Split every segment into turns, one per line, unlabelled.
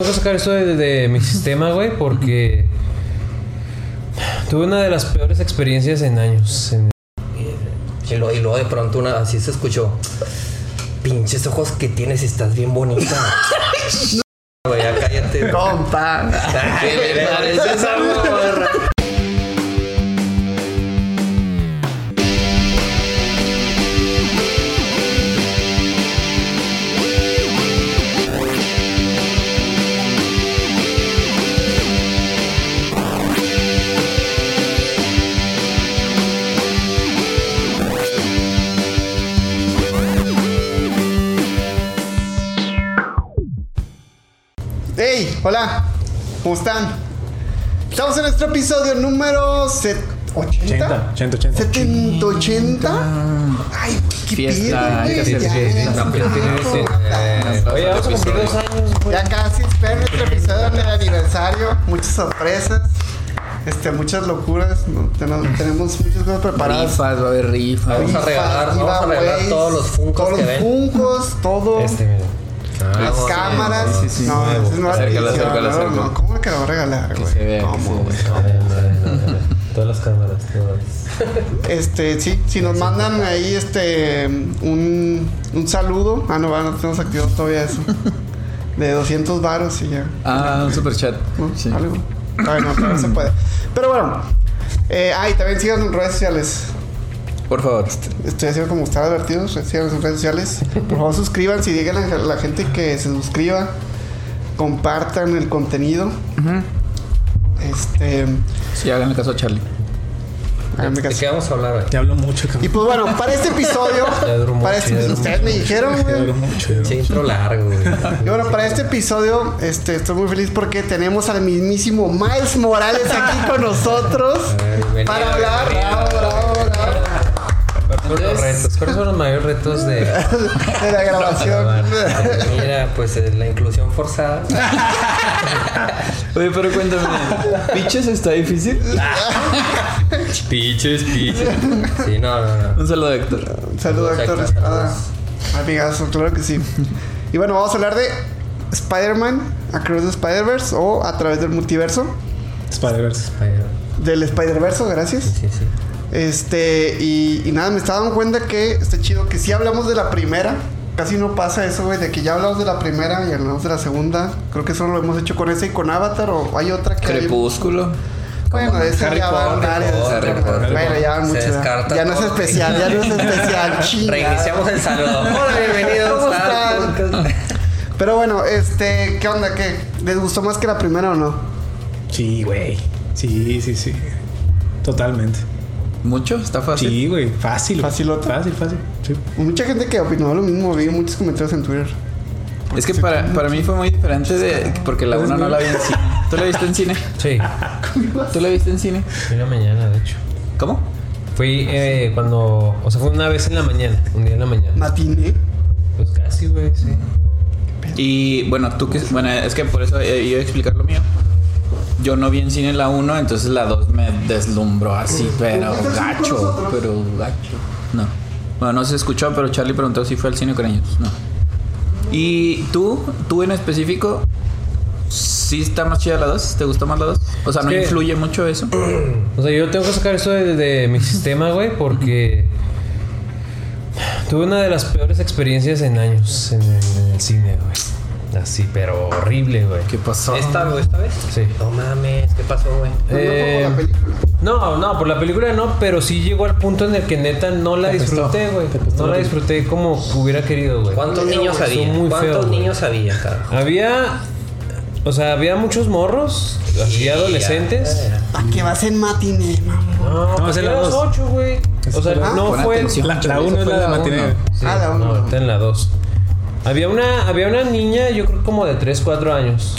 Tengo que sacar esto de, de mi sistema, güey, porque tuve una de las peores experiencias en años. en-
Y luego, y luego de pronto una, así se escuchó. Pinches ojos que tienes, estás bien bonita. Güey, ya cállate.
Compa.
¿Qué me parece esa morra?
Hola. ¿Cómo están? Estamos en nuestro episodio número set- 80.
80, 80.
70, 80. Ay, qué
Fiesta,
pedo,
hay que
güey,
hacer
ya
fiesta.
Oye, vamos a cumplir dos años,
casi esperen nuestro episodio de aniversario. Muchas sorpresas. Este, muchas locuras. Tenemos muchas cosas preparadas.
Rifas, va a haber rifas.
Vamos a regalar- vamos a regalar todos los Funkos
Todos
que
los
ven.
Funkos, todo.
Este, mira.
las
Ah,
cámaras.
sí, sí, sí.
no,
Nuevo.
esa es nueva
Acércalo, acércalo,
no,
acércalo.
no, ¿Cómo que lo va a regalar, güey? ¿Cómo, güey?
Todas las cámaras, todas.
Este, sí, si nos mandan ahí este un, un saludo. Ah, no, va, no tenemos activado todavía eso. De 200 varos y ya.
Ah, un super chat.
¿no?
Sí.
Algo. Todavía no, no se puede. Pero bueno. Eh, ah, y también síganos en redes sociales.
Por favor.
Estoy haciendo como estar advertidos. En redes sociales. Por favor, suscríbanse y díganle a la gente que se suscriba. Compartan el contenido. Este.
Sí, hagan el caso a Charlie.
háganme
¿De
caso.
qué vamos a hablar hoy?
Te hablo mucho,
Y
cabrón.
pues bueno, para este episodio.
Mucho,
para este ustedes me dijeron,
Te
güey.
hablo mucho.
intro largo, güey.
Y bueno, para este episodio, este, estoy muy feliz porque tenemos al mismísimo Miles Morales aquí con nosotros para hablar.
bienvenido.
Bravo, bravo, bravo.
¿Cuáles son los retos? ¿Cuáles son los mayores retos de.?
De la grabación.
Mira, pues eh, la inclusión forzada.
Oye, pero cuéntame. ¿Piches está difícil?
Piches, piches. Sí, no, no, no.
Un saludo, Héctor.
Héctor
Héctor.
Espada. Amigazo, claro que sí. Y bueno, vamos a hablar de Spider-Man Across the Spider-Verse o a través del multiverso.
Spider-Verse.
Del Spider-Verse, gracias.
Sí, sí.
Este, y, y nada, me estaba dando cuenta que está chido que si hablamos de la primera. Casi no pasa eso, güey, de que ya hablamos de la primera y hablamos de la segunda. Creo que solo lo hemos hecho con esa y con Avatar o hay otra que... hay-
Crepúsculo.
Bueno, ese
Harry
ya van
Potter. Harry
Bueno,
Potter.
ya van
Se descarta
Ya no es especial, ya no es especial. Chinga.
Reiniciamos el saludo. Hola, bienvenidos
¿Cómo están? Pero bueno, este, ¿qué onda? ¿Qué? ¿Les gustó más que la primera o no?
Sí, güey. Sí, sí, sí. Totalmente.
¿Mucho? ¿Está fácil?
Sí, güey. Fácil. Fácil, fácil. Sí.
Mucha gente que opinó lo mismo, vi muchos comentarios en Twitter.
Es que para, para mí fue muy diferente de... Porque la una no la vi en cine. ¿Tú la viste en cine?
Sí.
¿Tú la viste en cine?
Fui en la mañana, de hecho.
¿Cómo?
Fui eh, cuando. O sea, fue una vez en la mañana. Un día en la mañana.
Matiné.
Pues casi, güey, sí.
Y bueno, tú que... Bueno, es que por eso eh, iba a explicar lo mío. Yo no vi en cine la 1, entonces la 2 me deslumbró así, pero gacho, pero gacho. No. Bueno, no se escuchó, pero Charlie preguntó si fue al cine con ellos. No. ¿Y tú? ¿Tú en específico? ¿Sí está más chida la 2? ¿Te gustó más la 2? O sea, ¿no
que-
influye mucho eso?
O sea, yo tengo que sacar esto de, de mi sistema, güey, porque tuve una de las peores experiencias en años en, el- en el cine, güey. Así, pero horrible, güey.
¿Qué pasó?
¿Esta, güey, esta vez?
Sí.
No mames, ¿qué pasó, güey?
Eh,
No, no, por la película.
no, no, por la película no, pero sí llegó al punto en el que neta no la disfruté, güey. No
la
disfruté como hubiera querido, güey.
¿Cuántos
Pero
niños había?
muy
¿Cuántos
feo,
niños había, carajo?
Había. O sea, había muchos morros, así adolescentes.
Ya, ya.
¿Para qué vas en matiné, mamá?
No,
No,
pues
es en la
eran los
dos.
ocho, güey. O sea,
Ah,
no fue.
atención.
La, la
Eso
uno es
fue
la de
la
matiné.
Sí,
Ah, la uno.
no, está en la 2. Había una, había una niña, yo creo como de 3, 4 años,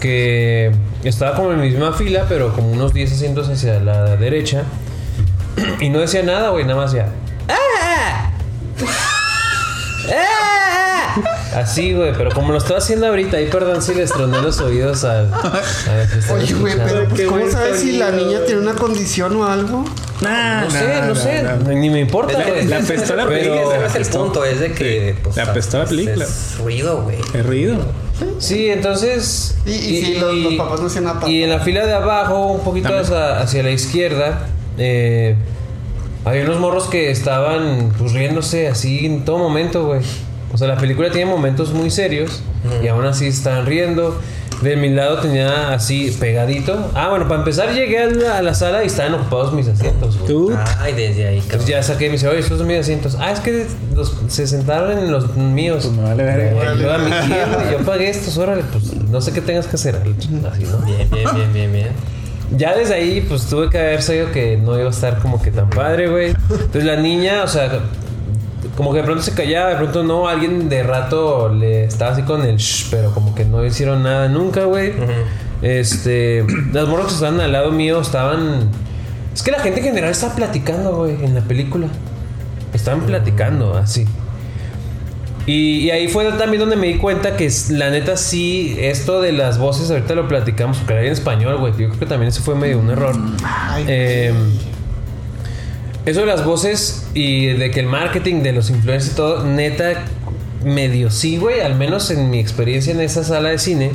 que estaba como en la misma fila, pero como unos 10 asientos hacia la derecha. Y no decía nada, güey, nada más ya. ¡Ah! ¡Ah! Así, güey, pero como lo estoy haciendo ahorita, ahí perdón si les troné los oídos a, a los que están
Oye, güey, pero pues, ¿cómo sabes si la niña tiene una condición o algo?
Nah,
No sé,
nah,
no
nah,
sé,
nah.
ni me importa,
La-
güey.
la la
Pero-
película.
Ese no es el punto, es de que.
Sí,
pues,
le apestó la película.
Es ruido, güey.
Es ruido.
Sí, entonces.
Y- los- los papás no hacían nada
Y en la fila de abajo, un poquito hacia, hacia la izquierda, eh, había unos morros que estaban pues, riéndose así en todo momento, güey. O sea, la película tiene momentos muy serios y aún así estaban riendo. De mi lado tenía así pegadito. Ah, bueno, para empezar llegué a la, a la sala y estaban ocupados mis asientos, güey.
Tú.
Ay, desde ahí,
Entonces
cabrón.
ya saqué y me dice, oye, estos son mis asientos. Ah, es que los- se sentaron en los míos.
Pues me vale.
Eh, Yo, a ¿qué, güey? yo pagué estos, órale, pues no sé qué tengas que hacer. Así, ¿no?
Bien, bien, bien, bien, bien.
Ya desde ahí, pues tuve que haber sabido que no iba a estar como que tan padre, güey. Entonces la niña, o sea, como que de pronto se callaba, de pronto no, alguien de rato le estaba así con el shh, pero como que no hicieron nada nunca, güey. Este, las morras que estaban al lado mío estaban. Es que la gente en general estaba platicando, güey, en la película. Estaban platicando, así. Y, y ahí fue también donde me di cuenta que la neta sí, esto de las voces, ahorita lo platicamos, porque era en español, güey. Yo creo que también eso fue medio un error.
Ay,
Eh, eso de las voces y de que el marketing de los influencers y todo, neta, medio sí, güey, al menos en mi experiencia en esa sala de cine,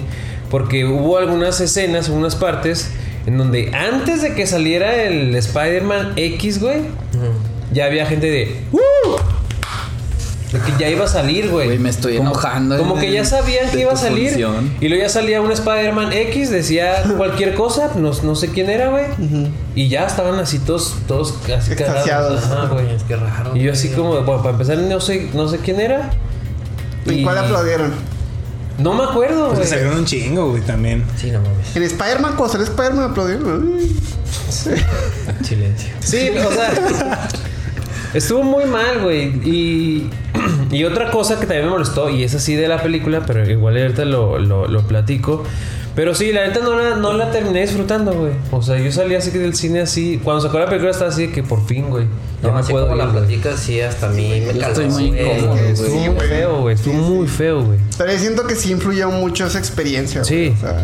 porque hubo algunas escenas, algunas partes, en donde antes de que saliera el Spider-Man X, güey, ya había gente de... "Uh", De que ya iba a salir, güey.
Güey, me estoy
Como-
enojando
Como que ya sabían que iba a salir.
función.
Y luego ya salía un Spider-Man X, decía cualquier cosa, no, no sé quién era, güey. Y ya estaban así todos, todos así
Extasiados.
cagados. Ajá, güey.
Es que raro.
Y yo así como, bueno, para empezar no sé, no sé quién era.
¿En cuál aplaudieron?
No me acuerdo,
Pues
güey.
que salieron un chingo, güey, también.
Sí, no mames.
En Spider-Man, cuando salió Spider-Man, aplaudieron. Ay.
Silencio.
Sí, o sea, estuvo muy mal, güey. Y, y otra cosa que también me molestó, y es así de la película, pero igual ahorita lo, lo, lo platico. Pero sí, la neta no la, no la terminé disfrutando, güey. O sea, yo salí así del cine así. Cuando sacó la película estaba así de que por fin, güey. Ya
No,
me
así
puedo
como
ir,
la
güey.
platicas, sí, hasta a mí me caló,
estoy muy incómodo, güey.
Estuvo
Sí,
muy feo, güey. Estuvo muy feo, güey.
Pero siento que sí influyó mucho esa experiencia. güey.
Sí.
O sea,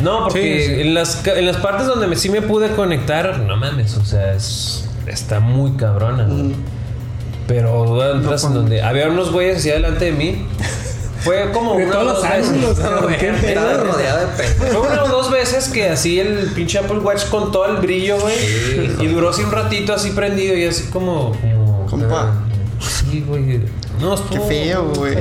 No, porque
Sí, sí.
En, las, ca- en las partes donde me, sí me pude conectar, no mames, o sea, es, está muy cabrona. güey. Pero hubo otras en donde había unos güeyes así delante de mí. Fue como
De
una
todos
o
los
dos veces. No,
qué.
Estaba rodeado de.
Fue una o dos veces que así el pinche Apple Watch con todo el brillo, güey. y duró así un ratito así prendido y así como. como
Compa.
Sí, güey. No,
qué
estuvo-
feo, güey.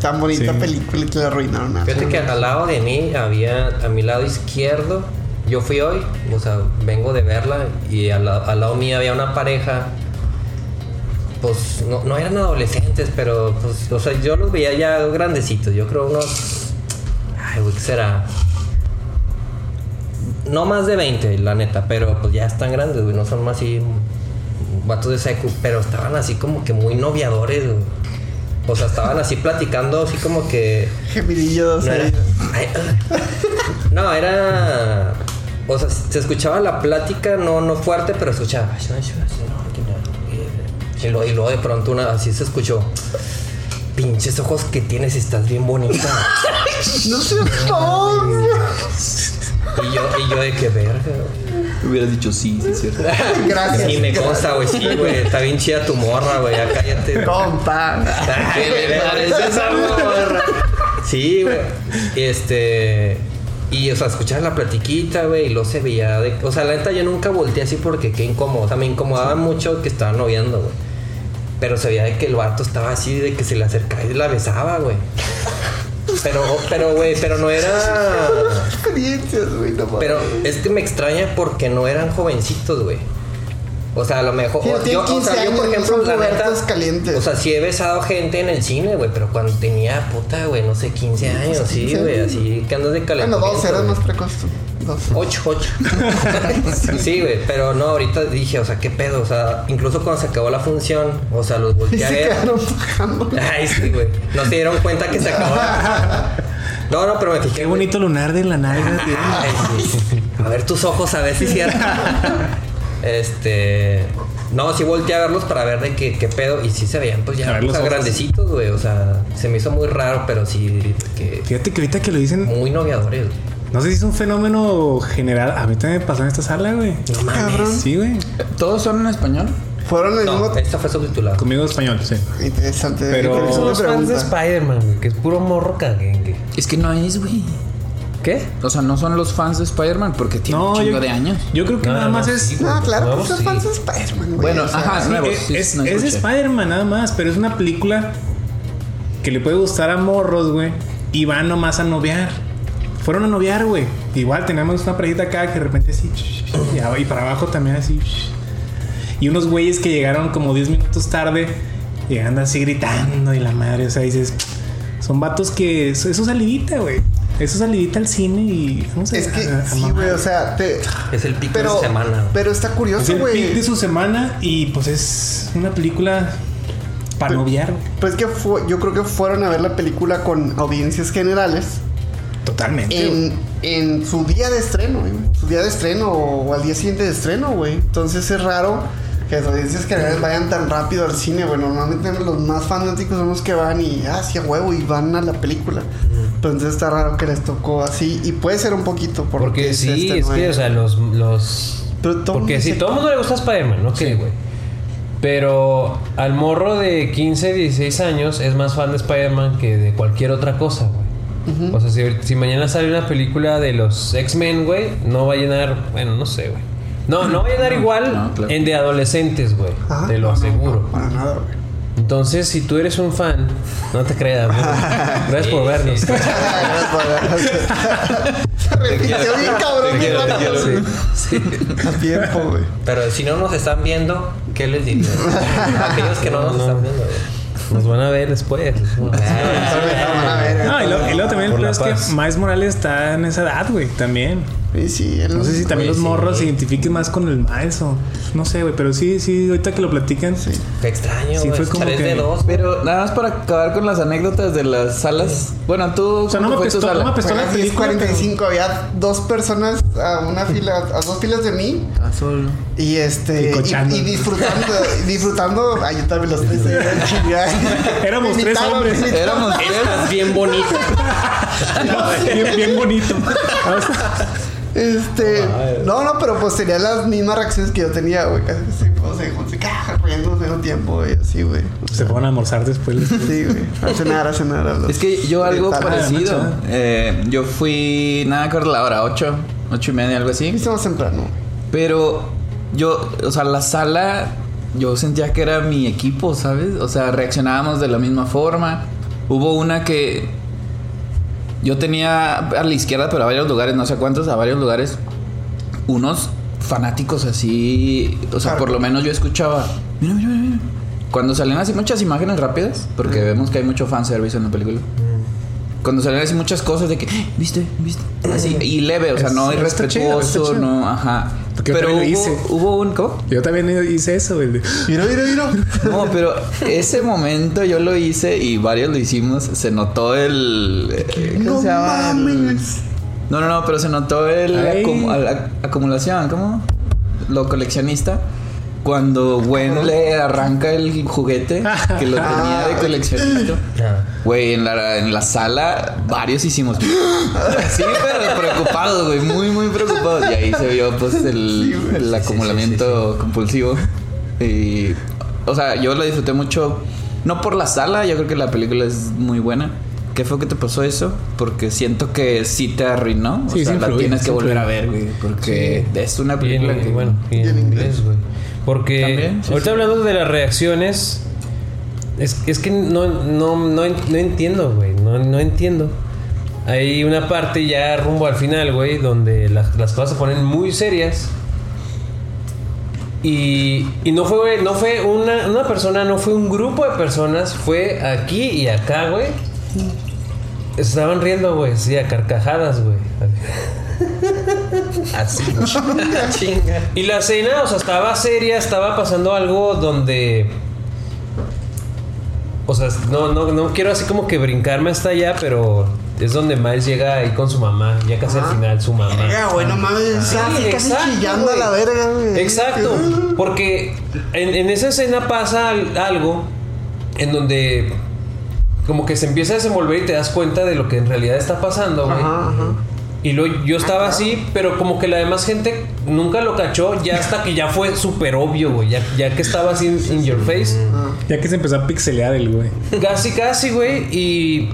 Tan bonita
Sí.
película y te la arruinaron.
Fíjate que al lado de mí había, a mi lado izquierdo, yo fui hoy, o sea, vengo de verla y al, al lado mío había una pareja, pues no, no eran adolescentes, pero pues, o sea, yo los veía ya grandecitos, yo creo unos, ay, güey, ¿qué será? No más de 20, la neta, pero pues ya están grandes, güey, no son más así vatos de secu, pero estaban así como que muy noviadores, güey. O sea, estaban así platicando, así como que
Gemidillos.
no era, no, era. O sea, se escuchaba la plática, no, no fuerte, pero escuchaba. Y luego, y luego de pronto una, así se escuchó. Pinches ojos que tienes, estás bien bonita.
No sé, por favor.
Y yo, y yo de que verga. güey.
Hubieras dicho sí, sí, es cierto.
Gracias.
Sí, me consta, güey. Sí, güey. Está bien chida tu morra, güey. Ya cállate.
Compa.
¿Qué me parece esa morra? Sí, güey. Y este. Y, o sea, escuchaba la platiquita, güey, y luego se veía de... O sea, la neta yo nunca volteé así porque qué incómodo. O sea, me incomodaba mucho que estaban noviando, güey. Pero se veía de que el vato estaba así, de que se le acercaba y la besaba, güey. Pero, pero, güey, pero no era...
Experiencias, güey. No mames.
Pero es que me extraña porque no eran jovencitos, güey. O sea, a lo mejor.
Sí,
o- yo, o
15
sea, yo, por
años,
ejemplo, la neta.
calientes.
O sea, sí he besado gente en el cine, güey, pero cuando tenía puta, güey, no sé, 15 años, sí,
15
güey,
años.
así que andas de
Bueno,
calentamiento.
dos,
güey.
más precoz tú. Dos.
Ocho, ocho. sí, güey, pero no, ahorita dije, o sea, qué pedo, o sea, incluso cuando se acabó la función, o sea, los volteé a
se
ver. Ay, sí, güey. No se dieron cuenta que se acabó. No, no, pero me fijé.
Qué bonito lunar de la nalga. tío.
Ay, sí. A ver tus ojos, a ver si es cierto. Este. No, sí volteé a verlos para ver de qué, qué pedo. Y sí se veían, pues ya o
los
sea, grandecitos, güey. O sea, se me hizo muy raro, pero sí que
Fíjate que ahorita que lo dicen,
muy noviadores. güey.
no sé si es un fenómeno general. A mí también me pasó en esta sala, güey.
No mames.
Cabrón.
Sí, güey.
¿Todos son en español?
Fueron el
No,
mismo.
esta fue subtitulada.
Conmigo español, sí.
Interesante.
Pero-
interesante
Somos fans de. Spider-Man, güey, que es puro morro caguengue.
Es que no es, güey.
¿Qué?
O sea, no son los fans de Spider-Man porque tiene un chingo
yo,
de años.
Yo creo que
No,
nada
no,
más es.
Ah, claro,
No,
pues es
sí.
fans de Spider-Man, güey.
Bueno,
o sea,
ajá,
Sí,
nuevos.
es,
sí,
es,
no
es
escuché.
Spider-Man nada más, pero es una película que le puede gustar a morros, güey. Y van nomás a noviar. Fueron a noviar, güey. Igual tenemos una parejita acá que de repente así. Y para abajo también así. Y unos güeyes que llegaron como 10 minutos tarde. Llegando así gritando y la madre. O sea, dices. Son vatos que. Eso eso es salidita, güey. Eso es salidita al cine y. Vamos a
Es que
a- a
sí, güey, o sea, te,
Es el pico
pero,
de semana. güey.
pero está
Es
curioso,
el pick de
güey.
su semana y pues es una película para
Pero-
noviar, güey.
Pues que fue, yo creo que fueron a ver la película con audiencias generales
Totalmente. güey.
en, en su día de estreno, güey. Su día de estreno o al día siguiente de estreno, güey. Entonces es raro que las audiencias generales vayan tan rápido al cine, güey. Normalmente los más fanáticos son los que van y, ah, sí, huevo, y van a la película. Entonces está raro que les tocó así. Y puede ser un poquito
Porque
que
sí,
este
es que, o sea, los. los
Pero todo
porque si todo el mundo le gusta Spider-Man, ¿no? Que, güey. Pero al morro de 15, 16 años es más fan de Spider-Man que de cualquier otra cosa, güey. O sea, si, si mañana sale una película de los X-Men, güey, no va a llenar, bueno, no sé, güey. No, no va a llenar igual
no, claro.
en de adolescentes, güey.
Ajá,
Te lo
no,
aseguro.
no, para nada, güey.
Entonces, si tú eres un fan, no te creas, güey. Gracias por vernos.
Se repitió bien cabrón, bien.
Sí, sí.
A tiempo, güey.
Pero si no nos están viendo, ¿qué les diría? Aquellos que no nos
No.
están viendo, güey.
Nos van a ver después.
No, y luego, también
Por
el es que Miles Morales está en esa edad, güey, también.
Sí,
No sé si también los morros
sí.
se identifiquen más con el Miles o... No sé, güey, pero sí, sí, ahorita que lo platican. Sí.
Qué extraño,
Sí,
güey.
fue como que-
de dos.
Pero nada más para acabar con las anécdotas de las salas. Bueno, tú.
O sea, no me
¿cómo fue tu
apestó, no me apestó
a
la película,
10:45 había dos personas a una fila, a dos filas de mí
Ah, solo.
y este
Y
y, y disfrutando, disfrutando, ay yo también los tres chinga.
Éramos tres hombres.
Éramos tres.
Bien bonito.
bien, bien bonito.
Este, no, no, pero pues tenía las mismas reacciones que yo tenía, güey, casi así, o sea, como se caja riendo al mismo tiempo, güey, así, güey.
Se fueron a almorzar después.
Sí, güey, a cenar, a cenar a los-
Es que yo algo parecido.
mucho.
Eh, yo fui. Nada me acuerdo la hora, ocho, ocho y media, algo así.
Fuiste más temprano.
Pero yo, o sea, la sala, yo sentía que era mi equipo, ¿sabes? O sea, reaccionábamos de la misma forma. Hubo una que yo tenía a la izquierda, pero a varios lugares, no sé cuántos, a varios lugares, unos fanáticos así, o sea,
Claro.
por lo menos yo escuchaba, mira, mira, mira, mira". Cuando salen así muchas imágenes rápidas, porque vemos que hay mucho fanservice en la película. Cuando salen así muchas cosas de que, "Eh, ¿viste? ¿Viste? Así, y leve, o sea,
Es-
no irrespetuoso, no, ajá.
Porque
pero hubo,
hice.
hubo un, ¿cómo?
Yo también hice eso, güey. de-
Mira, mira, mira.
No, pero ese momento yo lo hice y varios lo hicimos. Se notó el. eh, ¿Cómo
No
se llama? El-
mames.
No, no, no, pero se notó el la acumulación, ¿cómo? Lo coleccionista. Cuando Gwen le arranca el juguete que lo tenía de coleccionista. Güey, en la, en la sala varios hicimos. Sí, pero preocupados, güey. Muy, muy preocupados. Y ahí se vio, pues, el,
Sí,
acumulamiento compulsivo. Y. O sea, yo lo disfruté mucho. No por la sala, yo creo que la película es muy buena. ¿Qué fue que te pasó eso? Porque siento que sí te arruinó. O
Sí,
sea,
sí
la
influye,
tienes que volver
influye.
a ver, güey. Porque es una
Y en,
película que.
bueno, y en
Y en
inglés, güey. Porque
También, sí,
ahorita
sí.
hablando de las reacciones, es, es que no, no, no, no entiendo, güey. No, no entiendo. Hay una parte ya rumbo al final, güey, donde las, las cosas se ponen muy serias. Y, y no fue, güey, no fue una, una persona, no fue un grupo de personas, fue aquí y acá, güey. Estaban riendo, güey, sí, a carcajadas, güey.
Así. Chinga.
Y la cena, o sea, estaba seria, estaba pasando algo donde. O sea, no, no, no quiero así como que brincarme hasta allá, pero es donde Miles llega ahí con su mamá, ya casi al final su mamá.
Verga, güey, no mames,
Sí,
casi,
exacto,
chillando a la verga, güey.
Exacto, porque en, en esa escena pasa al- algo en donde como que se empieza a desenvolver y te das cuenta de lo que en realidad está pasando, güey.
Ajá, ajá.
Y lo, yo estaba así, pero como que la demás gente nunca lo cachó, ya hasta que ya fue súper obvio, güey. Ya, ya que estaba así in, in your face.
Ya que se empezó a pixelear el güey.
Casi, casi, güey. Y,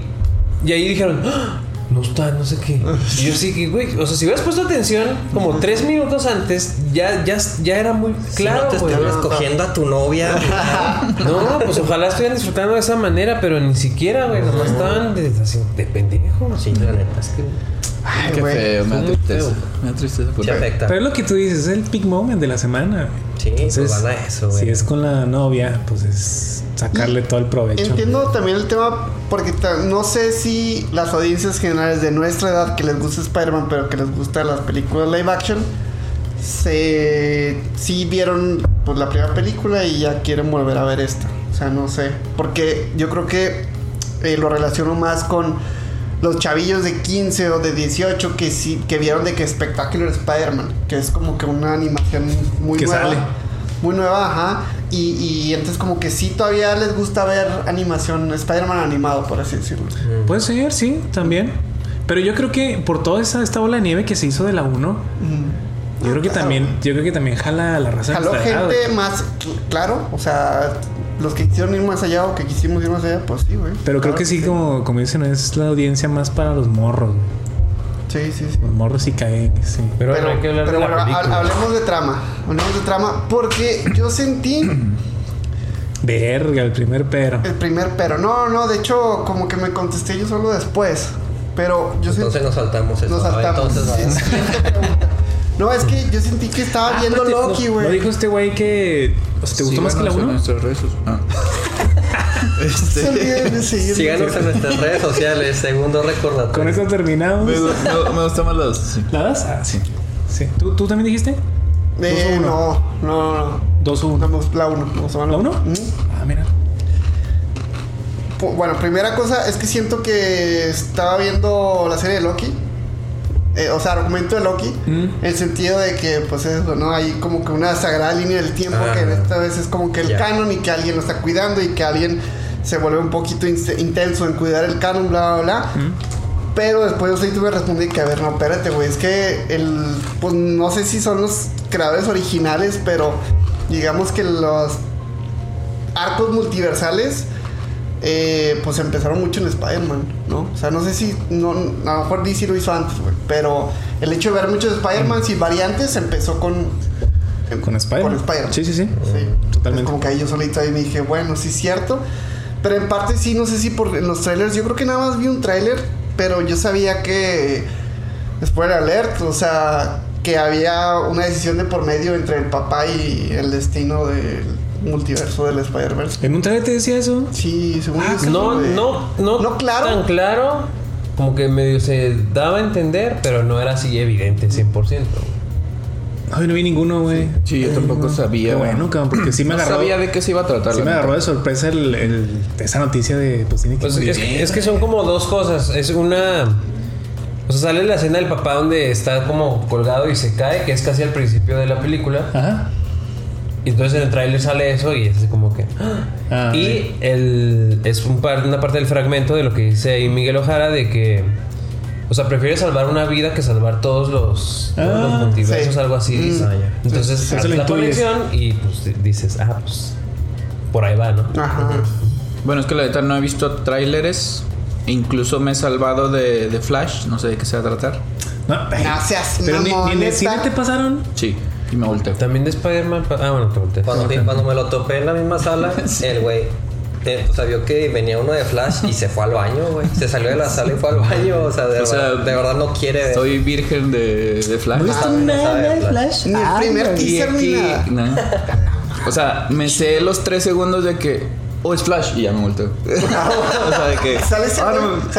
y ahí dijeron, "Ah, no está, no sé qué. Y yo sí, que, güey. O sea, si hubieras puesto atención como tres minutos antes, ya, ya, ya era muy
Si no
claro,
te escogiendo a tu novia.
No, pues ojalá estuvieran disfrutando de esa manera, pero ni siquiera, güey. Nomás estaban de, así, de pendejo.
sí, la neta, es que
Ay,
Qué
güey.
feo, me da tristeza.
feo.
Me da tristeza.
sí afecta.
Pero es lo que tú dices, es el peak moment de la semana. güey.
Sí, pues van a eso, güey.
Si es con la novia, pues es sacarle todo el provecho.
Entiendo también el tema porque no sé si las audiencias generales de nuestra edad que les gusta Spider-Man pero que les gustan las películas live action se sí vieron pues la primera película y ya quieren volver a ver esta. O sea, no sé, porque yo creo que eh, lo relaciono más con los chavillos de 15 o de 18 que sí que vieron de que Spectacular Spider-Man, que es como que una animación muy
Que
nueva.
sale.
Muy nueva, ajá. Y, y entonces como que sí todavía les gusta ver animación, Spider-Man animado, por así decirlo.
Puede ser, sí, también. Pero yo creo que por toda esa, esta bola de nieve que se hizo de la 1,
Ujú.
yo creo que
claro.
también, yo creo que también jala a la raza
Jaló gente más, cl- claro, o sea, los que quisieron ir más allá o que quisimos ir más allá, pues sí, güey.
Pero creo
Claro
que sí, como, como dicen, es la audiencia más para los morros. güey.
Sí, sí, sí.
Los morros sí caen, sí.
Pero,
Pero,
hay que hablar
pero
de la
bueno, hablemos de trama. Hablemos de trama porque yo sentí
Verga, el primer pero.
el primer pero. No, no, de hecho, como que me contesté yo solo después. Pero yo
Entonces
sentí.
nos saltamos eso.
Nos saltamos.
entonces.
No, es que yo sentí que estaba viendo
Ah, no,
Loki,
no,
güey.
¿No dijo este güey que o sea, te gustó más que la
Síganos en
1?
nuestras redes sociales. Ah.
Seguirme.
Síganos en nuestras redes sociales. Segundo recordatorio.
Con eso terminamos.
Me, me, me gustan más las. sí.
¿La das? Ah, sí. Sí. ¿Tú, ¿Tú también dijiste?
Eh, no, no, no.
2 o 1.
Vamos, la 1. Vamos a
¿La 1?
Ujú.
Ah, mira.
Bueno, primera cosa es que siento que estaba viendo la serie de Loki. Eh, o sea, argumento de Loki.
Mm.
En el sentido de que, pues eso, ¿no? Hay como que una sagrada línea del tiempo
Ah.
que esta vez es como que el canon y que alguien lo está cuidando y que alguien se vuelve un poquito intenso en cuidar el canon, bla, bla, bla. Pero después yo sí tuve que responder que, a ver, no, espérate, güey. Es que el. Pues no sé si son los creadores originales, pero digamos que los arcos multiversales. Eh, pues empezaron mucho en Spider-Man, ¿no? O sea, no sé si. No, a lo mejor DC lo hizo antes, güey. Pero el hecho de ver muchos Spider-Man y variantes empezó con.
Con Spider-Man.
Con Spider-Man.
Sí, sí, sí.
Sí,
Totalmente.
Como que ahí yo solito ahí me dije, bueno, sí es cierto. Pero en parte sí, no sé si por en los trailers, yo creo que nada más vi un trailer, pero yo sabía que. Spoiler alert, o sea, que había una decisión de por medio entre el papá y el destino del multiverso del Spider-Verse.
¿En un trailer te decía eso?
Sí, según
Ah,
yo
No, no, no,
No, claro.
tan claro. Como que medio se daba a entender, pero no era así evidente 100%.
Ay, no vi ninguno, güey.
Sí, yo tampoco sabía.
Qué bueno, cabrón, porque sí me
No
agarró.
sabía de qué se iba a tratar.
Sí me agarró de sorpresa el, el- esa noticia de pues tiene que
Pues es, es que son como dos cosas. Es una. O sea, sale la escena del papá donde está como colgado y se cae, que es casi al principio de la película.
Ajá.
Y entonces en el tráiler sale eso y es así como que. ¡ah!
Ah,
y el, es un par- una parte del fragmento de lo que dice ahí Miguel Ojara de que. O sea, prefiere salvar una vida que salvar todos los, todos los
Ah,
multiversos,
sí.
algo así.
Mm.
Entonces
Sí,
haces la conexión y pues dices, ah, pues por ahí va, ¿no?
Ajá.
Bueno, es que la neta no he visto tráileres. Incluso me he salvado de, de Flash. No sé de qué se va a tratar.
No, ay,
No seas
pero ni,
mamón,
ni en el cine te pasaron.
Sí, y me volteo.
También de Spider-Man. Ah, bueno, te volteé.
Cuando, vi- cuando me lo topé en la misma sala, el güey. o sea, vio que venía uno de Flash y se fue al baño, güey. Se salió de la sala y fue al baño. O sea, de,
O sea,
verdad, de verdad no quiere ver.
Soy virgen de, de Flash.
¿No viste
Ah,
nada de
Flash.
Ni el
Ay,
primer teaser ni nada.
O sea, me sé los tres segundos de que. Oh, es Flash. Y ya me volteo. o sea, de que.
Sale
ah,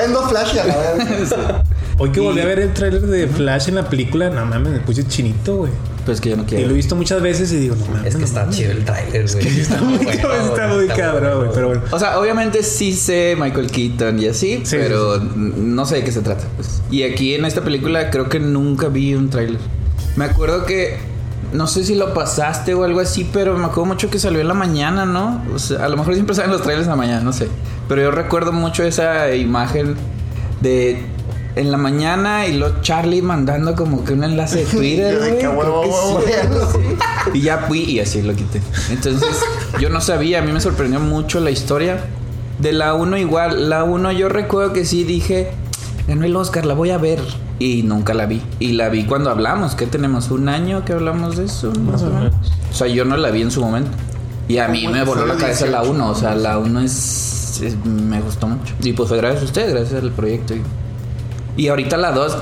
no.
dos flash y a la vez.
Hoy que
Y-
volví a ver el trailer de Flash en la película, no mames, me puse chinito, güey.
Pues que yo no
Y
quiero.
lo he visto muchas veces y digo, no mames.
Es que
no
está
mames.
chido el trailer, güey.
Está muy,
bueno,
está muy cabrón, güey. Pero bueno.
O sea, obviamente sí sé Michael Keaton y así,
Sí,
pero no sé de qué se trata. pues. Y aquí en esta película creo que nunca vi un tráiler. Me acuerdo que no sé si lo pasaste o algo así, pero me acuerdo mucho que salió en la mañana, ¿no? O sea, a lo mejor siempre salen los trailers en la mañana, no sé. Pero yo recuerdo mucho esa imagen de en la mañana y luego Charlie mandando como que un enlace de Twitter,
Yo de
güey.
que,
creo que
huevo,
sí,
huevo,
algo así. Y ya fui y así lo quité. Entonces, yo no sabía, a mí me sorprendió mucho la historia. De la 1 igual, la 1 yo recuerdo que sí dije, ganó el Oscar, la voy a ver. Y nunca la vi. Y la vi cuando hablamos, que tenemos un año que hablamos de eso, más o menos. O sea, yo no la vi en su momento. Y a mí me voló la cabeza la 1, o sea, la 1 es, es- me gustó mucho. Y pues fue gracias a usted, gracias al proyecto. Y, y ahorita la 2,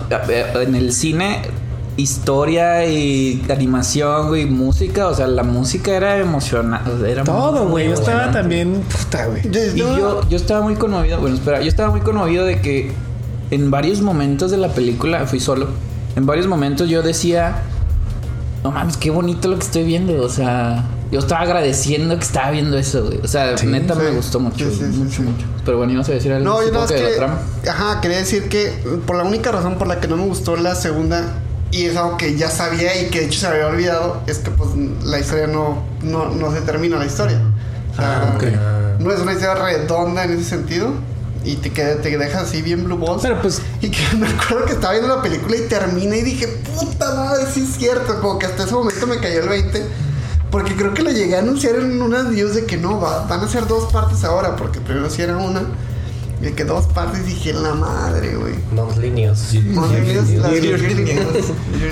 en el cine, historia y animación, güey, música, o sea, la música era emocionante. Era
Todo, güey. Yo estaba también. Puta, güey.
Y yo, yo estaba muy conmovido, bueno, espera, yo estaba muy conmovido de que en varios momentos de la película, fui solo, en varios momentos yo decía, no mames, qué bonito lo que estoy viendo, o sea, yo estaba agradeciendo que estaba viendo eso, güey. O sea,
Sí,
neta me gustó mucho,
Sí, sí, sí,
mucho,
sí.
mucho. Pero bueno, ibas a decir algo
No, yo nada más
que de
que.
la trama.
Ajá, quería decir que por la única razón por la que no me gustó la segunda, y es algo que ya sabía y que de hecho se había olvidado, es que pues la historia no, no, no se termina la historia. O sea,
Ah,
no es una historia redonda en ese sentido. Y te, queda, te dejas así bien blue balls.
Pero pues.
Y que me acuerdo que estaba viendo la película y termina y dije, puta madre, sí es cierto. Como que hasta ese momento me cayó el 20. Porque creo que lo llegué a anunciar en unas news de que no, va- van a ser dos partes ahora. Porque primero sí era una. Y de que dos partes dije, la madre, güey. Las
Yearly
News.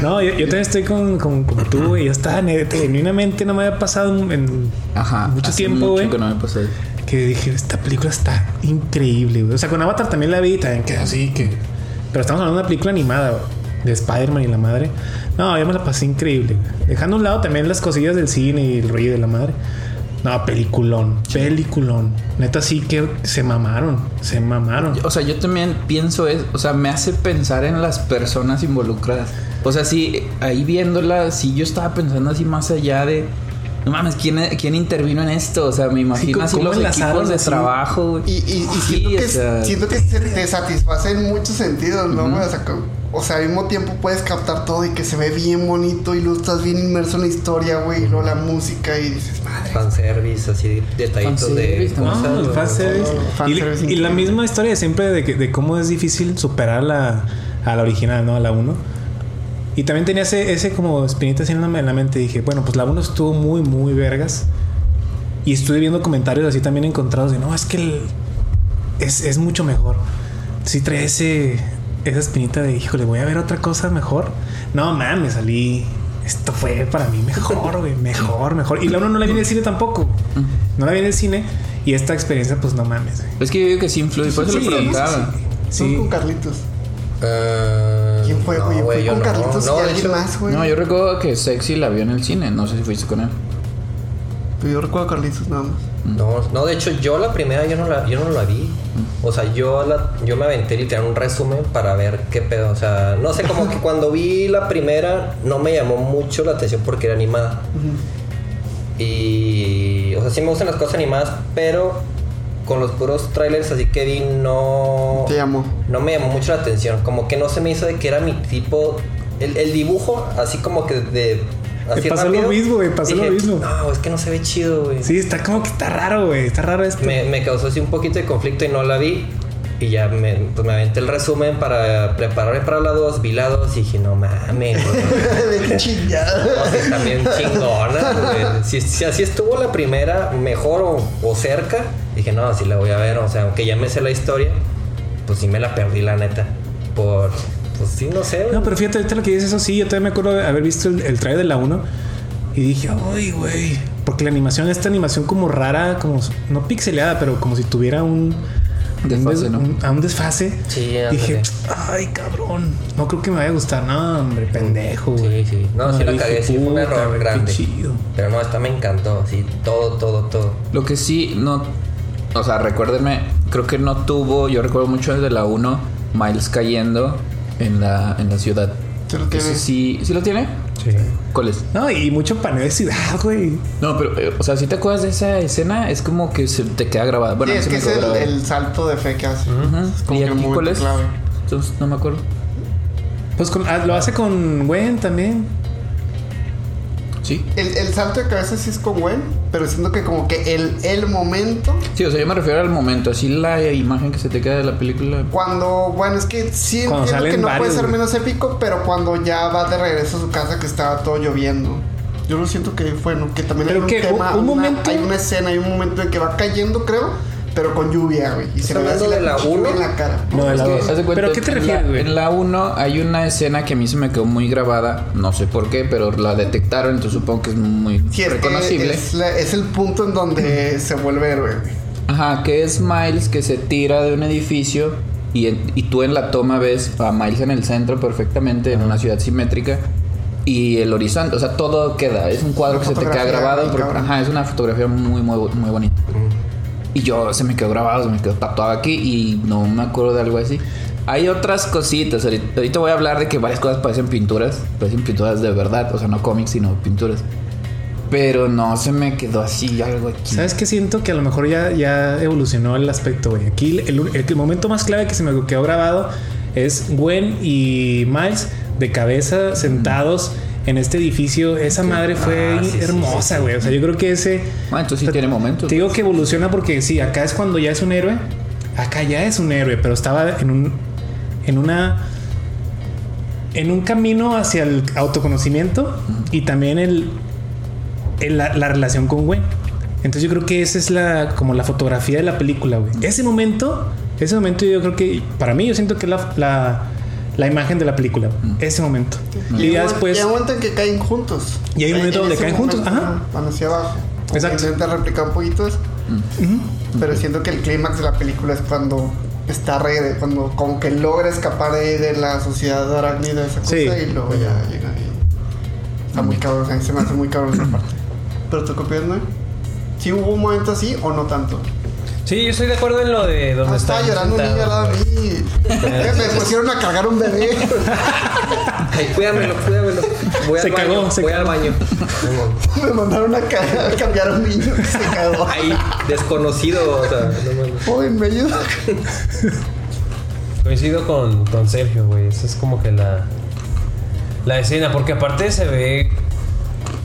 No, yo, yo también estoy con, con, tú, güey. Yo estaba genuinamente, no me había pasado en,
Ajá.
mucho
hace
tiempo,
mucho
güey.
que no me pasó eso.
Que dije, esta película está increíble, güey. O sea, con Avatar también la vi también así que. Pero estamos hablando de una película animada, güey. De Spider-Man y la madre. No, yo me la pasé increíble. Dejando a un lado también las cosillas del cine y el rollo de la madre. No, peliculón. Peliculón. Neta, sí que se mamaron. Se mamaron.
O sea, yo también pienso es, o sea, me hace pensar en las personas involucradas. O sea, sí, ahí viéndola, sí, yo estaba pensando así más allá de, no mames, ¿quién, quién intervino en esto? O sea, me imagino
¿cómo-
así los
enlazaron
equipos de
así?
trabajo, güey.
Y, y, y
Sí,
siento, que,
o sea,
siento que se te satisface en muchos sentidos, ¿no? güey? O sea, co- o sea, al mismo tiempo puedes captar todo y que se ve bien bonito y luego estás bien inmerso en la historia, güey, y luego la música y dices, madre.
Fanservice, así detallitos de.
Fanservice,
¿cómo
no,
fanservice.
no,
Y-
fanservice
y, la misma historia siempre de, que- de cómo es difícil superar la, a la original, ¿no? A la 1. Y también tenía ese, ese como espinita así en la, en la mente. Dije, bueno, pues la 1 estuvo muy, muy vergas. Y estuve viendo comentarios así también encontrados de, no, es que el- es, es mucho mejor. Sí trae ese, esa espinita de, híjole, voy a ver otra cosa mejor. No, mames, salí... Esto fue para mí mejor, güey. Mejor, mejor. Y la 1 no la vi en el cine tampoco. No la vi en el cine. Y esta experiencia, pues no mames, güey.
Es que yo digo que sí influye, por eso
Sí,
le preguntaba.
Son
Sí.
con Carlitos.
Ah,
¿Quién fue,
no,
güey? Fue con
no.
Carlitos
No,
y
de
alguien
hecho,
más, güey.
No, yo recuerdo que Sexy la vio en el cine, no sé si fuiste con él.
Pero yo recuerdo a Carlitos nada más.
No, no, de hecho yo la primera yo no la, yo no la vi. O sea, yo la, yo me aventé literal un resumen para ver qué pedo. O sea, no sé, como que cuando vi la primera no me llamó mucho la atención porque era animada. Y. O sea, sí me gustan las cosas animadas, pero con los puros trailers así que vi no.
Te llamó.
No me llamó mucho la atención. Como que no se me hizo de que era mi tipo. El, el dibujo, así como que de. Así
pasó lo mismo, güey, pasó lo mismo.
No, es que no se ve chido, güey.
Sí, está como que está raro, güey. Está raro esto.
Me, me causó así un poquito de conflicto y no la vi. Y ya me, pues me aventé el resumen para prepararme para la 2. Vi la 2 y dije, no mames,
de qué chingada.
O sea, también chingona, güey. Si, si así estuvo la primera, mejor o, o cerca, dije, no, sí la voy a ver. O sea, aunque ya me sé la historia, pues sí me la perdí, la neta. Por, pues sí, no sé. güey.
No, pero fíjate, ahorita lo que dices, eso sí, yo también me acuerdo de haber visto el, el trailer de la 1 y dije, ay, güey. Porque la animación, esta animación como rara, como no pixeleada, pero como si tuviera un.
Desfase,
un,
¿no?
un- a un desfase.
Sí,
dije, ay, cabrón. No creo que me vaya a gustar. No, hombre, pendejo.
Sí, sí. No, sí la cagué, sí fue un error grande.
chido.
Pero no, esta me encantó, sí, todo, todo, todo.
Lo que sí, no. O sea, recuérdenme, creo que no tuvo. Yo recuerdo mucho desde la 1, Miles cayendo en la, en la ciudad.
Sí lo tiene.
Sí, ¿sí lo tiene?
Sí.
¿Cuál es?
No, y mucho paneo de ciudad, güey.
No, pero, eh, o sea, si te acuerdas de esa escena, es como que se te queda grabada. Bueno,
Sí, es que es el, salto de fe que hace.
Ujú.
Es como
¿Y
que
aquí cuál es?
clave.
Entonces, no me acuerdo.
Pues con- ah, lo hace con Gwen también.
Sí.
El, el salto de cabeza sí es con Gwen, pero siento que como que el, el momento
Sí, o sea, yo me refiero al momento, así la imagen que se te queda de la película.
cuando, bueno, es que sí
Cuando
entiendo
salen
que no
varios,
puede ser menos épico, pero cuando ya va de regreso a su casa que estaba todo lloviendo. Yo lo siento que bueno, que también
Pero
hay un
que,
tema,
un- un
una-
momento-
hay una escena, hay un momento en que va cayendo, creo, pero con lluvia, güey, y se
hablando de la
pinche lluvia
uno?
en la cara.
No, de
Es
la
que,
dos.
haz de cuenta,
¿Pero a qué te refieres, güey?
En la 1 hay una escena que a mí se me quedó muy grabada, no sé por qué, pero la detectaron, entonces supongo que es muy
Sí,
reconocible.
es, la- es el punto en donde se vuelve héroe, güey.
Ajá, que es Miles que se tira de un edificio y, en- y tú en la toma ves a Miles en el centro perfectamente, en una ciudad simétrica. Y el horizonte, o sea, todo queda. Es un cuadro
Una
que se te queda grabado. ajá, es una fotografía muy, muy, muy bonita. Y yo se me quedó grabado, se me quedó tatuado aquí y no me acuerdo de algo así. Hay otras cositas. Ahorita, voy a hablar de que varias cosas parecen pinturas. Parecen pinturas de verdad. O sea, no cómics, sino pinturas. Pero no se me quedó así algo aquí.
¿Sabes qué? Siento que a lo mejor ya, ya evolucionó el aspecto, güey. Aquí el- el momento más clave que se me quedó grabado es Gwen y Miles de cabeza sentados en este edificio. Esa madre fue
Ah, sí,
hermosa, güey. O sea, yo creo que ese...
Ah, entonces sí tiene momentos.
Te digo que evoluciona porque sí, acá es cuando ya es un héroe. Acá ya es un héroe, pero estaba en un... En una... En un camino hacia el autoconocimiento y también el, el- la, la relación con Gwen. Entonces yo creo que esa es la como la fotografía de la película, güey. Ese momento, ese momento yo creo que para mí yo siento que la, la imagen de la película. Ese momento. Y,
hay
ya
un-
después
y hay un momento en que caen juntos.
Y hay un
En-
momento
en
donde caen juntos, ajá.
Van hacia abajo.
Exacto.
Intenta replicar un poquito eso. Pero siento que el clímax de la película es cuando está re, cuando como que logra escapar de, de la sociedad arácnida esa cosa
Sí.
y luego ya llega ahí. Está muy cabrón, a mí se me hace muy cabrón esa parte. Pero tú copias, ¿no? ¿Sí hubo un momento así o no tanto?
Sí, yo estoy de acuerdo en lo de donde
Ah,
está
estaba llorando un niño al lado de mí. Me pusieron a cargar un bebé.
Ay, cuídamelo, cuídamelo. Voy
Se
al baño,
cagó, se
voy
cagó.
al baño.
Me mandaron a, ca- a cambiar a un niño que se cagó.
Ahí, desconocido, o sea, no mames.
Joder, me ayuda.
Coincido con, con Sergio, güey. Esa es como que la, la escena, porque aparte se ve.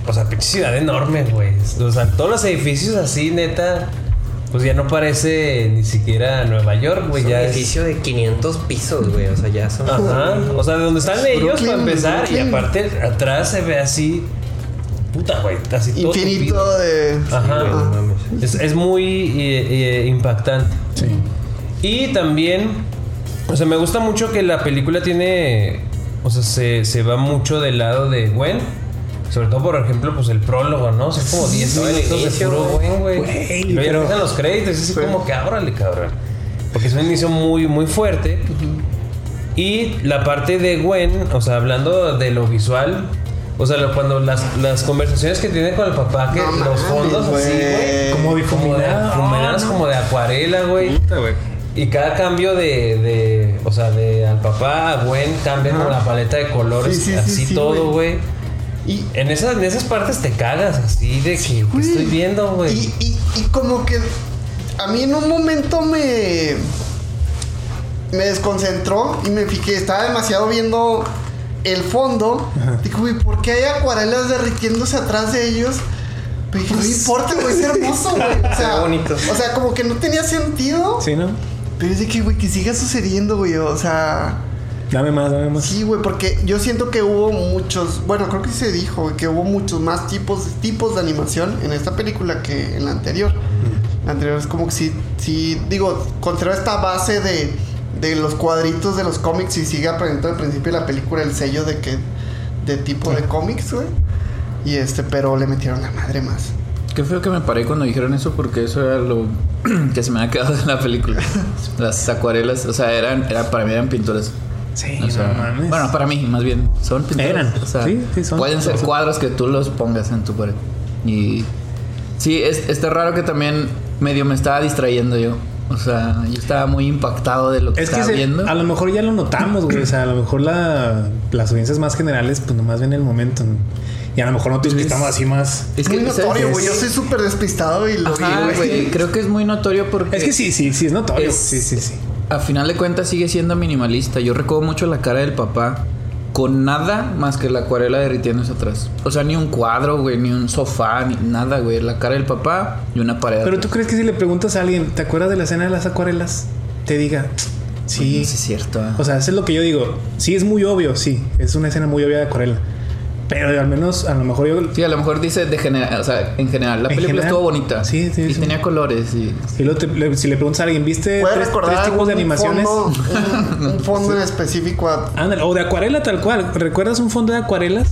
O sea, pinche ciudad enorme, güey. O sea, todos los edificios así, neta. Pues ya no parece ni siquiera Nueva York, güey.
Es un
Ya es.
edificio de 500 pisos, güey. O sea, ya son.
Ajá. O sea, de donde están ellos para empezar. Y aparte, atrás se ve así. Puta, güey. Todo tupido.
Infinito de.
Ajá.
güey, no mames.
Es, es muy eh, eh, impactante.
Sí.
Y también, o sea, me gusta mucho que la película tiene, o sea, se, se va mucho del lado de Gwen. Sobre todo, por ejemplo, pues el prólogo, ¿no? Son como 10
No, el
minutos de puro. Gwen, güey. Y luego ya
pero-
empiezan los créditos, es así
Sí.
como que ábrale, cabrón. Porque es un inicio muy, muy fuerte. Y la parte de Gwen, o sea, hablando de lo visual, o sea, lo- cuando las, las conversaciones que tiene con el papá, que
No
los
mames,
fondos así, güey.
Como
Como de
no.
como de acuarela, güey. Y cada cambio de, de, o sea, de al papá a Gwen cambia como la paleta de colores,
Sí, sí, sí,
así
sí,
todo, güey.
Y,
En esas, en esas partes te cagas así de que, estoy viendo, güey.
Y, y, y como que a mí en un momento me. Me desconcentró y me fijé. Estaba demasiado viendo el fondo. Digo, güey, ¿por qué hay acuarelas derritiéndose atrás de ellos? Pero dije, no me importa, güey, es hermoso, güey. O sea,
bonito.
O sea, como que no tenía sentido.
Sí, ¿no?
Pero es de que, güey, que siga sucediendo, güey. O sea.
Dame más, dame más.
Sí, güey, porque yo siento que hubo muchos, bueno, creo que se dijo güey, que hubo muchos más tipos, tipos de animación en esta película que en la anterior. La anterior es como que sí, sí, digo, conserva esta base de, de los cuadritos de los cómics y sigue aprendiendo al principio de la película el sello de que, de tipo de cómics, güey. Y este, pero le metieron la madre más.
Qué feo que me paré cuando dijeron eso porque eso era lo que se me había quedado de la película. Las acuarelas, o sea, eran, era, para mí eran pinturas.
Sí,
O sea,
no mames.
bueno, para mí, más bien, son pinturas.
Eran.
O sea,
Sí, sí, son.
Pueden ser
Son-
cuadros que tú los pongas en tu pared. Y sí, es, está raro que también medio me estaba distrayendo yo. O sea, yo estaba muy impactado de lo que
Es que
estaba
se-
viendo.
a lo mejor ya lo notamos, güey. O sea, a lo mejor la, las audiencias más generales, pues nomás ven el momento. Y a lo mejor nosotros que
Es-
estamos así más.
Es
muy
¿sabes?
notorio, güey. Yo soy súper despistado y lo
Ajá,
vi,
güey. Creo que es muy notorio porque.
Es que sí, sí, sí, es notorio.
Es-
Sí, sí, sí.
A final de cuentas sigue siendo minimalista. Yo recuerdo mucho la cara del papá con nada más que la acuarela derritiéndose atrás. O sea, ni un cuadro, güey, ni un sofá, ni nada, güey. La cara del papá y una pared.
Pero
atrás.
tú crees que si le preguntas a alguien, ¿te acuerdas de la escena de las acuarelas? Te diga, sí.
Sí, es cierto.
O sea, eso es lo que yo digo. Sí, es muy obvio, sí. Es una escena muy obvia de acuarela. Pero al menos, a lo mejor yo.
Sí, a lo mejor dice de general, o sea, en general. La
En
película
general,
estuvo bonita.
sí, sí,
Y
sí.
tenía colores y.
Y luego te- le- si le preguntas a alguien, ¿viste
¿Puedes
tres,
recordar
tres tipos de animaciones?
Fondo, un, un fondo en específico. a-
Ándale, o de acuarela tal cual. ¿Recuerdas un fondo de acuarelas?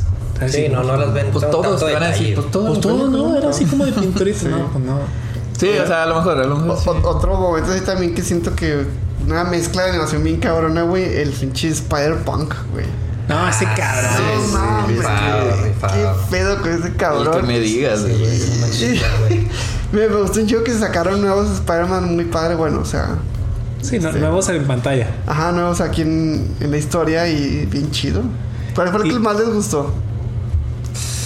Sí, no, no las ven.
Pues todos
tanto
te van a decir,
detalle.
pues todos.
Pues todo, ¿no? Era así como de pinturito. No, pues no.
Sí, o sea, a lo mejor, a lo
O-
mejor. sí.
otro momento así también que siento que una mezcla de animación bien cabrona, güey. El pinche Spider-Punk, güey.
No, ese cabrón.
No
sí, rifado, rifado.
Qué pedo con ese
El
cabrón.
que me digas, güey.
Sí. Me, gustó un chico que sacaron nuevos Spider-Man muy padre, bueno, o sea,
Sí, no, nuevos en pantalla.
ajá, nuevos aquí en, en la historia y bien chido. ¿Cuál fue el que más les gustó?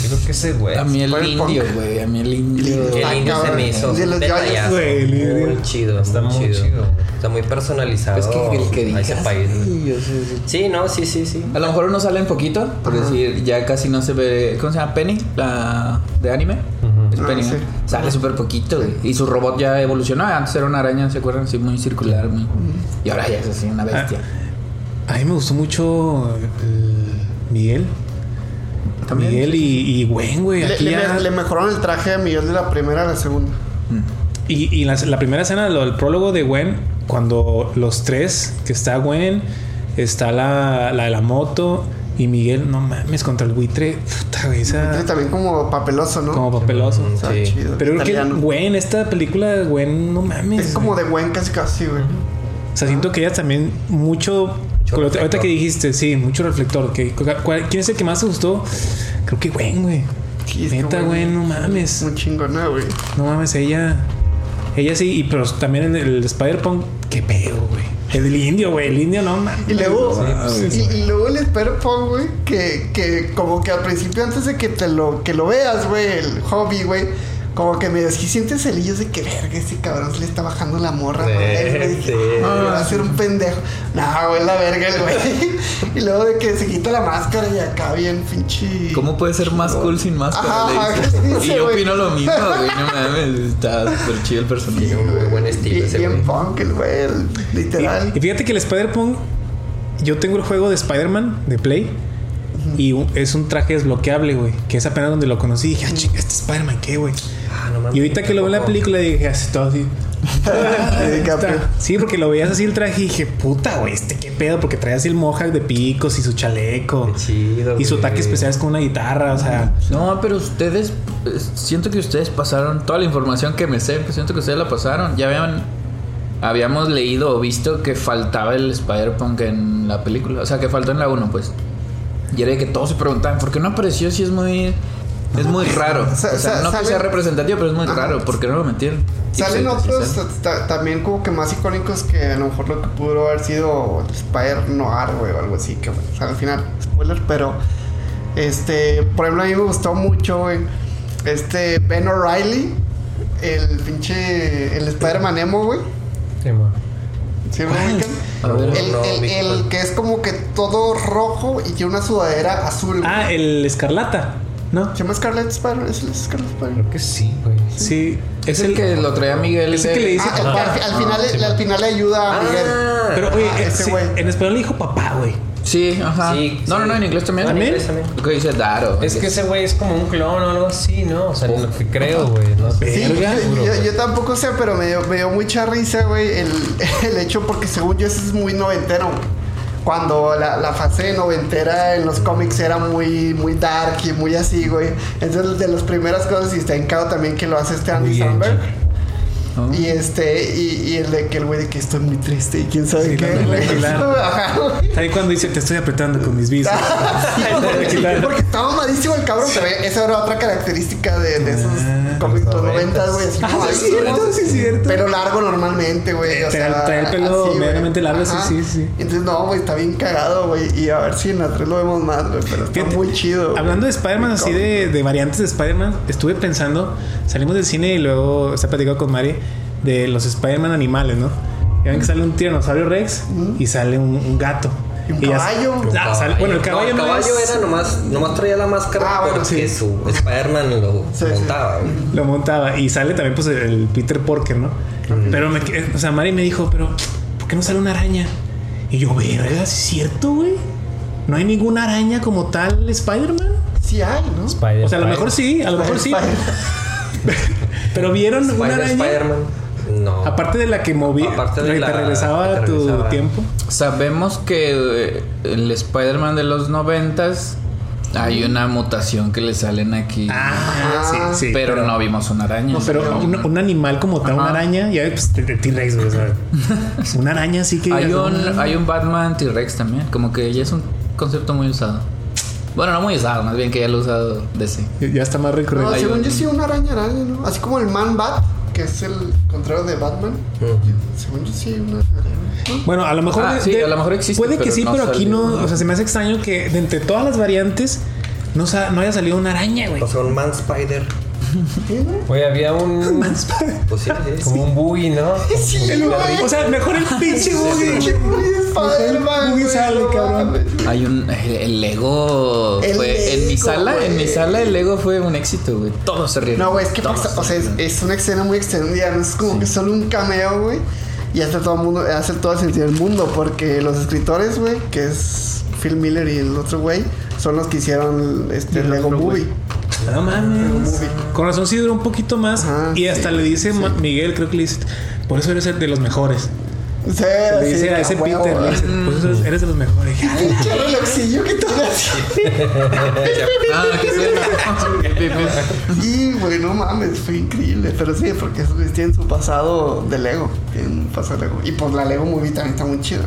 Yo creo que ese güey.
A mí el indio, güey. A mí el indio.
El Ah,
indio se me hizo
De los
detallazo.
gallos,
güey, el indio.
Muy chido,
Está muy chido.
Está muy personalizado
Es que el que
a
digas.
ese país. güey.
sí, sí.
Sí, no, sí, sí, sí.
A lo mejor uno sale un poquito, por decir, ya casi no se ve. ¿Cómo se llama? Penny, la de anime. Es
Ah,
Penny,
sí.
¿no? Sale súper poquito, güey. Y su robot ya evolucionó. Antes era una araña, ¿se acuerdan? Así muy circular. muy- Y ahora ya es así, una bestia.
A mí me gustó mucho el Miguel.
También.
Miguel y, y Gwen, güey.
Le,
Aquí
le
ya-
le mejoraron el traje a Miguel de la primera a la segunda.
Y, y la, la primera escena, lo, el prólogo de Gwen, cuando los tres, que está Gwen, está la, la de la moto y Miguel, no mames, contra el buitre, puta, güey, esa-
Tiene también como papeloso, ¿no?
como papeloso.
Está
Sí.
chido.
Pero creo que. Gwen, esta película de Gwen, no mames.
Es como de buen casi casi, güey.
O sea, siento que ella también mucho.
Mucho
con lo- ahorita que dijiste, sí, mucho reflector. Que, cuál- ¿Quién es el que más te gustó? Creo que Gwen, güey. Neta, güey, no mames.
Muy chingona, güey.
No mames, ella. Ella sí, y pero también en el Spider-Punk, qué pedo, güey. El del indio, güey. El indio no mames.
Y luego,
Sí,
y, y luego el Spider-Punk, güey, que, que como que al principio antes de que te lo, que lo veas, güey, el hobby, güey, como que medio sí sientes celillos de que verga, ese cabrón se le está bajando la morra,
Sí,
güey. güey, dije,
sí.
"Ah, va a ser un pendejo. No, güey, la verga el güey. y luego de que se quita la máscara y acá bien pinche.
¿Cómo puede ser más cool sin máscara?
Ajá,
Le
ajá,
dices.
¿qué
y yo
güey?
opino lo mismo, güey. No mames. Está súper chido el personaje.
Un muy buen estilo
Bien,
ese
bien
güey.
punk el güey, literal.
Y fíjate que el Spider-Punk, yo tengo el juego de Spider-Man de Play. Y es un traje desbloqueable, güey. Que es apenas donde lo conocí. Y dije, ah, chinga, este Spider-Man, ¿qué, güey?
Ah, no mames,
Y ahorita que lo veo en la película dije, así todo así. Sí, porque lo veías así el traje y dije, puta, güey, este qué pedo, porque traía así el mohawk de picos y su chaleco.
Qué chido,
y su
güey.
ataque especial es con una guitarra, o sea.
No, pero ustedes, siento que ustedes pasaron toda la información que me sé, que siento que ustedes la pasaron. Ya habían, habíamos leído o visto que faltaba el Spider-Punk en la película. O sea, que faltó en la 1, pues. Y era de que todos se preguntaban, ¿por qué no apareció si es muy... Es muy raro. O sea,
sa-
no que
sale-
sea representativo, pero es muy
Ajá.
raro. ¿Por qué no lo metieron?
Salen otros también como que más icónicos que a lo mejor lo que pudo haber sido Spider Noir, güey, o algo así, que bueno, o sea, al final, spoiler, pero este, por ejemplo, a mí me gustó mucho, güey, este Ben O'Reilly, el pinche, el Spider-Man emo, güey.
Sí, man.
¿Sí
ver.
El,
No,
el- que es como que todo rojo y tiene una sudadera azul. güey.
Ah, el Escarlata, ¿no?
¿Se llama Scarlet Spider? ¿Es el Scarlet Spider?
Creo que sí, güey.
Sí.
Es el que lo traía Miguel.
Es el que le dice
Ah, al, fi- al final,
sí,
le- al final le ayuda a Miguel.
Ah,
Pero, oye,
Ah, ese
sí,
güey.
en español le dijo papá, güey.
Sí, ajá.
Sí,
no, no,
sí.
no, en inglés también.
¿También?
Lo que dice Daro.
Es que ese güey es como un clon o algo así, ¿no? O sea, lo que creo, güey. No sé.
Sí,
Verga.
yo, yo- yo tampoco sé, pero me dio, me dio mucha risa, güey, el, el hecho porque según yo ese es muy noventero. güey. Cuando la, la fase noventera en los cómics era muy, muy dark y muy así, güey. Entonces de las primeras cosas, y está en caso también que lo hace este Andy Samberg.
Oh.
Y este, y, y el de que el güey de que estoy muy triste y quién sabe
Sí,
qué,
no, no. Ahí cuando dice, te estoy apretando con mis bíceps.
porque, porque está mamadísimo el cabrón, pero esa era otra característica de, de esos
Ah,
cómics de los
noventas.
90, güey. Así
Ah,
como
sí, es cierto,
¿no?
sí, es cierto.
Pelo largo normalmente, güey. O
Trae-
sea,
trae el pelo
así,
medianamente largo, sí,
Ajá.
sí, sí.
Entonces, no, güey, está bien cagado, güey. Y a ver si en la 3 lo vemos más, güey. Pero está
Fíjate,
muy chido.
Hablando de Spider-Man, así de, de variantes de Spider-Man, estuve pensando, salimos del cine y luego está platicando con Mari de los Spider-Man animales, ¿no? Ya ven que sale un tiranosaurio Rex y sale un, un gato.
Y un caballo.
Ah, sale- bueno, el caballo
no, el caballo
es-
era nomás, nomás traía la máscara
Ah, bueno,
porque
sí.
su Spider-Man lo
Sí, sí.
montaba.
Lo montaba y sale también pues el Peter Porker, ¿no? Pero me, o sea, Mari me dijo, pero ¿por qué no sale una araña? Y yo, verga, ¿es cierto, güey? No hay ninguna araña como tal Spider-Man.
Sí hay, ¿no?
Spider,
O sea, a lo mejor sí, a lo mejor sí. Pero vieron una araña.
No.
Aparte de la que moví,
Aparte de
la que
la-
te regresaba
te
tu
regresaba.
tiempo.
Sabemos que eh, el Spider-Man de los noventas hay una mutación que le salen aquí.
Ah, sí, sí.
pero, no vimos una araña.
No, pero un, un animal como tal, una araña, ya pues T-Rex, güey, o sea, una araña sí que.
hay, un,
araña.
hay un Batman T-Rex también. Como que ya es un concepto muy usado. Bueno, no muy usado, más bien que ya lo he usado DC.
Ya está más recurrente.
No,
Hay
según
un-
yo sí, una araña, araña, ¿no? Así como el Man Bat, que es el contrario de Batman. Según yo sí, una araña.
Bueno, a lo mejor.
Ah, sí, a lo mejor existe,
Puede que sí,
no
pero aquí no. O sea, se me hace extraño que de entre todas las variantes no, sa- no haya salido una araña, güey.
O sea, un Man Spider.
Oye, había un.
Pues sí, sí.
Como un buggy, ¿no?
El- o sea, mejor el pinche Boogie.
Spider-Man,
Boogie
güey,
sale, cabrón.
Hay un. El, el Lego.
El
fue, en mi sala, en mi
güey.
sala, el Lego fue un éxito, güey. Todos se rieron.
No, güey, es que pasa- o
se
sea, es, una escena muy extendida, no es como que solo un cameo, güey. Y hace todo el mundo, hace todo el sentido del mundo, porque los escritores, güey, que es Phil Miller y el otro güey, son los que hicieron este
El
Lego
güey.
Movie.
No mames. Con razón sí duró un poquito más.
Ajá,
y hasta
sí,
le dice Miguel, creo que le dice, por eso eres el de los mejores.
Sí,
Le
sí,
dice a ese
huevo,
Peter, le
güey.
dice, por eso eres- eres de los mejores. Y dije, "Ay,
Qué relojillo que tiene así.
Ah, ¿qué suena?
Sí, güey, no mames, fue increíble. Pero sí, porque tienen su pasado de Lego. Tienen un pasado de Lego. Y pues la Lego Movie también está muy chida.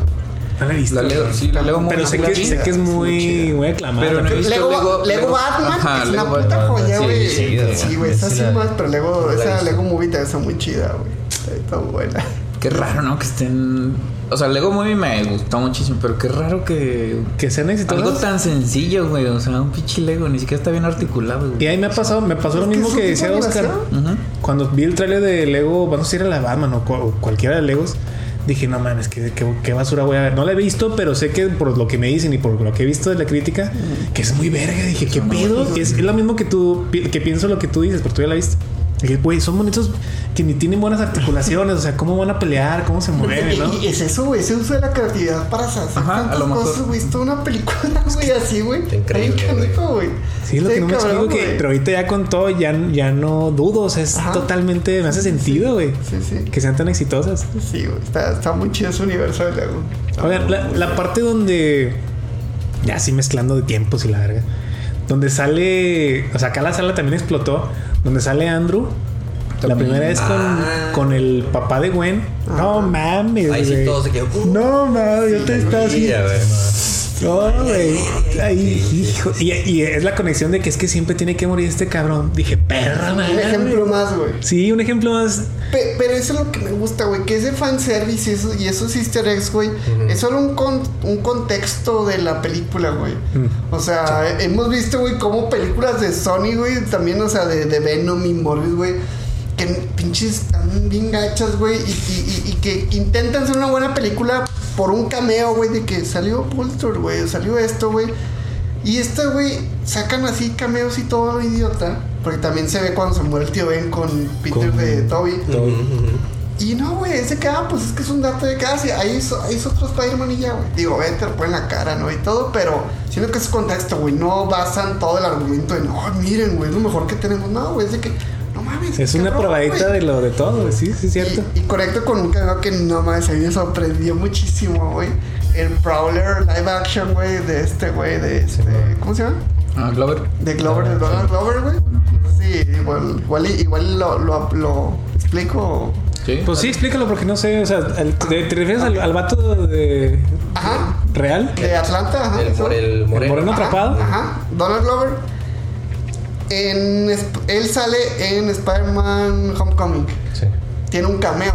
No la he visto.
La Lego, sí, la Lego
Pero sé que, sé que es muy, muy aclamada.
Pero no he visto
Lego,
Lego-
Lego,
Lego-
Batman
Ajá,
es una puta
Batman.
joya,
Sí,
güey.
sí,
Sí, güey, está
sí
así más, pero Lego, esa. Lego Movie también está muy chida, güey. Está buena.
Qué raro, ¿no? Que estén. O sea, Lego Movie me gustó muchísimo, pero qué raro que.
que sean
Algo
exitosos.
tan sencillo, güey. O sea, un pinche Lego, ni siquiera está bien articulado,
Y
güey.
ahí me ha pasado, me pasó lo mismo que decía Oscar. Cuando vi el trailer de Lego, bueno, si era la Batman o cualquiera de Legos, dije, no mames, ¿qué, qué, qué basura voy a ver. No la he visto, pero sé que por lo que me dicen y por lo que he visto de la crítica, que es muy verga. Dije, ¿qué pedo? Es, es lo mismo que tú, que pienso lo que tú dices, pero tú ya la viste. Dije, güey, son bonitos que ni tienen buenas articulaciones, o sea, cómo van a pelear, cómo se mueven, ¿no?
Y es eso, güey, ese uso de la creatividad para hacer
Ajá, a
tantas
lo mejor.
cosas, güey. Una película, güey, así, güey.
Increíble,
güey.
Sí, es lo que no me explico, que, pero ahorita ya con todo, ya, ya no dudo, o sea, es
Ajá.
totalmente, me hace sentido, güey,
Sí, sí.
que sean tan exitosas.
Sí, güey. Está, está muy chido ese universo de Lego.
Oigan, la, la parte donde. Ya así mezclando de tiempos y la verga. Donde sale. O sea, acá la sala también explotó. Donde sale Andrew. La primera es con,
Ah.
con el papá de Gwen. No mames.
Ahí sí todos se quedan. uh,
No mames, yo te estaba así.
Mira, güey.
No, güey. Ay, hijo. Y, y es la conexión de que es que siempre tiene que morir este cabrón. Dije, perra,
Un
madre.
ejemplo más, güey.
Sí, un ejemplo más.
Pe- pero eso es lo que me gusta, güey. Que ese fanservice y, eso, y esos easter eggs, güey. Es solo un, con- un contexto de la película, güey. O sea, hemos visto, güey, como películas de Sony, güey. También, o sea, de, de Venom y Morbius, güey. Que pinches están bien gachas, güey. Y, y- y- y que intentan ser una buena película por un cameo, güey. De que salió Vulture, güey. Salió esto, güey. Y esta, güey, sacan así cameos y todo idiota. Porque también se ve cuando se muere el tío Ben con Peter de Toby. Y no, güey, ese que, ah, pues es que es un dato de casa. Ahí es, ahí es otro Spider-Man y ya, güey. Digo, ve, te lo ponen en la cara, ¿no? Y todo, pero siento que es contexto, güey. No basan todo el argumento en, no, miren, güey, es lo mejor que tenemos. No, güey, es de que, no mames.
Es una
cabrón,
probadita de lo de todo, güey. Sí, sí, es cierto.
Y, y conecto con un cagado que no mames, a mí me sorprendió muchísimo, güey. El Prowler live action, güey, de este, güey, de este. ¿Cómo se llama?
Ah, Glover.
De Glover, de Donald Glover, güey. Sí, igual, igual, igual lo, lo, lo explico.
Sí.
Pues sí, explícalo porque no sé, o sea, al- ¿te, te refieres al, al vato de
Ajá.
real?
De Atlanta, ajá.
El, por el
¿El
moreno.
moreno
Ajá,
atrapado?
Ajá, Donald Glover. En, él sale en Spider-Man Homecoming.
Sí.
Tiene un cameo.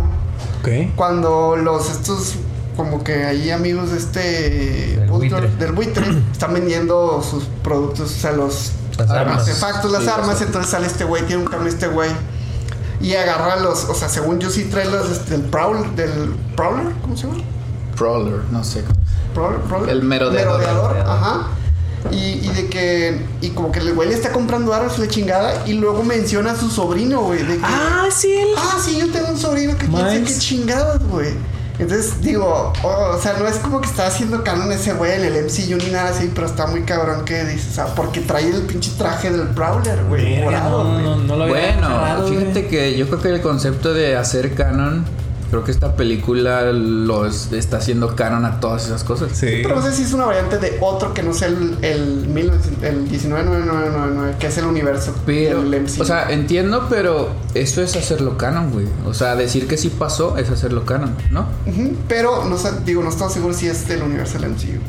Ok.
Cuando los estos como que ahí amigos de este
Del buitre.
del buitre están vendiendo sus productos, o sea, los
Las armas.
artefactos, las
Sí,
armas, entonces sale este güey, tiene un cambio este güey. Y agarra los, o sea, según yo sí trae los este, del Prowl, del Prowler, ¿cómo se llama?
Prowler, no sé.
Prowler, Prowler.
El merodeador.
Merodeador, ajá. Y, y de que, y como que el güey le está comprando armas, la chingada, y luego menciona a su sobrino, güey, de que,
Ah, sí, él.
Ah, sí, yo tengo un sobrino que piensa que chingados, güey. Entonces, digo, o, o sea, no es como que está haciendo canon ese güey en el MCU ni nada así, pero está muy cabrón que dices, o sea, porque trae el pinche traje del Prowler, güey,
no, no, no lo había
Bueno, fíjate que yo creo que el concepto de hacer canon, creo que esta película lo es- está haciendo canon a todas esas cosas.
Sí.
Pero no sé si es una variante de otro que no sea el, el, 1900 el 199999, que es el universo
Pero,
del MCU.
o sea, entiendo, pero eso es hacerlo canon, güey. O sea, decir que sí pasó es hacerlo canon, ¿no?
Pero, no sé, digo, no estoy seguro si es del universo del MCU.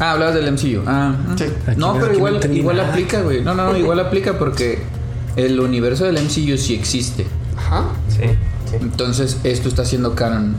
Ah, hablabas del MCU. Ah, mm.
Sí.
No, pero
no
igual, igual
nada.
aplica, güey. No, no, no, igual aplica porque el universo del MCU sí existe.
Ajá.
Sí.
Entonces, esto está haciendo canon.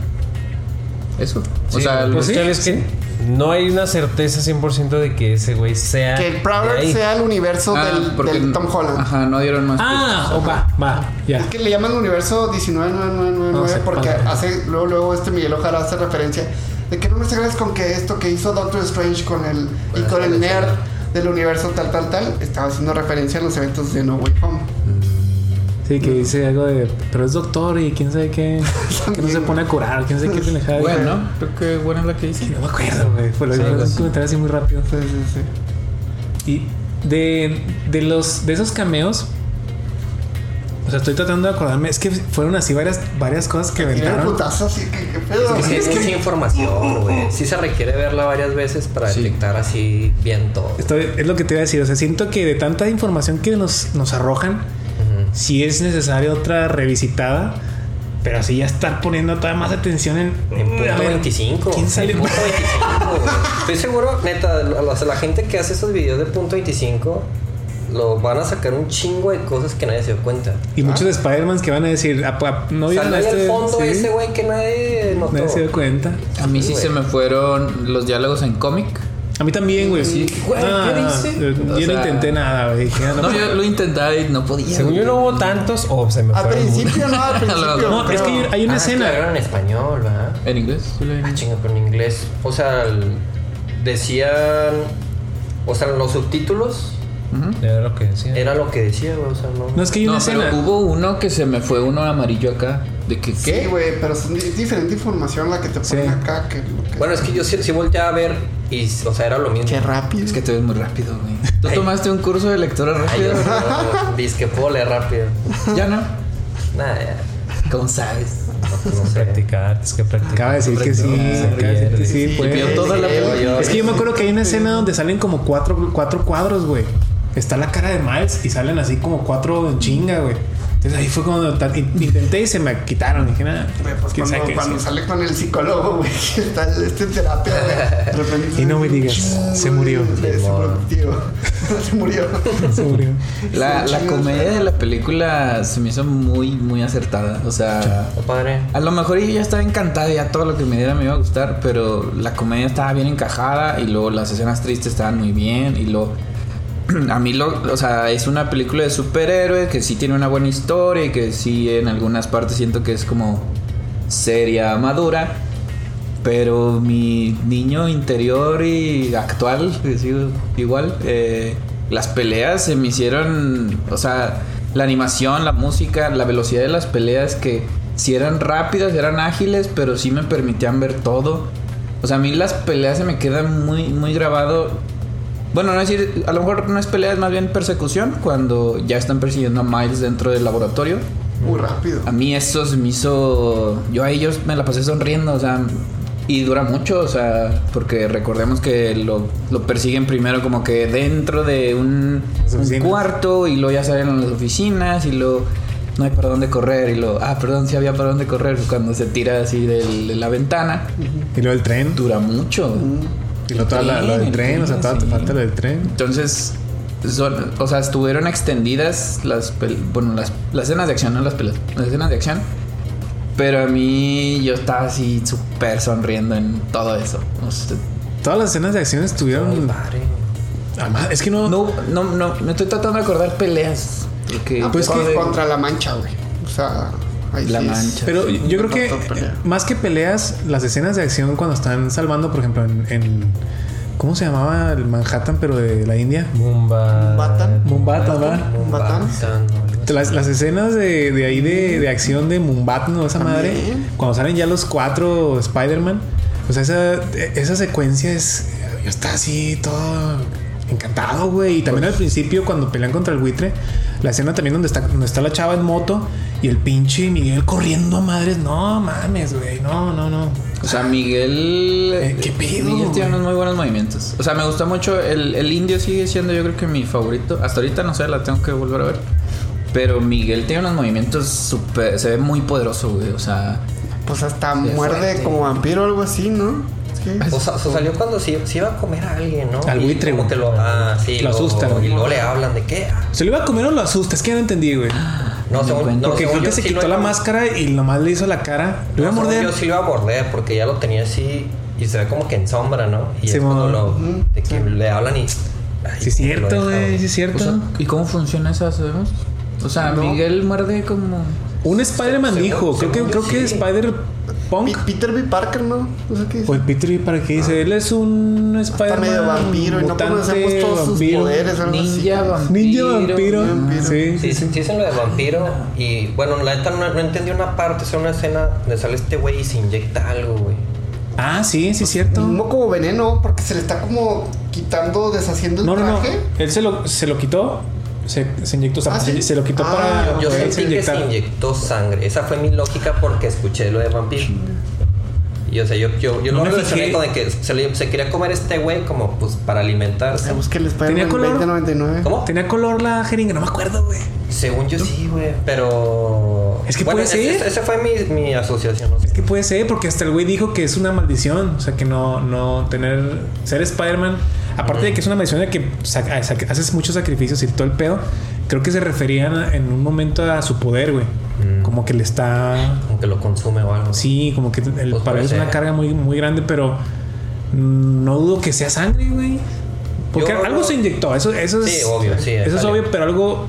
Eso. O
Sí,
sea,
pues
lo-
¿sabes qué? No hay una certeza 100% de que ese güey sea.
Que el Prowler sea el universo
Ah,
del,
porque-
del Tom Holland.
Ajá, no dieron más.
Ah, oh, va, va, ya.
Es que le llaman el universo 19999
No sé,
porque
padre.
hace luego luego este Miguel Ojara hace referencia de que no me sacas con que esto que hizo Doctor Strange con el y
Bueno,
con el
sí,
nerd
sí.
del universo tal tal tal estaba haciendo referencia a los eventos de No Way Home.
Sí, que dice algo de. Pero es doctor y quién sabe qué. Que no se pone a curar, quién sabe qué pendejada.
Bueno, creo que buena es la que dice.
No me acuerdo, güey. Fue lo
Sí,
que un
así.
comentario así muy rápido.
Sí, sí, sí.
Y de, de los de esos cameos. O sea, estoy tratando de acordarme. Es que fueron así varias, varias cosas que aventaron.
putazo que qué pedo.
Es que es mucha información, güey. Sí se requiere verla varias veces para
Sí.
detectar así bien todo.
Estoy- es lo que te iba a decir. O sea, siento que de tanta información que nos, nos arrojan, Sí es necesaria otra revisitada. Pero así ya estar poniendo toda más atención en.
En punto
a ver,
25.
¿Quién sale
En punto 25, güey. Estoy seguro, neta, sea, la gente que hace esos videos de punto 25 lo van a sacar un chingo de cosas que nadie se dio cuenta.
Y muchos Spider-Mans que van a decir, ah, pa- no vieron a este.
al fondo
sí,
ese güey que nadie notó.
Nadie se dio cuenta.
A mí sí
Sí,
se me fueron los diálogos en cómic.
A mí también, güey.
Sí.
Güey, ¿qué dice?
Yo, no
sea,
intenté nada, güey. Ah, no,
No, yo lo intentaba y no podía.
Según yo no hubo tantos o se me
Al principio no, al principio.
No, es que hay una
Ah, es que
escena.
en español, ¿verdad?
¿En inglés?
Ah, chinga, pero en inglés. O sea, decían. O sea, los subtítulos
Era lo que decía.
era lo que decía, güey. O sea, no.
No, es que hay una
No, pero
escena.
hubo uno que se me fue uno amarillo acá. ¿De que
Sí,
qué?
güey, pero es diferente información la que te ponen
Sí.
acá que lo que-
Bueno, es que yo sí, sí volteaba a ver y, o sea, era lo mismo.
Qué rápido.
Es que te ves muy rápido, güey. ¿Tú
Ay.
tomaste un curso de lectura
Ay,
rápida?
dice que puedo leer rápido.
ya no.
Nada, ya.
¿Cómo sabes?
No, sé.
Practicar, es que practicar.
Acaba de decir que sí. Acaba de decir que sí,
Sí,
pues.
vio toda la
Sí,
película.
yo-
Es que yo me acuerdo que hay una escena donde salen como cuatro, cuatro cuadros, güey. Está la cara de Miles y salen así como cuatro en chinga, güey. Entonces ahí fue cuando intenté y se me quitaron. Dije, nada,
pues cuando,
qué
cuando sale con el psicólogo, güey, está este en terapia, güey. de repente-
Y no me digas, se murió.
Se, murió. se murió.
Se murió.
La, la comedia de la película se me hizo muy, muy acertada. O sea,
padre.
a lo mejor yo ya estaba encantada y ya todo lo que me diera me iba a gustar, pero la comedia estaba bien encajada y luego las escenas tristes estaban muy bien y luego... A mí, lo, o sea, es una película de superhéroes que sí tiene una buena historia y que sí en algunas partes siento que es como seria, madura. Pero mi niño interior y actual, que sigo igual, eh, las peleas se me hicieron, o sea, la animación, la música, la velocidad de las peleas que si eran rápidas, eran ágiles, pero sí me permitían ver todo. O sea, a mí las peleas se me quedan muy, muy grabado. Bueno, no decir, a lo mejor no es pelea, es más bien persecución, cuando ya están persiguiendo a Miles dentro del laboratorio.
Muy rápido.
A mí eso se me hizo. Yo a ellos me la pasé sonriendo, o sea. Y dura mucho, o sea, porque recordemos que lo, lo persiguen primero como que dentro de un, cuarto y luego ya salen a las oficinas y luego no hay para dónde correr y luego, ah, perdón, sí había para dónde correr cuando se tira así del- de la ventana.
Y luego el tren.
Dura mucho.
Y luego toda la, lo del
el
tren, o sea,
tren,
todo te
sí.
falta lo del tren.
Entonces, son, o sea, estuvieron extendidas las, bueno, las, las escenas de acción, no las peleas, las escenas de acción. Pero a mí yo estaba así súper sonriendo en todo eso. O sea,
Todas las escenas de acción estuvieron. Además, es que no.
no, no, no, me estoy tratando de acordar peleas. Porque
Ah, pues que
que-
contra la mancha, güey. O sea, ahí
La
sí
Mancha.
Pero yo creo que
pelea.
más que peleas, las escenas de acción cuando están salvando, por ejemplo, en, en- ¿cómo se llamaba el Manhattan, pero de la India?
Mumba.
Batan.
Mumbata, ¿va?
Batán.
Las, las escenas de, de ahí de, de acción de Mumbat, ¿no? Esa madre.
También.
Cuando salen ya los cuatro Spider-Man. O sea, esa, esa secuencia es. Estaba así todo encantado, güey. Y también al principio, cuando pelean contra el buitre, la escena también donde está, donde está la chava en moto y el pinche Miguel corriendo a madres. No mames, güey. No, no, no.
O sea, Miguel.
Eh, ¿qué pedo,
Miguel tiene unos muy buenos movimientos. O sea, me gusta mucho. El, el indio sigue siendo, yo creo que mi favorito. Hasta ahorita no sé, la tengo que volver a ver. Pero Miguel tiene unos movimientos súper. Se ve muy poderoso, güey. O sea.
Pues hasta muerde
fuerte.
como vampiro o algo así, ¿no? Es
O sea, o salió cuando se, se iba a comer a alguien, ¿no?
Al buitre,
como
güey.
que lo, ah, sí,
Lo asustan,
Y luego le hablan de qué.
¿Se lo iba a comer o lo asusta? Es que ya no entendí, güey.
No, según, no,
Porque
según
creo que
yo
se
sí
quitó
lo
la
iba-
máscara y nomás le hizo la cara. Lo iba a
no,
morder.
Yo sí lo iba a morder porque ya lo tenía así y se ve como que en sombra, ¿no? Y es
Simón.
cuando lo, de que le hablan y. ay,
Sí, es
lo
cierto, güey. Sí, es cierto.
o sea, ¿Y cómo funciona eso? ¿Sabemos? O sea,
No.
Miguel muerde como.
Un Spider-Man dijo, creo que, creo que
sí.
Spider Punk.
Peter B. Parker, ¿no? No sé qué dice.
O el Peter, ¿para qué dice? Él es un
Está
Spider-Man.
medio vampiro y no
mutante,
conocemos todos sus
vampiro.
poderes o algo
Ninja
así.
vampiro.
Ninja vampiro.
Vampiro.
Sí,
Sí,
sí,
sí,
sí.
sí, dicen lo de vampiro. Y bueno, la neta no, no entendí una parte. Es una escena donde sale este güey y se inyecta algo, güey.
Ah, sí, sí, es cierto.
Mismo como veneno, porque se le está como quitando, deshaciendo el
No, no, no.
traje.
Él se lo, se lo quitó. Se, se inyectó. O sea,
Ah,
se,
¿sí?
se lo quitó
Ah,
para
Yo sentí que se inyectó sangre. Esa fue mi lógica porque escuché lo de vampiro. Y o sea, yo, yo, yo
No
lo
me
relacioné con de que se, le- se quería comer este güey como pues para alimentarse.
Se busca el
¿Tenía
Spider-Man
color?
2099.
¿Cómo?
Tenía color la jeringa, no me acuerdo, güey.
Según yo sí, güey. Pero.
Es que
Bueno,
puede ser.
ese- Esa fue mi, mi asociación. no sé.
Es que puede ser, porque hasta el güey dijo que es una maldición. O sea, que no, no tener. Ser Spider-Man. Aparte de que es una de que haces muchos sacrificios y todo el pedo. Creo que se referían en un momento a su poder, güey.
Mm.
Como que le está.
Como que lo consume o algo.
Sí, como que el,
Pues
para él es una carga muy, muy grande, pero no dudo que sea sangre, güey. Porque
Yo
algo se inyectó, eso, eso es.
Sí, obvio, sí,
Eso es obvio, pero algo.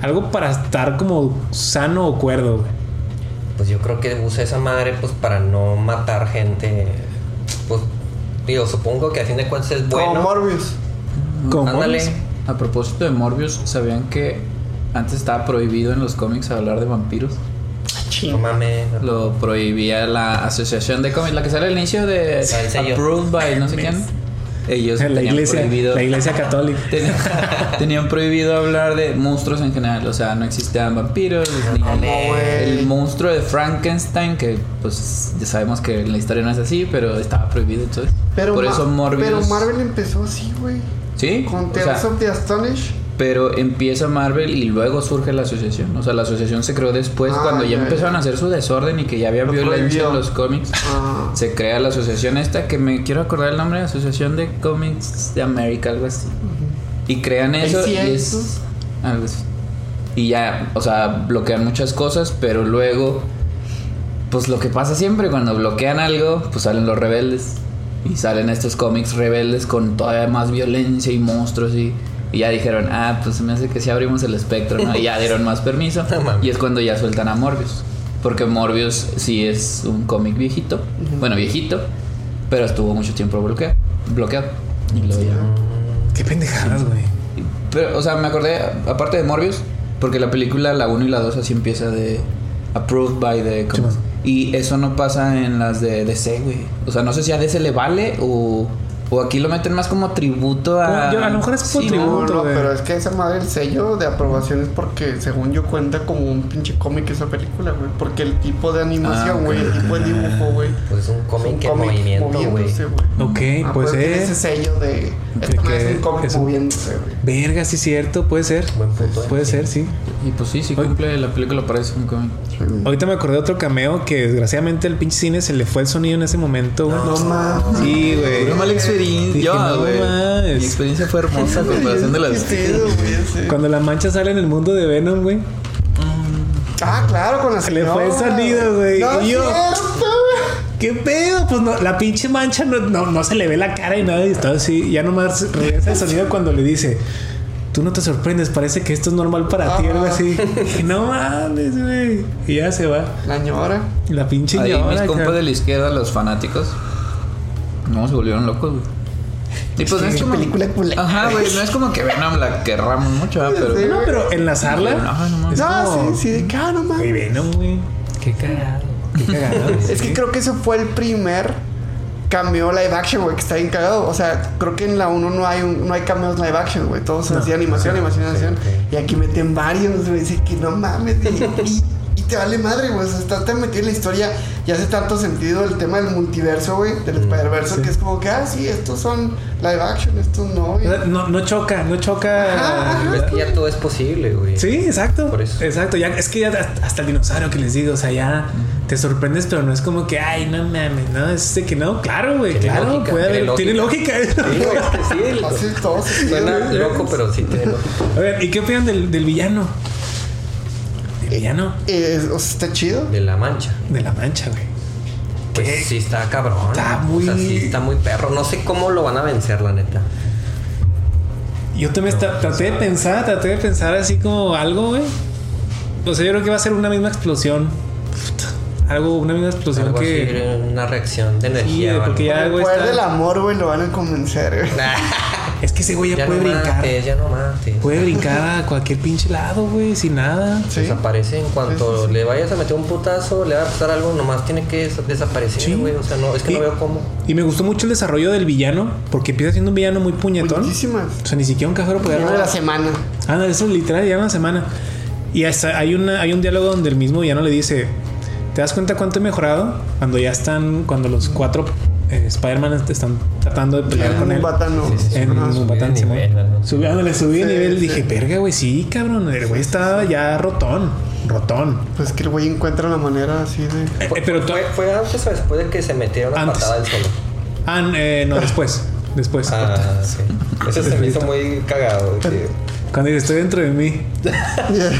Algo para estar como sano o cuerdo, güey.
Pues yo creo que usa esa madre pues para no matar gente. Digo, supongo que a fin de cuentas es
Como
bueno.
Morbius.
Como
Ándale.
Morbius.
A propósito de Morbius, ¿sabían que antes estaba prohibido en los cómics hablar de vampiros?
No mames.
Lo prohibía la asociación de cómics, la que sale al inicio de
el sello.
Approved by no sé quién. Ellos
La
tenían
iglesia,
prohibido.
la iglesia católica.
Tenían, tenían prohibido hablar de monstruos en general, o sea, no existían vampiros, ni
güey.
el monstruo de Frankenstein, que pues ya sabemos que en la historia no es así, pero estaba prohibido entonces.
Pero,
Por
Ma-
eso Morbius.
pero Marvel empezó así, güey.
Sí,
Con
o
Tales
sea,
of the Astonish.
Pero empieza Marvel y luego surge la asociación. O sea, la asociación se creó después
Ah,
cuando ya
ya,
empezaron
ya.
a hacer su desorden y que ya había
Lo
violencia
prohibió.
en los cómics.
Ah.
Se crea la asociación esta que me quiero acordar el nombre, Asociación de Cómics de América, algo así. Y crean eso y es
¿no?
algo así. Y ya, o sea, bloquean muchas cosas, pero luego pues lo que pasa siempre cuando bloquean algo, pues salen los rebeldes y salen estos cómics rebeldes con todavía más violencia y monstruos y y ya dijeron, ah, pues se me hace que si abrimos el espectro, ¿no? Y ya dieron más permiso. Y es cuando ya sueltan a Morbius. Porque Morbius sí es un cómic viejito. Bueno, viejito. Pero estuvo mucho tiempo bloqueado. bloqueado. Y luego ya.
Qué pendejadas, güey.
Pero, o sea, me acordé, aparte de Morbius, porque la película, la 1 y la 2, así empieza de Approved by the.
Sí,
y eso no pasa en las de DC, güey. O sea, no sé si a DC le vale o, o aquí lo meten más como tributo a.
Yo- a lo mejor es
Sí,
tributo.
¿no?
No, no, pero es que esa madre, el sello de aprobación es porque, según yo, cuenta como un pinche cómic esa película, güey. Porque el tipo de
Ah,
animación, güey, el tipo de dibujo, güey.
Pues es un
es
cómic en movimiento, güey.
Ok,
Ah,
puede
pues tiene
ser.
ese sello de.
De que
es un cómic
es
moviéndose, güey.
Verga, sí es cierto, puede ser.
Buen punto, ¿eh?
Puede ser, sí.
Y pues sí, sí cumple la película parece un cómic.
Ahorita me acordé de otro cameo que desgraciadamente el pinche cine se le fue el sonido en ese momento, güey.
No mames.
Sí, güey.
Una mala experiencia,
No
güey. Mi experiencia fue hermosa a comparación de las.
Cuando la mancha sale en el mundo de Venom, güey.
Ah, claro, con la
Se le fue el sonido, güey.
No,
Y yo-
cierto.
¿Qué pedo? Pues no, la pinche mancha no, no, no se le ve la cara y nada. Y está así. Ya nomás regresa el sonido cuando le dice. Tú no te sorprendes, parece que esto es normal para ti, algo así. Y no mames, güey. Y ya se va.
La ñora.
La pinche
Ahí
ñora,
mis compas de la izquierda, los fanáticos. No, se volvieron locos, güey. Y pues no es como.
película culera.
Ajá, güey. No es como que Venom la querramos mucho, ¿verdad? pero.
Sí,
No, pero enlazarla.
No, no mames.
es
No,
como-
sí, sí, de que, ah, no
Güey,
mames.
Venom, güey.
Qué cagado.
Qué cagado.
Es que creo que ese fue el primer cameo live action, güey, que está bien cagado. O sea, creo que en la 1 no hay, un- no hay cameos live action, güey. Todos son así, animación, animación, animación. Y aquí meten varios, güey. Dice que no mames. Y, y- te vale madre, güey. O sea, está tan metido en la historia. Y hace tanto sentido el tema del multiverso, güey. Del Spider-Verse, que es como que, ah, sí, estos son live action, estos no.
O
Y-
sea, No, no choca, no choca.
Es que ya todo es posible, güey.
Sí, exacto.
Por eso.
Exacto. Ya, es que ya hasta el dinosaurio que les digo, o sea, ya te sorprendes, pero no es como que, ay, no mames, no, es de que no, claro, güey, claro,
lógica,
puede
tiene
haber, tiene lógica.
Sí, güey, es que sí.
Así todo
Suena loco, pero sí tiene lógica.
A ver, ¿y qué opinan del, del villano? Del villano
Eh, o sea, está chido.
De la mancha.
de la mancha, güey.
Pues
¿Qué?
sí está cabrón.
Está
O
muy-
sea, sí está muy perro. No sé cómo lo van a vencer, la neta.
Yo también esta- traté de pensar, traté de pensar así como algo, güey. O sea, yo creo que va a ser una misma explosión. Puta, Algo, una misma explosión
Algo
que.
así, una reacción de
Sí,
energía. o algo.
porque ya,
el poder
está-
del amor, güey, lo van a convencer, güey.
Es que ese güey ya,
Ya
puede
no
brincar.
mates, ya no mates.
Puede brincar a cualquier pinche lado, güey, sin nada.
Sí.
Desaparece en cuanto
Sí, sí, sí.
le vayas a meter un putazo, le va a pasar algo, nomás tiene que des- desaparecer,
Sí.
güey. O sea, no, es que
Y-
no veo cómo.
Y me gustó mucho el desarrollo del villano, porque empieza siendo un villano muy puñetón.
Muchísimas.
O sea, ni siquiera un cajero
Villano de la semana.
Ah, no, eso literal ya una semana. Y hasta hay una hay un diálogo donde el mismo villano le dice, ¿te das cuenta cuánto he mejorado? Cuando ya están, cuando los cuatro eh, Spider-Man están tratando de pelear con él.
Batano.
En
Ajá.
Mumbatán,
de
Simón.
nivel, ¿no?
Subí,
Sí,
nivel.
sí.
Dije, verga, güey, sí, cabrón. El güey estaba ya rotón. Rotón.
Pues que el güey encuentra una manera así de.
Eh,
Fue,
eh, pero
fue, fue antes o después de que se metiera una
Antes.
patada del solo.
Ah, eh, no, después. Después.
Ah, sí. Eso se me hizo muy cagado. que-
Cuando dice, estoy dentro de mí.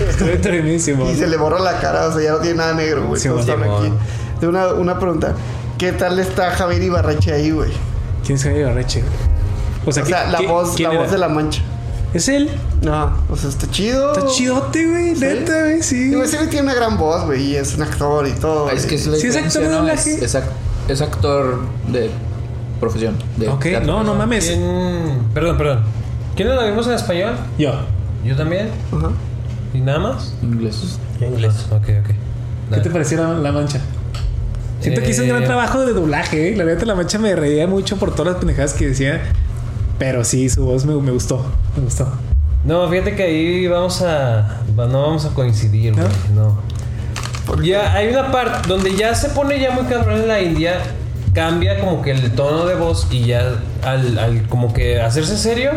Estoy dentro de mí, Simón.
Y se le borró la cara, o sea, ya no tiene nada negro, güey.
Sí,
están
Simón.
aquí. Tengo una, una pregunta. ¿Qué tal está Javier Ibarreche ahí, güey?
¿Quién se llama Reche? O sea,
O sea,
¿qui-
la voz,
quién
la voz de la mancha.
¿Es él?
No, o sea, está chido.
Está chidote, güey. Neta, güey, sí.
Digo, ese güey tiene una gran voz, güey, y es un actor y todo.
Es que es la
Sí, es actor de
¿no? Es,
doblaje.
es es actor de profesión. De
Ok,
teatro.
no, no mames.
¿Quién? Perdón, perdón. ¿Quiénes la vimos en español?
Yo.
Yo también.
Ajá.
¿Y nada más?
Inglés.
Inglés.
Ok, ok.
¿Qué te pareció la, la mancha? Siento que hizo un gran
Eh,
trabajo de doblaje, ¿eh? La neta, la mancha me reía mucho por todas las pendejadas que decía. Pero sí, su voz me, me gustó. Me gustó.
No, fíjate que ahí vamos a. No vamos a coincidir, güey. No. Ya hay una parte donde ya se pone ya muy cabrón en la India. Cambia como que el tono de voz y ya al, al como que hacerse serio.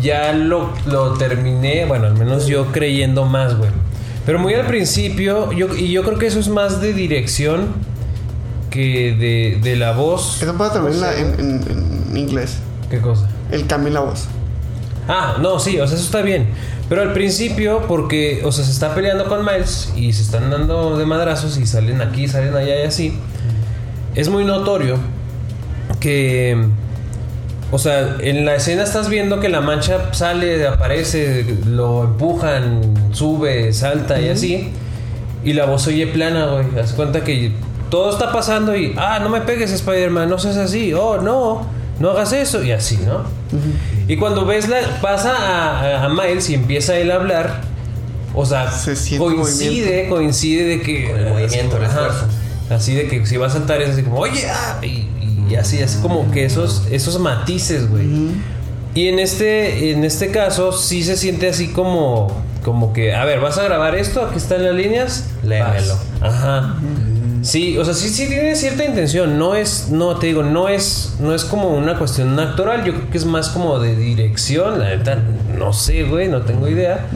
Ya lo, lo terminé, bueno, al menos yo creyendo más, güey. Pero muy al principio, yo, y yo creo que eso es más de dirección que de, de la voz.
Eso pasa también la- en, en- en inglés.
¿Qué cosa?
El cambio en la voz.
Ah, no, sí, o sea, eso está bien. Pero al principio, porque, o sea, se está peleando con Miles y se están dando de madrazos y salen aquí, salen allá y así. Es muy notorio que, o sea, en la escena estás viendo que la mancha sale, aparece, lo empujan, sube, salta y así. Y la voz se oye plana, güey. Haz cuenta que todo está pasando y, ah, no me pegues, Spider-Man, no seas así, oh, no, no hagas eso, y así, ¿no? Y cuando ves la. pasa a, a Miles y empieza él a hablar, o sea,
Se
coincide, coincide de que.
Con el movimiento, el
Ajá.
esfuerzo.
Así de que si va a saltar es así como, oye, ah", y, y así, así como que esos, esos matices, güey. Y en este, en este caso, sí se siente así como, como que, a ver, ¿vas a grabar esto? Aquí están las líneas.
Léemelo.
Ajá. Sí, o sea, sí, sí tiene cierta intención. No es, no, te digo, no es, no es como una cuestión actoral. Yo creo que es más como de dirección. La neta, no sé, güey, no tengo idea.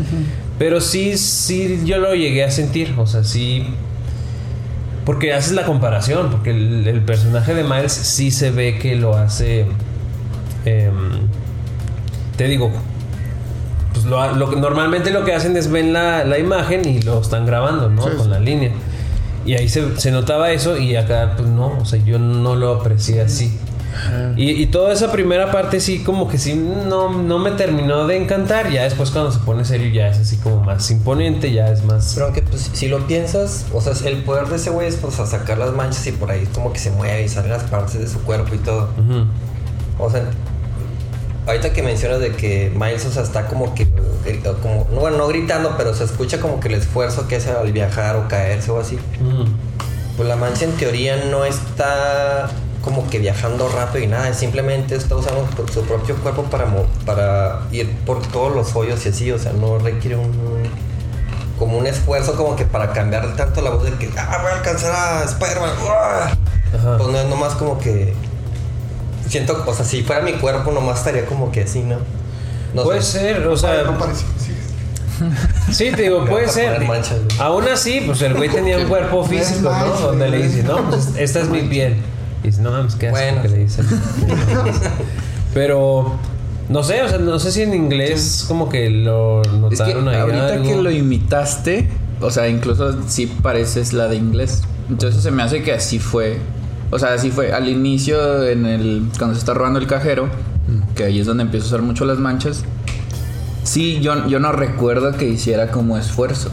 Pero sí, sí, yo lo llegué a sentir. O sea, sí. Porque haces la comparación. Porque el, el personaje de Miles sí se ve que lo hace. em, te digo. Pues lo, lo normalmente lo que hacen es ven la, la imagen y lo están grabando, ¿no?
Sí,
Con la línea. Y ahí se, se notaba eso y acá, pues no, o sea, yo no lo aprecié así. Y, y toda esa primera parte sí, como que sí, no, no me terminó de encantar. Ya después cuando se pone serio ya es así como más imponente, ya es más...
Pero aunque pues, si lo piensas, o sea, el poder de ese güey es pues, a sacar las manchas y por ahí como que se mueve y salen las partes de su cuerpo y todo. O sea, ahorita que mencionas de que Miles, o sea, está como que, eh, como, no, bueno, no gritando, pero se escucha como que el esfuerzo que hace al viajar o caerse o así. Pues la mancha en teoría no está como que viajando rápido y nada, simplemente está usando su propio cuerpo para, mo- para ir por todos los hoyos y así, o sea, no requiere un como un esfuerzo como que para cambiar tanto la voz de que ah voy a alcanzar a Spider-Man pues no es nomás como que siento, o sea, si fuera mi cuerpo nomás estaría como que así, ¿no? No
puede
sé.
ser, o sea...
no parece. Sí.
Sí, te digo, puede ser.
manchas.
Aún así, pues el güey tenía un cuerpo físico, ¿no? Donde le dice, no, pues esta es mi piel. Y dice, no mames, qué asco
Bueno.
que le dicen. Pero, no sé, o sea, no sé si en inglés como que lo
Es que
notaron ahí
ahorita
algo.
que lo imitaste, o sea, incluso sí pareces la de inglés. Entonces se me hace que así fue. O sea, así fue. Al inicio, en el cuando se está robando el cajero, que ahí es donde empiezo a usar mucho las manchas. Sí, yo, yo no recuerdo que hiciera como esfuerzo.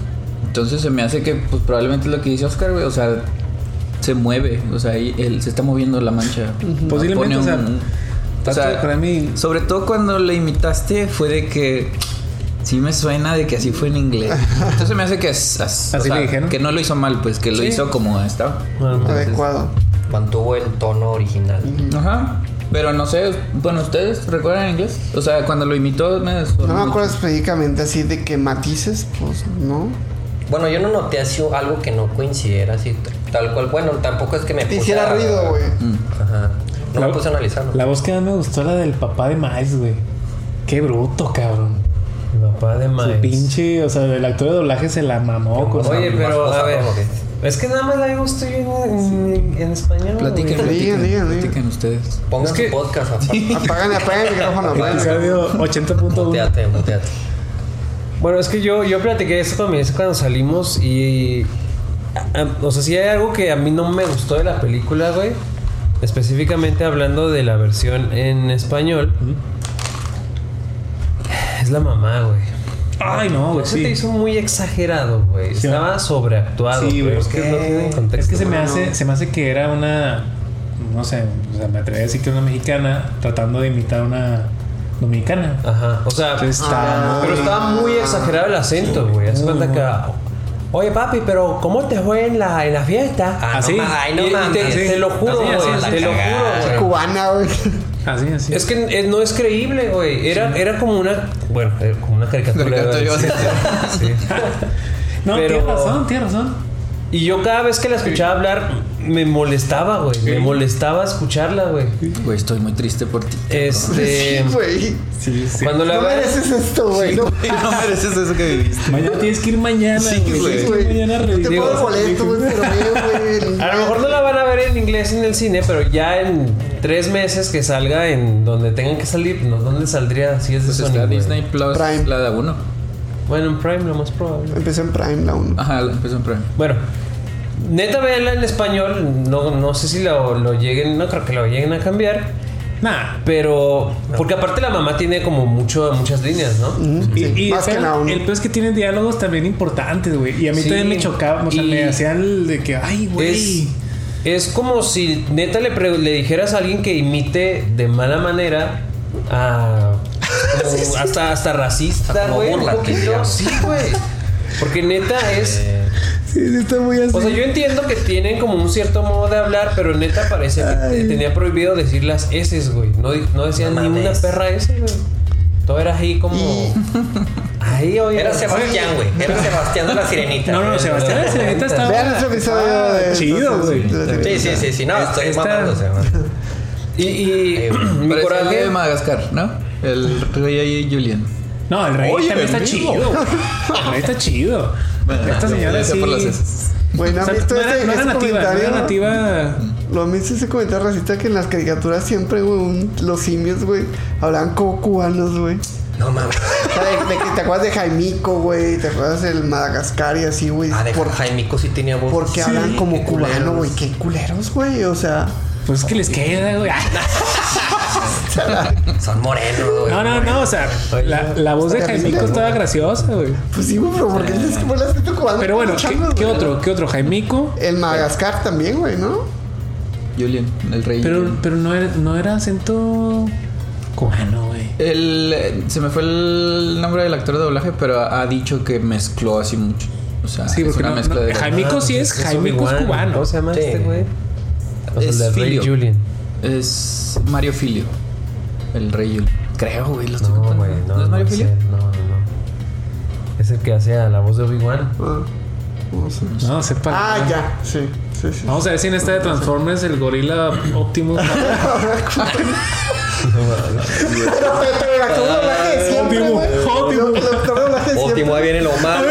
Entonces se me hace que, pues probablemente lo que dice Oscar, güey, o sea, se mueve, o sea, ahí él se está moviendo la mancha.
Posiblemente, o sea,
un- o sea,
acordarme-
sobre todo cuando le imitaste fue de que sí me suena de que así fue en inglés. Entonces me hace que as- as-
¿Así
o sea,
le dijeron?
que no lo hizo mal, pues que lo
Sí.
hizo como estaba.
Bueno,
Adecuado.
mantuvo el tono original.
Ajá. Pero no sé, bueno, ¿ustedes recuerdan inglés? O sea, cuando lo imitó me
No me acuerdo específicamente así de que matices, pues no.
Bueno, yo no noté así algo que no coincidiera así tal cual. Bueno, tampoco es que me
Te
puse
hiciera
a-
ruido, güey.
Ajá. No
La-
me puse a analizarlo.
La voz que más me gustó la del papá de Miles, güey. Qué bruto, cabrón.
mi papá de
Su
Miles.
pinche, o sea, el actor de doblaje se la mamó con
Oye,
Más
pero a
cosas,
ver, es que nada más la digo estoy en, en, en español.
Platiquen,
güey.
Digan,
platiquen, platiquen ustedes.
Pongan su podcast aparte.
Apagan, apagan el micrófono. apagan.
Episodio 80.1.
Muteate, muteate.
Bueno, es que yo, yo platiqué con mi ex cuando salimos y... a- a- o sea, si hay algo que a mí no me gustó de la película, güey. Específicamente hablando de la versión en español. Es la mamá, güey.
Ay, no, güey,
Eso te
sí.
hizo muy exagerado, güey.
Sí.
Estaba sobreactuado.
Sí, güey.
Es que no tiene contexto.
Es que se me hace, se me hace que era una, no sé, o sea, me atrevería a decir que una mexicana tratando de imitar a una dominicana.
Ajá. O sea,
Entonces está
Ah,
pero estaba muy exagerado el acento, güey. Haz cuenta que. Oye, papi, pero ¿cómo te fue en la, en la fiesta?
Ah,
¿Así?
no, ay, no mames.
te, te lo juro, güey. te lo juro, güey.
Cubana, güey.
Así, así.
Es que eh, no es creíble, güey. Era, era como una. Bueno, eh, como una caricatura.
No, tienes razón, tienes razón.
Y yo cada vez que la escuchaba hablar, me molestaba, güey. Me molestaba escucharla, güey.
Güey, estoy muy triste por ti.
Este.
Sí, güey.
Sí, sí.
Cuando la
No
veas-
mereces esto, güey. No,
no mereces eso que viviste.
Mañana tienes que ir mañana,
Sí,
güey. mañana
Te el boleto, güey, pero güey.
A lo mejor no la van a ver en inglés en el cine, pero ya en tres meses que salga en donde tengan que salir, ¿no? ¿dónde saldría si es de
Pues
Sony?
está? Disney Plus,
Prime.
la de uno.
Bueno, en Prime, lo más probable.
Empecé en Prime la 1.
Ajá, la empezó en Prime.
Bueno, neta, véanla en español. No, no sé si lo, lo lleguen, no creo que lo lleguen a cambiar.
Nah.
Pero, porque aparte la mamá tiene como mucho, muchas líneas, ¿no?
Y, y
más
el
que la 1.
el peor es que tiene diálogos también importantes, güey. Y a mí
Sí.
también me chocaba, o sea,
Y-
me hacían el de que, ay, güey.
es como si neta le, le dijeras a alguien que imite de mala manera a. hasta, hasta racista,
Como
güey. un
burla,
poquito.
digamos.
Sí, güey. Porque neta es.
Sí, sí, está muy así.
O sea, yo entiendo que tienen como un cierto modo de hablar, pero neta parece que tenía prohibido decir las S, güey. No, no decían
No
ni una perra S, güey. Todo era ahí como.
Y-
Ahí, oye.
Era Sebastián, güey. Era Sebastián de la sirenita.
No, no, Sebastián de la Sirenita estaba.
Vean ese episodio de.
chido, güey.
Sí, sí, sí, sí. No, estoy sea,
Y, y mi coraje.
de Madagascar, ¿no? El rey ahí Julian.
No, el rey
Oye,
también está
vivo.
chido. El rey está chido.
Bueno,
Esta señora sí.
por las heces.
Güey, ¿no
O sea,
visto
no era,
ese,
no era
ese
nativa, no
comentario?
era nativa.
¿Lo han visto ese comentario racista que en las caricaturas siempre, güey, un- los simios, güey, hablaban como cubanos, güey?
No mames.
O sea, de, de que te acuerdas de Jaimico, güey, te acuerdas del Madagascar y así, güey.
Ah, de
Por-
Jaimico sí tenía voz.
porque
Sí,
hablan como cubano, güey. Qué culeros, güey. O sea,
Pues es que les queda, güey.
Son morenos, güey.
No, no, no. O sea, la, la voz de Jaimico estaba graciosa, güey.
pues sí, güey, pero ¿por qué dices que fue el acento cubano?
Pero bueno, ¿qué,
Changos,
qué
güey.
otro? ¿Qué otro? Jaimico.
El Madagascar también, güey, ¿no?
Julian, el rey.
Pero,
Julian.
pero no, era, no era acento cubano, güey.
El, eh, se me fue el nombre del actor de doblaje, pero ha dicho que mezcló así mucho. O sea,
Sí,
es
porque
una
no-
mezcla
no,
de.
Jaimico sí es, Jaimico es cubano.
¿Cómo se llama
Sí.
este güey? O sea,
Es
el del Rey. Julian.
Es Mario Filio. El rey. Creo, güey. Lo estoy
No,
contando.
güey, no.
¿No es Mario
no
Filio?
No, no, no. Es el que hace a la voz de Obi-Wan.
Ah, no sé.
No, sepa.
Ah, ya, sí, sí, sí.
Vamos a ver si en esta de Transformers el gorila Optimus.
Siempre.
ahí viene lo malo.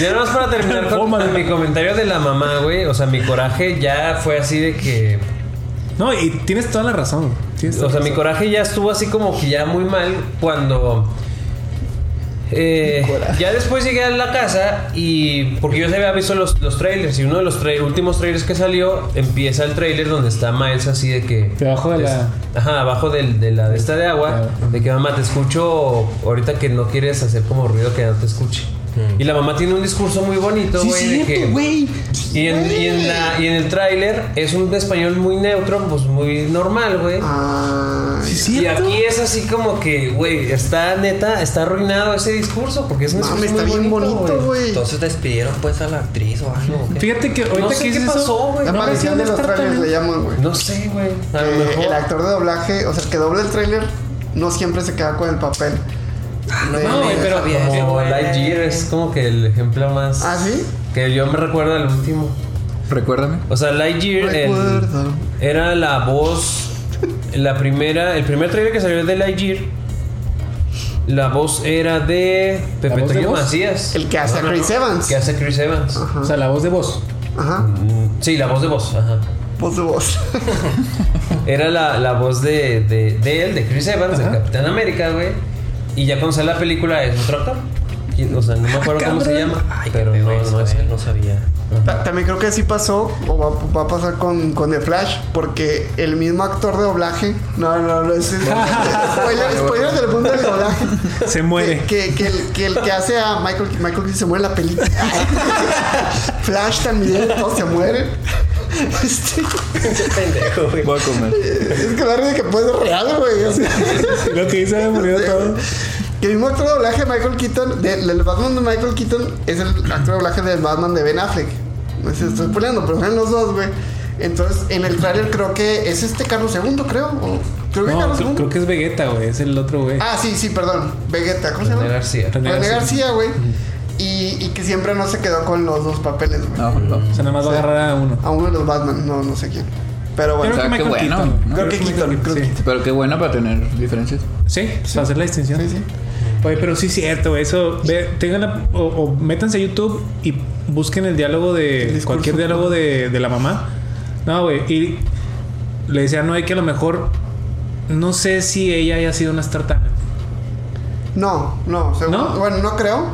Ya nada más para terminar con, con mi comentario de la mamá, güey. O sea, mi coraje ya fue así de que.
No, y tienes toda la razón.
O sea, mi coraje ya estuvo así como que ya muy mal cuando. eh, ya después llegué a la casa y. Porque yo se había visto los, los trailers. Y uno de los tra- últimos trailers que salió empieza el trailer donde está Miles así de que.
Debajo de la-
Ajá, abajo del- de la de esta de agua. De que mamá te escucho ahorita que no quieres hacer como ruido que no te escuche. Y la mamá tiene un discurso muy bonito,
Sí,
güey. que-
cierto, güey.
y en, y, en la- y en el tráiler es un español muy neutro, pues muy normal, güey.
Ah,
Sí,
y
cierto.
aquí es así como que, güey, está neta, está arruinado ese discurso porque es un
mames,
discurso
está
muy
bien bonito, güey.
Entonces despidieron pues a la actriz o algo. ¿o qué?
Fíjate que ahorita
No sé
que
qué
dices
pasó, güey.
La
no
maldición de los trailers le llaman, güey.
No sé, güey. A lo
Que
mejor.
el actor de doblaje, o sea, el que dobla el trailer, no siempre se queda con el papel.
No,
No,
güey, pero
sabía eso,
como
güey.
Lightyear es como que el ejemplo más.
¿Ah, sí?
Que yo me recuerdo al último.
Recuérdame.
O sea, Lightyear el-
Recuerdo.
era la voz. La primera. El primer trailer que salió de Lightyear. La voz era de Pepe Toño? Macías.
El que hace a Chris Evans.
Que hace Chris Evans.
O sea, la voz de voz.
Ajá.
Mm, Sí, la voz de voz. Ajá.
Voz de voz.
Era la, la voz de, de, de él, de Chris Evans, de Capitán América, güey. Y ya cuando sale la película es otro actor. O sea, no me acuerdo cómo se llama.
Ay,
pero no,
eso,
no es
eh, no sabía.
Ta- También creo que sí pasó, o va, va a pasar con, con The Flash, porque el mismo actor de doblaje. No, no, no, es. spoiler, spoiler del mundo del doblaje.
Se muere.
Que, que, el, que el que hace a Michael, Michael se muere en la película. Flash también, todos se mueren. Este,
pendejo, güey.
Voy a comer.
es que la es que puede ser real, güey. o sea.
Lo que hice me murió todo.
Que el mismo actor de doblaje de Michael Keaton, de- del Batman de Michael Keaton, es el actor de doblaje del Batman de Ben Affleck. No sé si estoy peleando, pero son los dos, güey. Entonces, en el trailer creo que es este Carlos II, creo. o- creo que
No,
Carlos
creo,
II.
creo que es Vegeta, güey. Es el otro, güey.
Ah, sí, sí, perdón. Vegeta, ¿cómo se llama?
René García.
René
René
García.
García, güey. Y, y que siempre no se quedó con los dos papeles, güey.
No, no.
O sea, nada más va a agarrar a uno.
A uno de los Batman, no, no sé quién. Pero bueno,
Creo que
sea, qué bueno,
Keaton.
¿no?
creo que Keaton, creo que
Sí.
Pero qué bueno para tener diferencias.
Sí, para hacer la distinción.
Sí, sí.
Oye, pero sí es cierto, eso. Ve, tengan la- o, o métanse a YouTube y busquen el diálogo de.
El
cualquier diálogo de, de la mamá. No, güey. Y le decía a Noé que a lo mejor. No sé si ella haya sido una Star Talent.
No, no, según-
¿No?
bueno, no creo.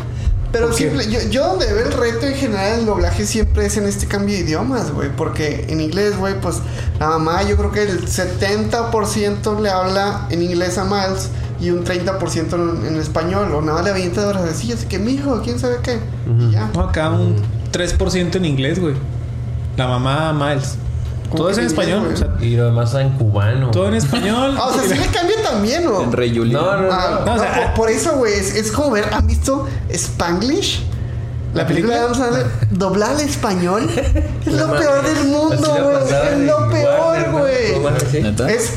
Pero simple, yo, yo donde veo el reto en general el doblaje siempre es en este cambio de idiomas, güey. Porque en inglés, güey, pues la mamá yo creo que el 70% le habla en inglés a Miles y un 30% en, en español. O nada más le avienta de así, así que mijo, quién sabe qué. Y ya.
No, acá un 3% en inglés, güey. La mamá Miles.
¿Cómo
Todo es en español.
güey?
o sea,
Y lo demás en cubano.
todo en español.
Ah, o sea, sí le cambia también, ¿o?
En Rey Julian.
No, no,
Ah,
No, o
no,
sea,
por, por eso, güey, es, es como ver, ¿han visto Spanglish? La
¿La
película de? Adam Sandler, doblada al español. Es lo
No
peor del mundo, güey. Es lo peor,
¿no?
güey.
No.
Es,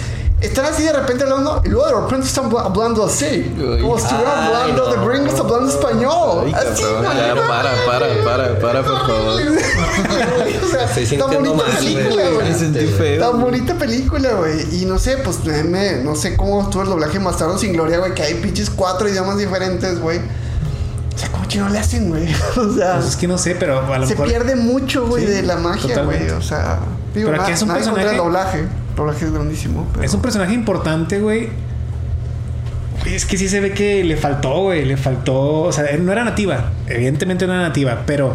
están así de repente hablando y luego de repente están habla- hablando así.
Uy.
Como si estuvieran
Ay,
hablando de gringos hablando español.
Ay,
así,
para, para, para, para, por favor.
o sea,
Estoy
tan bonita
mal,
película, güey. Tan bonita película, güey. Y no sé, pues me, me- no sé cómo estuvo el doblaje de Bastardo sin Gloria, güey, que hay pinches cuatro idiomas diferentes, güey. O sea, ¿cómo no le hacen, güey? O sea,
Pues es que no sé, pero a lo
se
mejor.
pierde mucho, güey,
Sí,
de la magia, güey. O sea, digo,
Pero aquí es un
el
personaje-
doblaje. El doblaje es grandísimo. pero-
Es un personaje importante, güey. Es que sí se ve que le faltó, güey. Le faltó. O sea, no era nativa. Evidentemente no era nativa, pero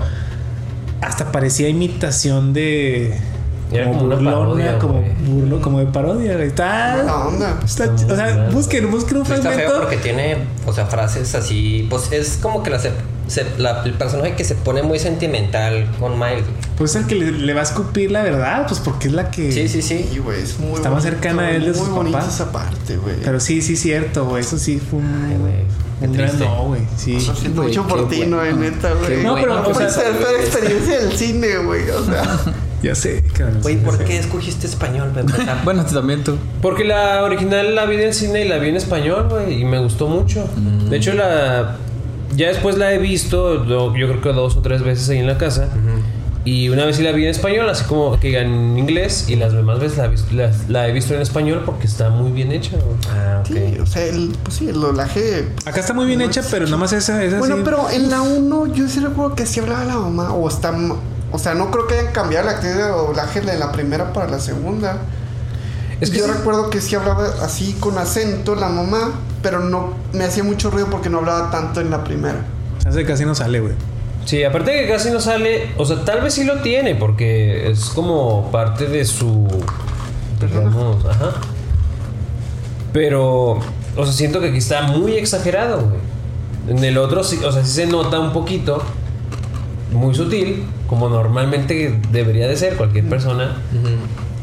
hasta parecía imitación de.
Era como una parodia,
como, burlo, como de parodia, güey. Está.
Buena onda.
está-
Está muy
o sea, busquen, busquen un
Sí, Está feo
fragmento.
porque tiene, o sea, frases así. Pues es como que la, se- se- la- el personaje que se pone muy sentimental con Miles.
Pues es el que le, le va a escupir la verdad, pues porque es la que.
Sí, sí, sí.
Sí, güey, es muy
Está más
bonito,
cercana a él de sus papás.
esa parte, güey.
Pero sí, sí, cierto, güey. Eso sí fue un.
Ay,
un no, güey. Sí.
Lo siento mucho por ti, no, neta, güey.
No, pero,
no ser la experiencia del cine, güey. O sea,
Ya sé, cabrón.
Güey, ¿por qué escogiste español para empezar?
Bueno, también tú.
Porque la original la vi en el cine y la vi en español, güey, y me gustó mucho. De hecho, la ya después la he visto, do- yo creo que dos o tres veces ahí en la casa. Y una vez sí la vi en español, así como que en inglés, y las demás veces la, he vis- la- la he visto en español porque está muy bien hecha, güey.
ah, ok.
sí, o sea, el, pues sí, el doblaje.
Acá está muy bien hecha, pero nada más esa, esa
Bueno, pero en la 1 yo sí recuerdo que sí hablaba la mamá. O está. O sea, no creo que hayan cambiado la actriz de doblaje de la primera para la segunda.
Es que
yo
sí-
recuerdo que sí hablaba así con acento la mamá, pero no me hacía mucho ruido porque no hablaba tanto en la primera.
Hace casi no sale, güey.
Sí, aparte de que casi no sale, o sea, tal vez sí lo tiene, porque es como parte de su. Digamos, ajá. Pero, o sea, siento que aquí está muy exagerado, güey. En el otro, sí, o sea, sí se nota un poquito, muy sutil, como normalmente debería de ser cualquier persona.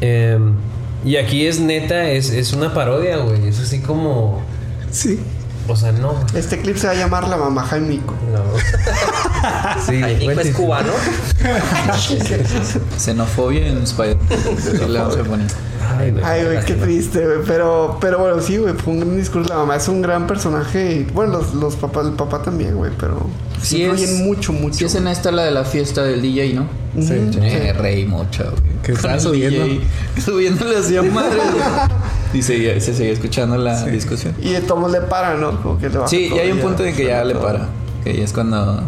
Eh, y aquí es neta, es, es una parodia, güey. Es así como.
Sí.
O sea, no.
Este clip se va a llamar La Mamá Jaimico.
No.
Sí,
Ay, Nico es cubano.
Xenofobia en Spider.
Ay, güey.
Ay, güey, qué triste, güey. Pero, pero bueno, sí, güey, fue un gran discurso. La mamá es un gran personaje. Y, bueno, los, los papás, el papá también, güey, pero
Sí
influyen
es-
mucho, mucho.
Sí, es en esta la de la fiesta del DJ, ¿no?
Sí.
sí.
Reí mucho, güey.
Que estaba subiendo.
DJ, Subiéndole hacía madre. güey. y seguía- se seguía escuchando la discusión.
Y de todos le para, ¿no? Como que le baja
Sí, y hay un punto en que ya le para. Que ya es cuando.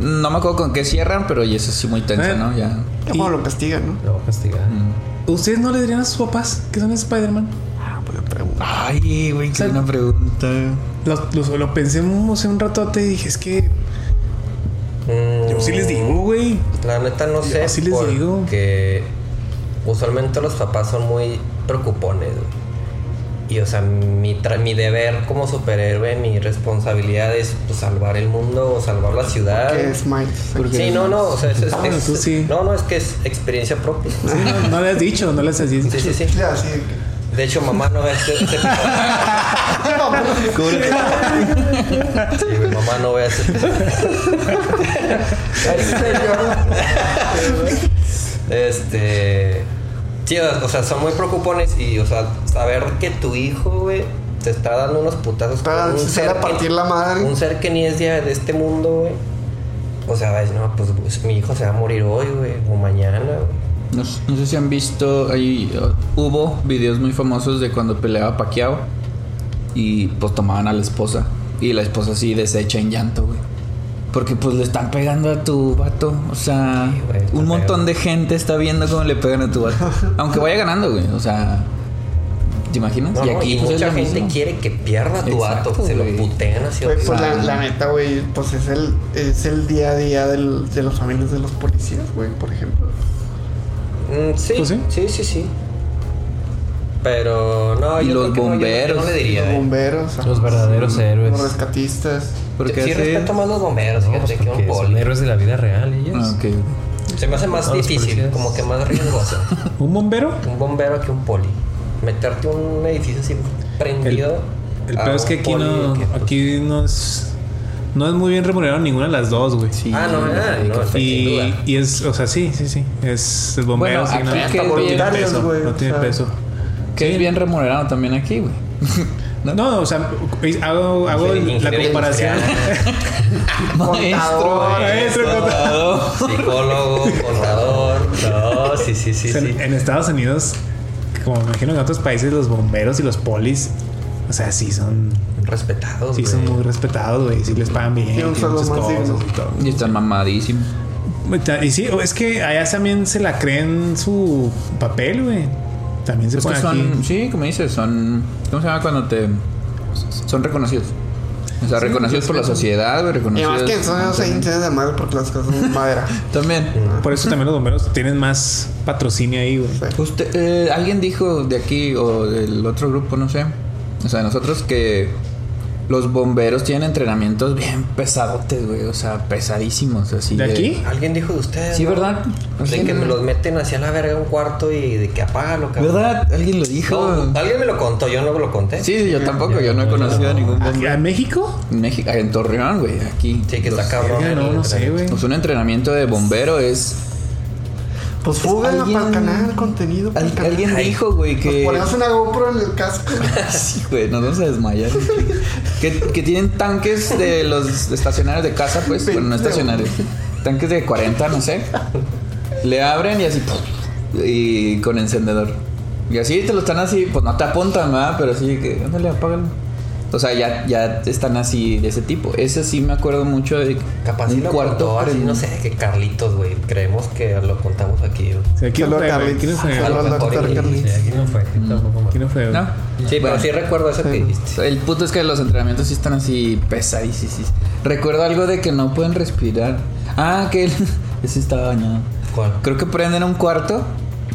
No me acuerdo con qué cierran, pero ya eso sí muy tenso,
Eh.
¿no? Ya.
Ya cuando lo castigan, ¿no?
Lo voy a castigar.
Mm.
¿Ustedes no le dirían a sus papás que son Spider-Man?
Ah, pues le pregunto.
Ay, güey, qué buena pregunta.
Lo, lo, lo pensé hace un ratote y dije, es que
Mm,
yo sí les digo, güey.
La neta no sé.
sí les digo.
Porque usualmente los papás son muy preocupones, güey. Y o sea, mi, tra- mi deber como superhéroe, mi responsabilidad es pues, salvar el mundo o salvar la ciudad.
Que es.
Porque-
Sí, no, no, o sea, es, es-
Ah, bueno,
es-
tú sí.
no, no, es que es experiencia propia.
Sí, no, no le has dicho, no les has dicho.
Sí, sí, sí.
Sí, de
hecho, mamá no ve este, este episodio. Sí, güey, mamá no ve este Este. Sí, o sea, son muy preocupones y, o sea, saber que tu hijo, güey, te está dando unos putazos con un
se sale a
que-
partir la madre.
Un ser que ni es de, de este mundo, güey. O sea, ves, no, pues, pues, mi hijo se va a morir hoy, güey, o mañana, güey.
No, no sé si han visto, ahí uh, hubo videos muy famosos de cuando peleaba Pacquiao y pues tomaban a la esposa y la esposa así deshecha en llanto, güey. Porque pues le están pegando a tu vato, o sea,
Sí, güey, está
un montón de gente está viendo cómo le pegan a tu vato, aunque vaya ganando, güey, o sea, ¿te imaginas?
No,
y
no,
aquí
y
pues, es
mucha gente
mismo.
quiere que pierda a tu
Exacto,
vato, que se lo
güey.
puteen así.
Güey, pues la, la neta, güey, pues es el, es el día a día del, de las familias de los policías, güey, por ejemplo.
Mm, sí,
sí.
sí, sí, sí. Pero no,
Y
yo
los
creo que no, yo-
bomberos.
yo no le diría.
Los
eh.
bomberos.
Los verdaderos
sí,
héroes.
Los rescatistas.
Porque
sí respeto más los bomberos,
No,
fíjate,
pues
que un
porque son
poli.
héroes de la vida real, ellos.
Ah, ok.
Se me hace más
los
difícil, como que más riesgoso.
¿Un bombero?
un bombero que un poli. Meterte a un edificio así prendido.
El
a
peor es que aquí
poli
no,
que, pues,
aquí no es, no es muy bien remunerado ninguna de las dos, güey.
Sí,
Ah, no, ah, no, sin
Y, y es, o sea, sí, sí, sí. Es el bombero,
Bueno,
sí, no,
aquí
no
que
tiene peso.
güey,
No
o
tiene
sea.
peso.
Que
Sí.
es bien remunerado también aquí, güey.
No, no, o sea, hago, hago
Sí,
la comparación.
Contador,
Maestro,
contador.
psicólogo, contador. No, sí, sí, sí,
O sea,
sí.
En Estados Unidos, como me imagino en otros países, los bomberos y los polis, o sea, sí son,
Respetados,
sí son
güey.
muy respetados, güey. Sí les pagan bien.
Tienen
muchas
más
cosas y todo.
Y están mamadísimos.
Y sí, es que allá también se la creen su papel, güey. También se
Es que son,
aquí.
sí, como dices, son. ¿Cómo se llama cuando te. Son reconocidos? O sea, reconocidos por la sociedad, güey,
Y
reconocidos.
además que en Estados Unidos de madre porque las casas son madera.
También.
Por eso también los bomberos tienen más patrocinio ahí, güey.
Usted, eh, alguien dijo de aquí o del otro grupo, no sé. O sea, nosotros que los bomberos tienen entrenamientos bien pesadotes, güey. O sea, pesadísimos. Así
¿De aquí?
Alguien dijo de ustedes.
Sí,
¿no?
¿verdad?
De que me los meten hacia la verga a un cuarto y de que apágalo, cabrón.
¿Verdad? Alguien lo dijo.
No, alguien me lo contó, yo no lo conté.
Sí, sí, yo tampoco. Yo no he conocido a ningún
¿Aquí
bombero.
¿En México?
En México, en Torreón, güey, aquí.
Sí, que está
Los-
cabrón.
Verga, no, no sé, güey.
Pues un entrenamiento de bombero es.
Pues
alguien-
para el canal, contenido para el
Al-
canal.
alguien dijo, güey, que.
ponemos una GoPro en el casco.
Sí, güey, nos vamos a desmayar. que, que tienen tanques de los estacionarios de casa, pues, bueno, no estacionarios. Tanques de 40, no sé. Le abren y así. Y con encendedor. Y así te lo están así, pues no te apuntan, ¿verdad? Pero así que, ándale, apágalo. O sea, ya, ya están así de ese tipo. Ese sí me acuerdo mucho de
Capaz
un
lo
cuarto.
contó así, no sé, que Carlitos, güey. Creemos que lo contamos aquí, güey.
O sea, ¿quién
Saludos,
fue. ¿Quién fue?
Carlitos.
Sí, aquí no fue. aquí.
¿Quién fue?
No.
Sí, pero
Bueno.
sí recuerdo eso que dijiste.
El punto es que los entrenamientos sí están así pesadísimos. Recuerdo algo de que no pueden respirar. Ah, que el- ese estaba bañado.
¿Cuál?
Creo que prenden un cuarto.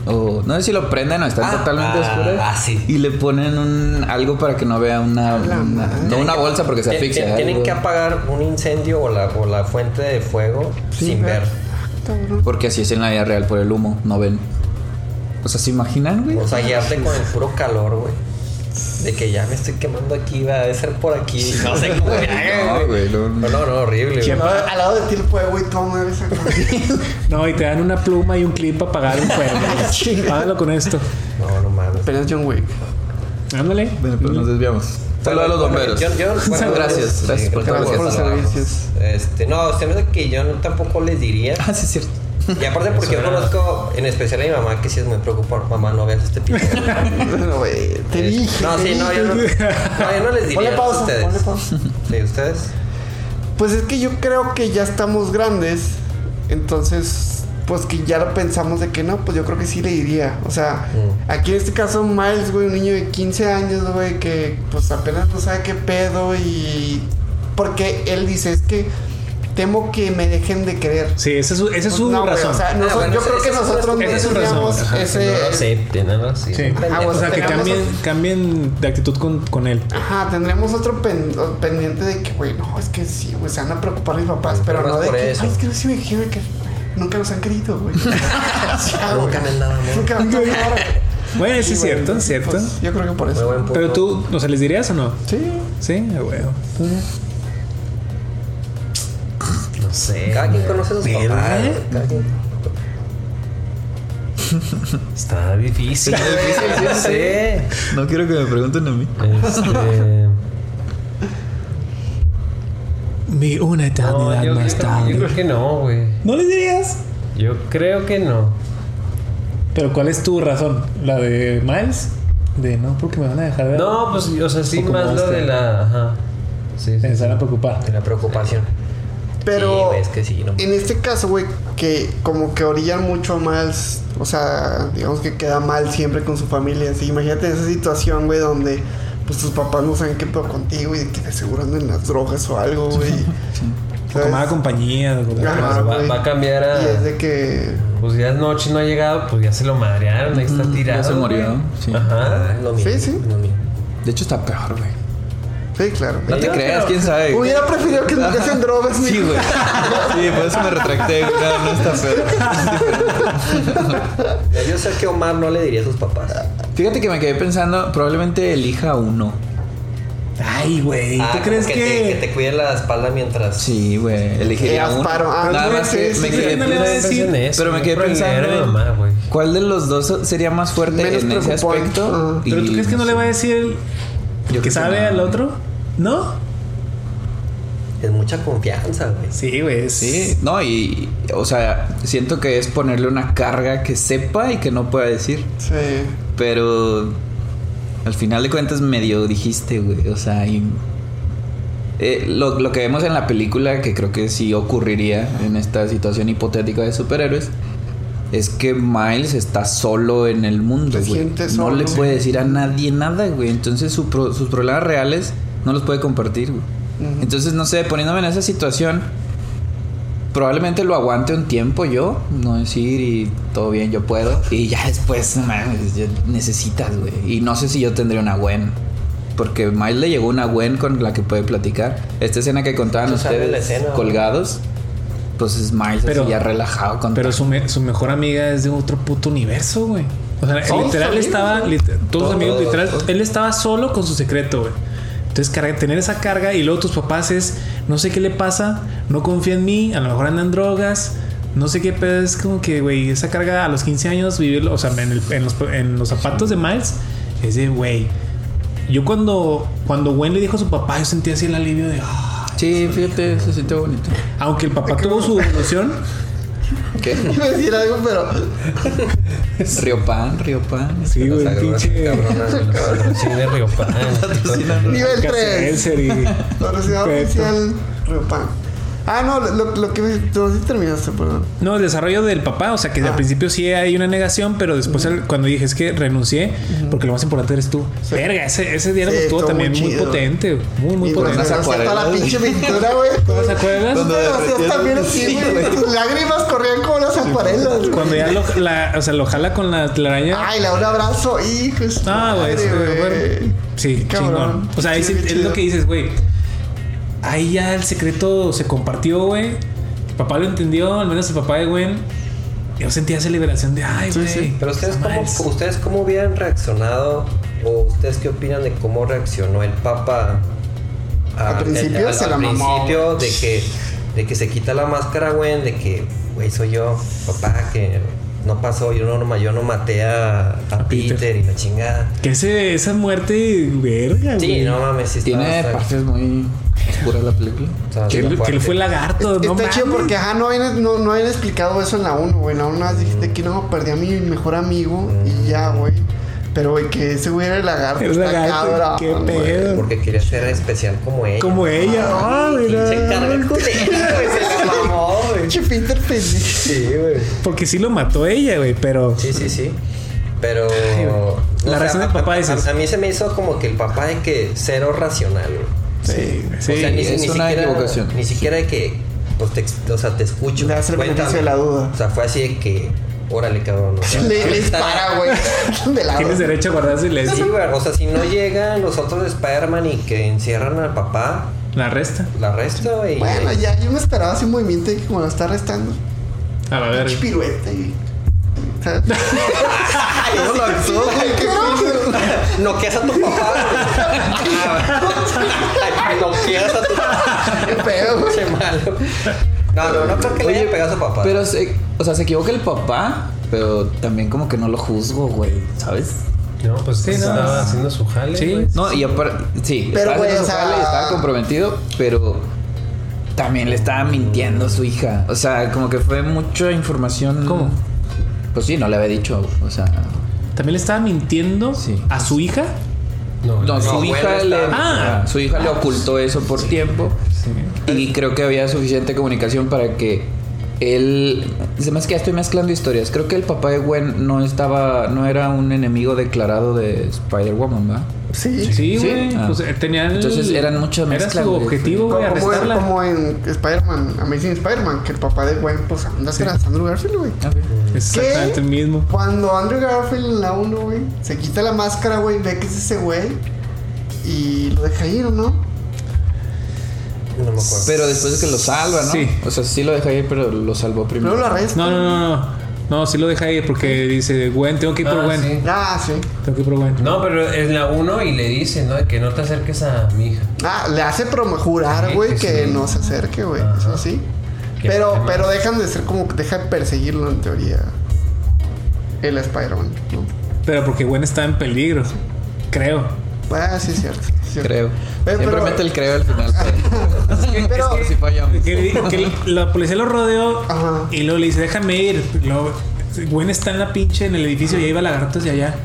O no sé si lo prenden o están
Ah,
totalmente
ah,
oscuras.
ah, sí.
Y le ponen un algo para que no vea una. Una- no una bolsa porque se asfixia.
tien- Tienen
algo.
que apagar un incendio o la, o la fuente de fuego
Sí,
sin
ver.
Porque así es en la vida real por el humo, no ven. O sea, ¿se imaginan, güey?
O sea, guiarte con el puro calor, güey. De que ya me estoy quemando aquí, va a ser por aquí. No sé cómo
No, güey, no,
No, no, no, horrible, güey.
No, al lado de ti el fuego y todo mueve esa
No, y te dan una pluma y un clip para apagar un fuego. Págalo con esto.
No, no mames.
Pero es John Wick.
Ándale.
Bueno, pero nos desviamos. Saludos a los bomberos.
Yo, yo, bueno,
gracias,
sí,
gracias por
por los servicios.
Este, no, se me hace que yo tampoco les diría.
Ah, sí, es cierto.
Y aparte porque yo conozco en especial a mi mamá que sí es muy preocupada. Mamá, no veas este video.
Bueno, güey, te dije.
No, sí, no, yo no, no, yo no les diría
Ponle
a
pausa,
ustedes.
ponle pausa.
Sí, ustedes.
Pues es que yo creo que ya estamos grandes. Entonces, pues que ya lo pensamos de que no, pues yo creo que sí le diría. O sea,
Mm.
aquí en este caso Miles, güey, un niño de 15 años, güey, que pues apenas no sabe qué pedo y... Porque él dice, es que temo que me dejen de querer.
Sí, esa es su, esa es su
Pues no, güey,
razón.
o sea,
Ah,
noso-
bueno,
yo creo que nosotros
su-
no
esa es su razón, ajá,
ese...
No lo acepten, así.
Sí.
Ah, bueno,
o sea, que cambien,
otro-
cambien de actitud con, con él.
Ajá, tendremos otro pen- pendiente de que, güey, no, es que sí, güey, se van a preocupar mis papás, pero
Pero
no de que,
eso.
ay, es que sí me quieren que nunca nos han querido, güey. Güey.
Nunca me han dado amor.
Nunca me han dado amor.
Bueno, sí, es
güey,
cierto, es cierto.
pues, yo creo que por eso.
Pero tú, o sea, ¿les dirías o no?
Sí.
Sí.
No sé.
Cada quien conoce a sus
¿Verdad?
papás. güey, cada quien-
Está difícil.
Está difícil, sí,
no sé.
No quiero que me pregunten a mí.
Este.
Mi una
No,
eternidad
yo,
más
yo creo, yo
tarde.
creo que no, güey.
¿No les dirías?
Yo creo que no.
Pero ¿cuál es tu razón? ¿La de Miles? De no, porque me van a dejar de...
No, pues, o sea, sí, más lo
este.
de la. Ajá. Sí, sí.
Se van a preocupar.
De la preocupación.
Pero
Sí, es que sí, no.
en este caso, güey, que como que orillan mucho a Miles, o sea, digamos que queda mal siempre con su familia. Así, imagínate esa situación, güey, donde pues tus papás no saben qué pedo contigo y que te aseguran en las drogas o algo, güey. ¿Sabes?
con mala compañía.
Ajá,
va-
güey.
va a cambiar a-
Y es de que.
Pues ya es noche, no ha llegado, pues ya se lo madrearon, ahí está tirado.
ya se murió, sí.
Ajá.
Lo mismo,
Sí, sí.
lo mismo.
De hecho, está peor, güey.
Sí, claro.
No te creas, quién sabe.
Hubiera preferido que me en drogas,
Sí, güey. Sí, por eso me retracté. güey. No, no está.
Ya Yo sé que Omar no le diría a sus papás.
Fíjate que me quedé pensando, probablemente elija uno.
Ay, güey.
Ah,
¿Tú
como
crees
que,
que.?
Te, que te cuide la espalda mientras.
Sí, güey. Elegiría
Eh,
uno.
Ah,
Nada más que me
sí,
quedé
no
pensando-
eso,
Pero me quedé pensando
mamá.
¿Cuál de los dos sería más fuerte
Menos
en ese aspecto?
Ajá.
¿Pero tú crees que no le va a decir
Yo
que sabe
no.
al otro? ¿No?
Es mucha confianza, güey.
Sí, güey.
Sí, no, y. O sea, siento que es ponerle una carga que sepa y que no pueda decir.
Sí.
Pero. Al final de cuentas, medio dijiste, güey. O sea, y. eh, lo, lo que vemos en la película, que creo que sí ocurriría en esta situación hipotética de superhéroes, es que Miles está solo en el mundo, güey. No le puede decir a nadie nada, güey. Entonces su pro- sus problemas reales no los puede compartir, güey. Entonces, no sé, poniéndome en esa situación, probablemente lo aguante un tiempo yo, no decir y todo bien, yo puedo. Y ya después, ya necesitas, güey. Y no sé si yo tendría una Gwen. Porque Miles le llegó una Gwen con la que puede platicar. Esta escena que contaban ustedes,
escena,
colgados, pues es Miles
Pero-
así ya relajado con
Pero su, me- su mejor amiga es de otro puto universo, güey. O sea, literal
amigos,
estaba. todos amigos, literal. Él estaba solo con su secreto, güey. Entonces, carga- tener esa carga y luego tus papás es. No sé qué le pasa, no confía en mí, a lo mejor andan drogas. No sé qué pedo. Es como que, güey, esa carga a los 15 años, vivir, o sea, en, el- en los, en los zapatos de Miles, es de, güey. Yo cuando, cuando Gwen le dijo a su papá, yo sentía así el alivio de. "Ah".
Sí, fíjate, se siente bonito.
Aunque el papá tuvo su evolución,
¿Qué?
Iba a decir algo, pero.
Río Pan, Río Pan.
sí, güey, pinche.
Sí, de Río Pan.
Nivel 3.
Cáncer y.
Patrocinador oficial Riopan. Ah, no, lo, lo que me. No si terminaste, perdón.
No, el desarrollo del papá, o sea que al
Ah.
principio sí hay una negación, pero después al- cuando dije es que renuncié, porque lo más importante eres tú.
Sí.
Verga, ese, ese diálogo
Sí,
estuvo también
muy chido.
potente, muy, muy
y
potente.
hacía
acuerdas?
la pinche pintura, güey.
¿No se acuerdas?
Hacías también así,
Sí,
güey. Tus lágrimas corrían como las acuarelas.
Cuando ya lo, la, o sea, lo jala con la telaraña.
Ay, le da un abrazo, hijo.
Ah, güey, sí, bueno. Sí, chingón. O sea, ahí
Sí,
sí- es lo que dices, güey. Ahí ya el secreto se compartió, güey. El papá lo entendió, al menos el papá de Gwen. Yo sentía esa liberación de, ay,
Sí,
güey.
sí.
Pero ustedes cómo, ustedes cómo hubieran reaccionado o ustedes qué opinan de cómo reaccionó el Papa
Al principio se la mamó.
principio de que de que se quita la máscara, güey, de que güey soy yo, papá, que no pasó, yo no, yo no maté a, a
Peter.
Peter. y la chingada.
Que ese, esa muerte, verga,
Sí,
güey.
no mames, sí está-
Tiene partes muy oscuras la película.
Que,
está
que él fue lagarto, no
Está chido porque, ajá, no habían, no, no habían explicado eso en la 1, güey. En la 1 dijiste que no, perdí a mi mejor amigo y ya, güey. Pero, güey, que ese güey era el lagarto.
El lagarto,
cabrón,
qué
güey.
pedo.
Porque quería ser especial como ella.
Como ella. Ah, mira.
Se encarga ella, güey, se la mamó, güey. Sí, güey.
Porque sí lo mató ella, güey, pero.
Sí, sí, sí. Pero.
La razón del papá dices.
A, a mí se me hizo como que el papá de que cero racional, güey.
Sí,
Sí,
o sea, ni,
es
ni
una
siquiera,
equivocación.
Ni siquiera de que. Pues te, o sea, te escucho.
Le das el
cuéntame.
beneficio de la duda.
O sea, fue así de que. Órale, cabrón. o sea,
Le, le
está-
dispara, güey. De.
Tienes derecho a guardar
Sí,
silencio.
güey. O sea, si no llegan los otros de Spider-Man y que encierran al papá,
La resta.
la resta, güey.
Bueno, ya, yo me esperaba así un movimiento que como lo está arrestando.
A la verga.
Pirueta
no lo actuó, güey. qué pinche- Noqueas a tu papá, Noqueas a tu papá.
qué pedo, güey.
Che malo. No, no, no creo que le haya pegado a su papá.
Pero, se, o sea, se equivoca el papá, pero también como que no lo juzgo, güey, ¿sabes?
No, pues
Sí, no.
estaba haciendo su jale.
Sí.
No, y aparte, sí,
Pero,
estaba
güey,
haciendo su
sea-
jale y estaba comprometido, pero también le estaba mintiendo a su hija. O sea, como que fue mucha información.
¿Cómo?
Pues sí, no le había dicho, o sea,
También le estaba mintiendo
Sí.
a su hija.
No,
no,
no.
su
bueno,
hija le,
Ah.
su hija le ocultó eso por tiempo y creo que había suficiente comunicación para que él se me hace que ya estoy mezclando historias. Creo que el papá de Gwen no estaba no era un enemigo declarado de Spider-Woman, ¿verdad?
Sí.
Sí,
Sí.
güey.
Ah.
Pues eh, tenían.
Entonces eran mucha
Era
mezcla,
su
güey.
objetivo, güey,
Como,
arrestarla.
como en Spider-Man, Amazing Spider-Man, que el papá de Gwen, pues anda tras Andrew Garfield, güey.
Exactamente el mismo.
Cuando Andrew Garfield en la 1, güey, se quita la máscara, güey, ve que es ese güey y lo deja ir, ¿o no?
No me acuerdo.
Pero después de que lo salva, ¿no?
Sí.
O sea, sí lo deja ahí, pero lo salvó primero.
Luego lo arresta.
No, no, no, no. No, sí lo deja ir porque dice, Gwen, tengo que ir por
Ah,
Gwen.
sí.
Ah, sí.
Tengo que ir por Gwen.
No, pero es la 1 y le dice, ¿no? Que no te acerques a mi hija.
Ah, le hace prom- jurar,
Sí,
güey,
que
que
sí.
no se acerque, güey.
Ajá.
Eso sí. Pero, pero dejan de ser como que deja de perseguirlo en teoría. El Spider-Man, ¿no?
Pero porque Gwen está en peligro. Creo.
Ah, sí, es cierto. sí es cierto.
Creo.
Pero-
Siempre
pero-
mete el creo al final. Pero,
Pero-
es que si fallamos.
Que, que la policía lo rodeó
Ajá.
y luego le dice, déjame ir. Luego, Gwen está en la pinche en el edificio y ahí va lagartos de allá.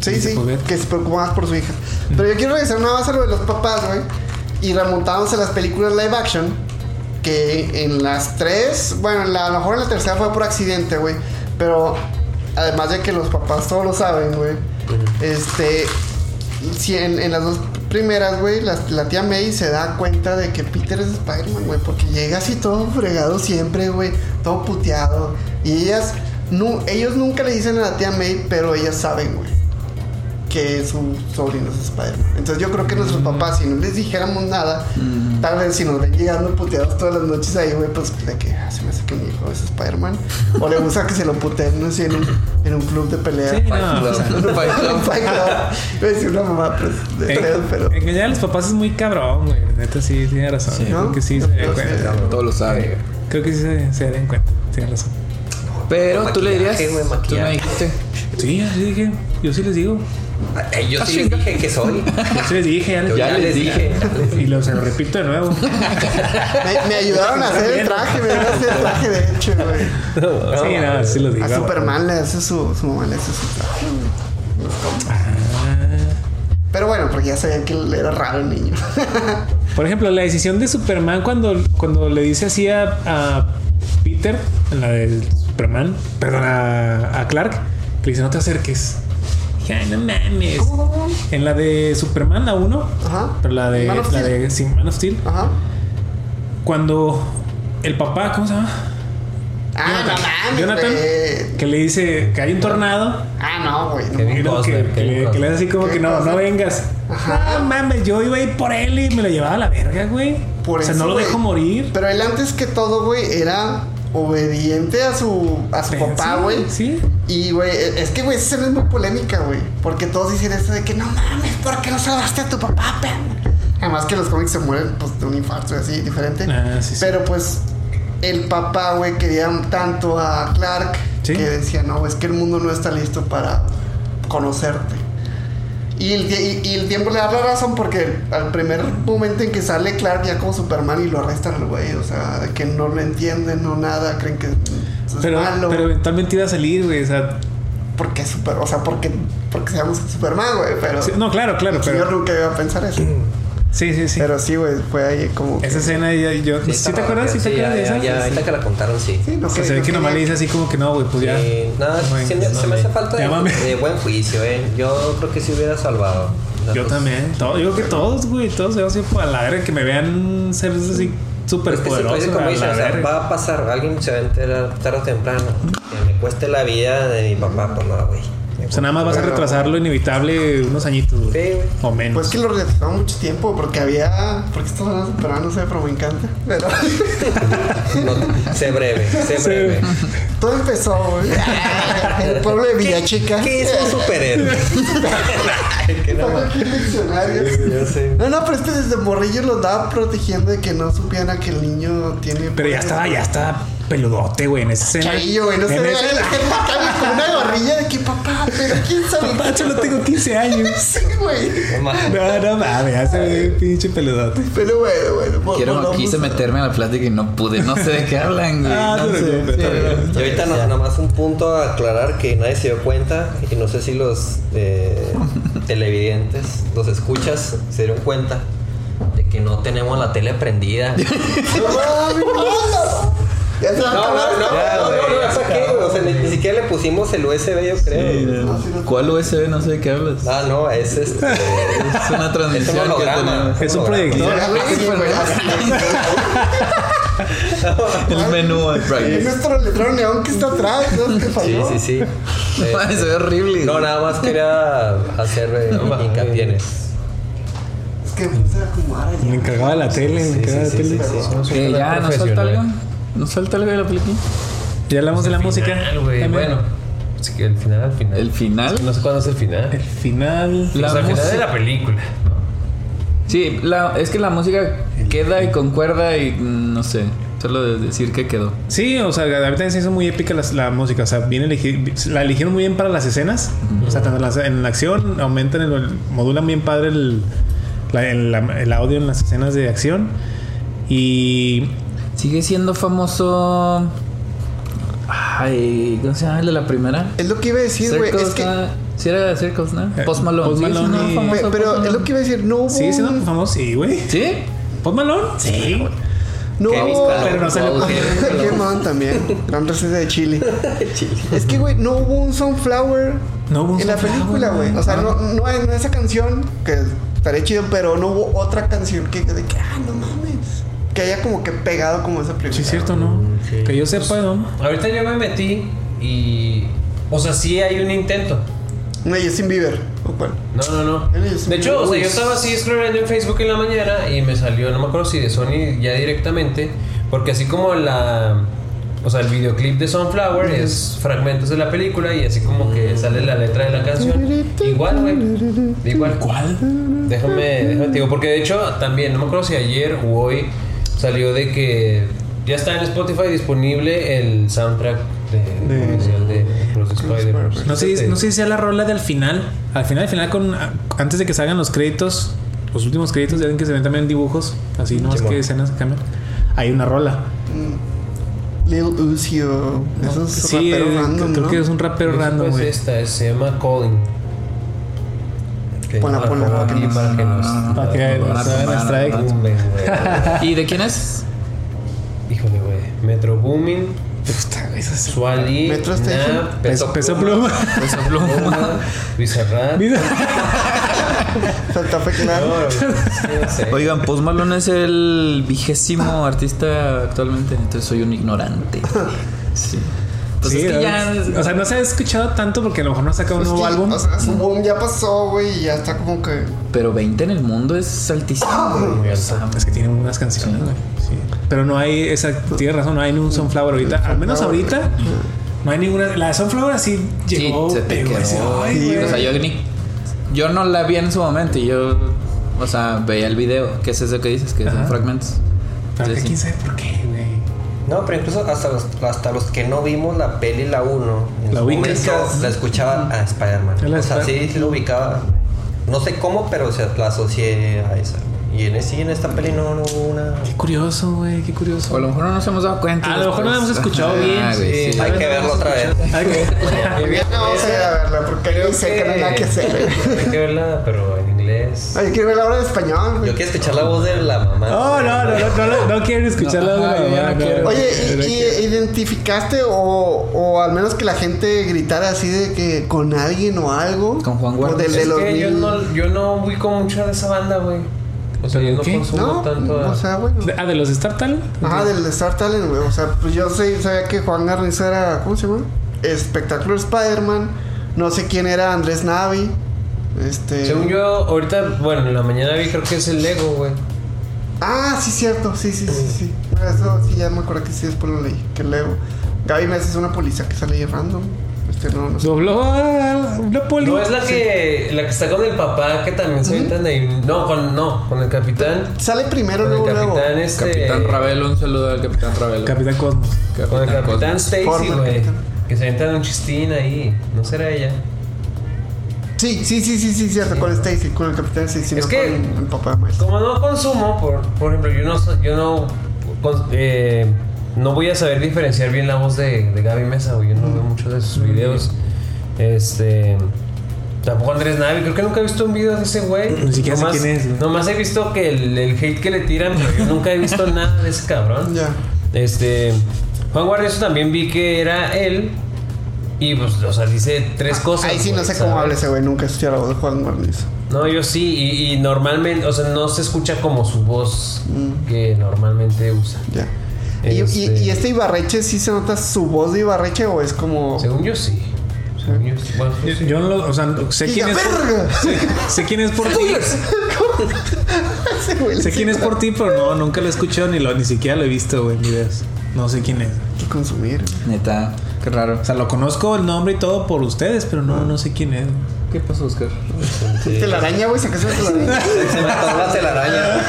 Sí, sí, que se preocupa más por su hija. Pero yo quiero regresar nada más a lo de los papás, güey. Y remontándose a las películas live action. Que en las tres, bueno, en la- a lo mejor en la tercera fue por accidente, güey. Pero además de que los papás todos lo saben, güey. Este, si en, las dos primeras, güey, la, la tía May se da cuenta de que Peter es Spider-Man, güey. Porque llega así todo fregado siempre, güey. Todo puteado. Y ellas, nu- ellos nunca le dicen a la tía May, pero ellas saben, güey que su sobrino es Spider-Man. Entonces yo creo que nuestros papás, si no les dijéramos nada, tal vez si nos ven llegando puteados todas las noches ahí, güey, pues de que ah, se me hace que mi hijo es Spider-Man. o le gusta que se lo puteen, no sé, en un, en un club de pelea.
Sí,
Fight
no,
Club. Fight Club.
Un Fight Club. Decir una mamá, pues, de pedo, pero...
En- Engañar a los papás es muy cabrón, güey. Neta, sí, tiene razón.
Sí.
Creo
¿No?
que sí se da
No,
cuenta.
Todo lo sabe.
Creo que sí se, se den cuenta. Tiene razón.
Pero tú le dirías. Tú me dijiste.
Sí, yo sí dije. Yo sí les digo.
Ay, yo
Ah,
sí les dije que soy.
Yo sí les dije, ya les
Ya
ya
les
les dije.
Y lo, se lo repito de nuevo.
Me, me ayudaron a hacer el traje, me ayudaron a hacer el traje, de hecho, güey.
sí, no, sí lo digo.
A Superman le hace su, su mamá le hace su traje. Pero bueno, porque ya sabían que era raro el niño.
Por ejemplo, la decisión de Superman cuando, cuando le dice así a, a Peter, en la de Superman, perdón, a, a Clark, que le dice no te acerques. Dije, "Ay, no mames. En la de Superman, la 1,
Ajá.
pero la de,
Man of
la de sí, Man of Steel,
Ajá.
cuando el papá, ¿cómo se llama?
Ah, no mames,
Jonathan,
güey.
que le dice que hay un tornado.
Ah, no, güey. no.
Que, que le, que le hace así como que no, no vengas.
Ajá.
No mames, yo iba a ir por él y me lo llevaba a la verga, güey. O sea,
eso,
no lo dejo morir.
Pero él antes que todo, güey, era obediente a su, a su papá, güey.
Sí.
Y, güey, es que, güey, esa es muy polémica, güey. Porque todos dicen esto de que no mames, ¿por qué no salvaste a tu papá, perro? Además que los cómics se mueren, pues, de un infarto así, diferente.
Ah, sí, sí.
Pero, pues, el papá, güey, quería tanto a Clark
Sí.
que decía, no, es que el mundo no está listo para conocerte. Y el, y, y el tiempo le da la razón porque al primer momento en que sale Clark ya como Superman y lo arrestan al güey, o sea, de que no lo entienden, no nada, creen que es
Pero,
malo.
pero eventualmente iba a salir, güey. O sea,
Porque super, o sea, porque, porque seamos Superman, güey, pero
sí, no, claro, claro,
el
pero.
señor nunca iba a pensar eso.
Sí, sí, sí.
Pero sí, güey, fue ahí como.
Esa escena, ya, yo, ¿sí,
está
te acuerdas? ¿Sí te
Sí,
acuerdas de esa?
ya, ahorita que la contaron, sí.
Sí, no
O sea,
que-
se ve
no
que nomás le dice así como que no, güey, pues ya.
Sí, nada,
Bueno,
se, me, se me hace falta de, de buen juicio, ¿eh? Yo creo que sí hubiera salvado.
Yo
pues,
también. Todo, yo creo que todos, güey, todos se van así a la verga que me vean ser así súper
Es que sí, pues,
poderosos.
como
la
o sea, va a pasar, alguien se va a enterar tarde o temprano. Que me cueste la vida de mi papá, pues no, güey.
O sea, nada más vas a retrasar lo inevitable unos añitos, güey.
Sí, güey.
O menos.
Pues que lo retrasaron mucho tiempo porque había. Porque esto van a superar, no sé, pero me encanta. Pero
No, sé breve, sé
Sí.
breve.
todo empezó, güey. En el pueblo de Villachica.
¿Qué es un superhéroe? que no.
No, no, pero este desde morrillo lo andaba protegiendo de que no supieran que el niño tiene.
Pero ya estaba, ya estaba peludote, güey, en esa escena.
Chavillo, güey, no se
En
ve
esa-
ahí la gente acá con una gorrilla de que papá, pero quién sabe.
Papá, solo tengo 15 años.
Sí, güey.
No mames.
No, no mames, se ve pinche peludote.
Pero bueno, bueno.
Quiero,
volvamos
quise meterme a la plática y no pude. No sé de qué hablan, güey.
Ah,
no
no
sé. Sí.
Y ahorita no, nada más un punto a aclarar que nadie se dio cuenta y no sé si los eh, televidentes, los escuchas, se dieron cuenta de que no tenemos la tele prendida.
No no. Ya se va a
No, no,
acabar
no, no, no, no, ¿para qué, güey? O sea, ni, ni siquiera le pusimos el USB, yo creo.
No, no.
¿Cuál USB? No sé de qué hablas.
Ah, no, es este.
Es una transmisión que
holograma.
tenemos.
Es un proyector.
Ya.
El menú al
Es nuestro letrero neón que está atrás, ¿no?
Sí, sí, sí. Eh,
se ve horrible.
no, nada más quería hacer eh, hincapié en eso.
Es que me
encargaba de la tele, me encargaba de
sí,
la
sí,
tele.
¿Ya nos falta
profesional.
algo? ¿Nos falta algo de la película?
Ya hablamos de la
El
música.
final, güey.
También.
Bueno, sí que el final al final.
El final.
No sé cuándo es el final.
El final.
La
o sea, final
música-
de la película.
Sí, la, es que la música queda y concuerda y mm, no sé, solo de decir que quedó.
Sí, o sea, a mí también se hizo muy épica la, la música. O sea, bien elegi- la eligieron muy bien para las escenas. O sea, tanto en la, en la acción aumentan, el, modulan bien padre el, la- el, la- el audio en las escenas de acción. Y
Sigue siendo famoso. Ay, ¿cómo se llama el de la primera?
Es lo que iba a decir, güey. Es que.
¿no? Sí, era Circles, ¿no?
Eh,
Post Malone.
Post Malone y-
famoso
Pe-
Post
Pero
Malone.
es lo que iba a decir. No hubo.
sigue siendo
un-
famoso, sí, güey.
¿Sí?
¿Post Malone? Sí.
No.
Pero no sale por-
Qué man también. Gran receta de Chile. Es que, güey, no hubo un Sunflower
No hubo un
en la película, güey. O sea, no, no hay no esa canción que estaría chido, pero no hubo otra canción que, de que, ah, no mames. Que haya como que pegado como esa primera.
Sí, es cierto, ¿no?
sí.
Que yo sepa, ¿no?
Ahorita yo me metí y. O sea, sí hay un intento.
No, Justin Bieber. ¿O cuál?
No, no, no. De hecho, o sea, yo estaba así scrollando en Facebook en la mañana y me salió, no me acuerdo si de Sony ya directamente, porque así como la. O sea, el videoclip de Sunflower es fragmentos de la película y así como que sale la letra de la canción. Igual, güey. Igual.
¿Cuál?
Déjame, déjame te digo, porque de hecho también, no me acuerdo si ayer o hoy salió de que ya está en Spotify disponible el soundtrack de,
De-
the Spider-Verse.
No sé, no sé si sea la rola del final. Al final, al final, con, antes de que salgan los créditos, los últimos créditos, ya ven que se ven también dibujos, así, no es
Simón.
que escenas que cambian. Hay una rola.
Lil Uzi o esos
Sí,
raperos
eh,
random,
creo
¿no?
que es un rapero random, güey.
esta es- se llama Colin.
Ponla,
Para
ponla,
que
para que
nos-
nos-
para que nos-
Para que nos hagan.
¿Y de quién es?
Híjole, güey. Metro Booming,
Puta, güey, eso es-
Suali,
Metro Station.
Peso, peso pluma.
Peso Pluma.
Bizarrap.
Mira.
Santa Fe
sé.
Oigan, Post Malone es el vigésimo artista actualmente, entonces soy un ignorante. Sí. Pues
Sí,
es que ya.
O sea, no se ha escuchado tanto porque a lo mejor no ha sacado un
Es
nuevo
que,
álbum.
O sea, su boom ya pasó, güey, y ya está como que.
Pero 20 en el mundo es altísimo. güey. O sea,
Es que tiene unas canciones, güey. Sí. Pero no hay esa. Tienes razón, no hay ni un Sunflower ahorita. Al menos ahorita. No hay ninguna. La de Sunflower así
sí,
llegó.
se te
pegó,
quedó.
así, ay,
Sí,
o sea, yo ni. Yo no la vi en su momento y yo. O sea, veía el video. ¿Qué es eso que dices? Que
Ajá.
son fragmentos.
Pero que
Sí, sí.
quién sabe por qué.
No, pero incluso hasta los, hasta los que no vimos la peli, la 1, en
¿La
su momento la escuchaban a Spider-Man.
¿La
O sea,
Spider-
sí, sí lo ubicaba. No sé cómo, pero o sea, la asocié a esa. Y en, sí, en esta peli no, no hubo una...
Qué curioso, güey. Qué curioso.
O a lo mejor no nos hemos dado cuenta.
A lo mejor no la hemos escuchado bien,
güey,
sí.
Hay que verlo otra vez.
Ay, güey.
Ya vamos a ir a verla, porque yo sé que no hay nada que hacer.
Hay que verla, pero en.
Ay, quiero ver la hora de español,
Yo quiero escuchar la voz de la mamá.
No, no, no, no, no, no, no quiero escuchar la
ajá,
de la
no
mamá.
Oye,
no
¿y, y
quiero.
identificaste o, o al menos que la gente gritara así de que con alguien o algo?
Con Juan Guardia.
del de
Es
los
que yo no, yo no ubico mucho de esa banda, güey. O sea,
¿Pero
yo no
qué?
consumo
No,
tanto a...
o sea, bueno.
De- Ah, de los Star Talent.
Ajá, del Star Talent, güey. O sea, pues yo sé, sabía que Juan Garnizo era, ¿cómo se llama? Espectacular Spider-Man. No sé quién era Andrés Navi. Este.
Según yo, ahorita, bueno, en la mañana vi creo que es el Lego, güey.
Ah, sí, cierto. Sí, sí, sí, sí. Eso sí, ya me acuerdo que sí, después lo leí. Que leo. Gaby Mesa es una policía que sale ahí random. Este no, no sé.
Dobló a una poli.
No es la que la que está con el papá que también se avientan ahí. No, con no, con el capitán.
Sale primero,
Con el
luego, luego.
capitán este.
Capitán Ravelo, un saludo al Capitán Ravelo.
Capitán Cosmos.
Con el capitán
Cosmos.
Stacy, güey.
capitán.
Que se avientan un chistín ahí. ¿No será ella?
Sí, sí, sí, sí, sí, cierto. Con Stacy, con el capitán Stacy.
Es
no
que-
con el papá.
Como no consumo, por, por ejemplo, yo no so- yo no eh, no voy a saber diferenciar bien la voz de, de Gaby Mesa, güey. Yo no veo muchos de sus videos. Este. Tampoco Andrés Navi, creo que nunca he visto un video de ese güey.
Ni siquiera sé
Nomás-
quién es, güey.
Nomás he visto que el, el hate que le tiran, pero yo nunca he visto nada de ese cabrón.
Ya.
Este. Juan Guardias también vi que era él. Y pues, o sea, dice tres cosas.
Ahí sí no
güey,
sé cómo
¿sabes?
habla ese güey. Nunca escuché la voz de Juan Guarnizo.
No, yo sí, y, y normalmente, o sea, no se escucha como su voz
Mm.
que normalmente usa.
Ya. ¿Y, y,
Este-
y este Ibarreche sí se nota su voz de Ibarreche o es como.
Según yo sí. Según yo sí. Bueno, pues,
Yo, yo no lo, o sea, sé quién es. por-
verga.
sé, sé quién es por ti. Sé quién es por ti, pero no, nunca lo he escuchado ni, lo, ni siquiera lo he visto, güey, en videos. No sé quién es.
Que consumir.
Neta, qué raro.
O sea, lo conozco el nombre y todo por ustedes, pero no, no sé quién es.
¿Qué pasó, Oscar?
Sí.
Telaraña, güey, sacaste una telaraña.
Se me atoró la telaraña.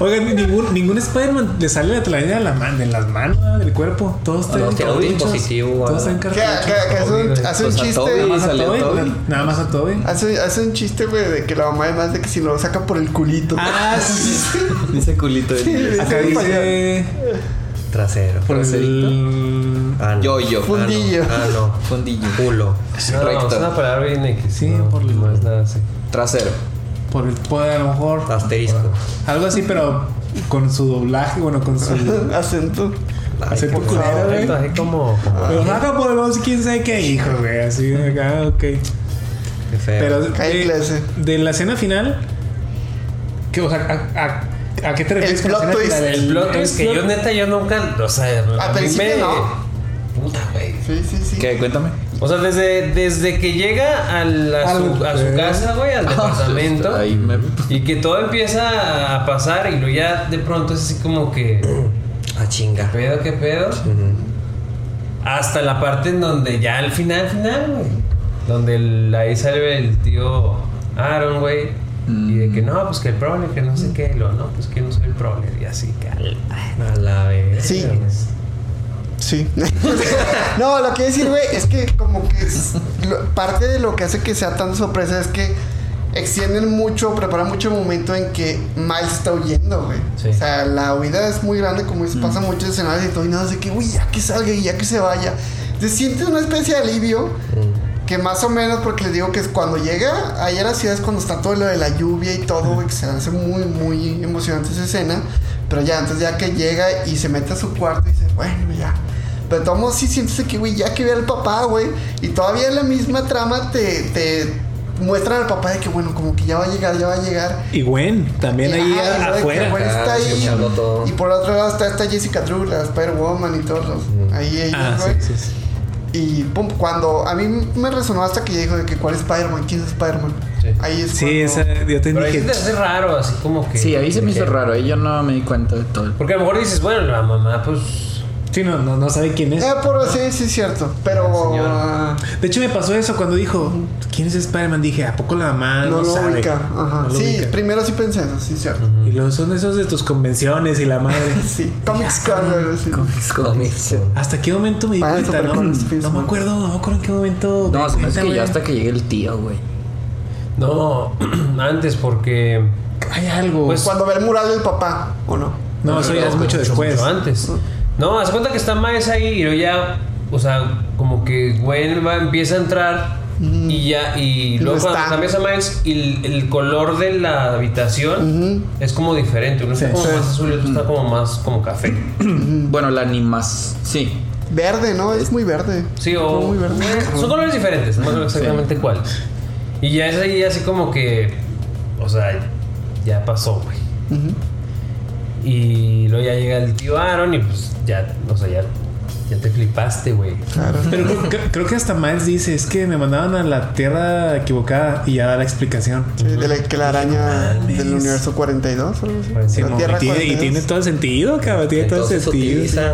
Oigan, ningún, ningún Spider-Man le sale la telaraña de, la man, de las manos, del cuerpo. Todos
No,
están
un dispositivo,
Todos están
que hace un, hace un
Pues
chiste.
Nada más a Toby.
Toby.
Nada más a Toby.
Hace, hace un chiste, güey, de que la mamá además de que si lo saca por el culito.
Ah, sí.
Dice culito.
Acá dice.
Trasero.
Por el.
Ah, no.
Yo, yo.
Fundillo.
Ah, no.
Fundillo.
Culo.
No, es una palabra bien X.
Sí,
no,
por
no es nada así.
Trasero.
Por el poder, a lo mejor.
Asterisco.
Algo así, pero con su doblaje, bueno, con su.
Acento.
acento culero, güey.
Así como,
Pero saca por el quién sabe qué hijo, güey. Así, acá, ok.
Qué feo.
Pero de,
clase.
de la escena final, ¿qué, o sea, a, a- a qué te refieres con la
plot
escena
twist.
final?
El plot twist que yo neta yo nunca, o sea, a mí
principio
me
no.
puta güey.
Sí, sí, sí.
¿Qué? Cuéntame.
O sea, desde, desde que llega al- a, su,
Al-
a su casa, güey, al departamento,
Ahí me.
y que todo empieza a pasar y luego ya de pronto es así como que,
Ah, chinga.
¿qué pedo, qué pedo? Hasta la parte en donde ya al final, final, güey. Donde el- ahí sale el tío Aaron, güey. Y de que no, pues que el prole, que no sé qué. Luego, no, pues que no soy el prole. Y así, que al-
A la vez.
Sí. Sí. no, lo que decir, güey, es que como que es- lo- parte de lo que hace que sea tan sorpresa es que extienden mucho, preparan mucho el momento en que Miles está huyendo, güey.
Sí.
O sea, la huida es muy grande, como dices, pasa muchos escenarios y todo, y nada, de que, uy, ya que salga y ya que se vaya. Se siente una especie de alivio. Que más o menos, porque les digo que es cuando llega allá a la ciudad es cuando está todo lo de la lluvia y todo, güey, que se hace muy, muy emocionante esa escena. Pero ya, entonces ya que llega y se mete a su cuarto y dice, bueno, ya. Pero de todos modos sí sientes que, güey, ya que ve al papá, güey. Y todavía en la misma trama te, te muestran al papá de que, bueno, como que ya va a llegar, ya va a llegar.
Y Gwen, también
Y,
ahí afuera.
Gwen está
Ah,
ahí. Y por otro lado está esta Jessica Drew, la Spider-Woman y todos los. Ahí ellos,
Ah,
güey.
sí, sí, sí.
Y pum, cuando a mí me resonó hasta que ya dijo de que cuál es Spider-Man, quién es Spider-Man.
Sí.
Ahí es
Sí,
cuando-
esa, yo te
Pero ahí se te hace raro, así como que.
Sí, ahí se me hizo
que-
raro. Ahí yo no me di cuenta de todo.
Porque a lo mejor dices, bueno, la mamá, pues.
Sí, no, no, no sabe quién es.
Eh, pero sí, sí es cierto. Pero ah,
De hecho, me pasó eso cuando dijo, ¿quién es Spider-Man? Dije, ¿a poco la mamá
no,
no,
lo
sabe?
ubica. Ajá.
No lo
sí,
ubica.
primero sí pensé eso, sí es cierto.
Y luego son esos de tus convenciones y la madre.
Sí, Comics Con, sí.
Cómics.
¿Hasta qué momento me di
Ah,
cuenta?
super
No, me acuerdo, no me acuerdo en qué momento. me
No, se me
cuenta,
que ya hasta que llegue el tío, güey.
No, antes, porque.
Hay algo.
Pues-
Cuando ve el mural del papá, ¿o no?
no, eso ya es mucho después.
Mucho antes. No, haz cuenta que está Miles ahí y luego ya. O sea, como que Gwen va, empieza a entrar. Y ya, y
no
luego cuando
está.
cambias a Miles, y el, el color de la habitación es como diferente. Uno está
Sí.
como
Sí.
más azul y otro está como más como café.
Bueno, la animas. Sí.
Verde, ¿no? Es muy verde.
Sí, o.
Muy verde.
Son colores diferentes, no sé exactamente cuáles. Y ya es ahí así como que. O sea, ya pasó, güey.
Ujú.
Y luego ya llega el tío Aaron y pues ya, o sea, ya, ya te flipaste, güey.
Claro.
Pero creo, que hasta Miles dice, es que me mandaban a la tierra equivocada y ya da la explicación.
Sí, de la, que la araña
mames.
del universo 42 o algo así.
Sí,
La
mo-
Tierra
y, tiene, y
42.
tiene todo el sentido, cabrón. Tiene todo el
Entonces
sentido.
utilizan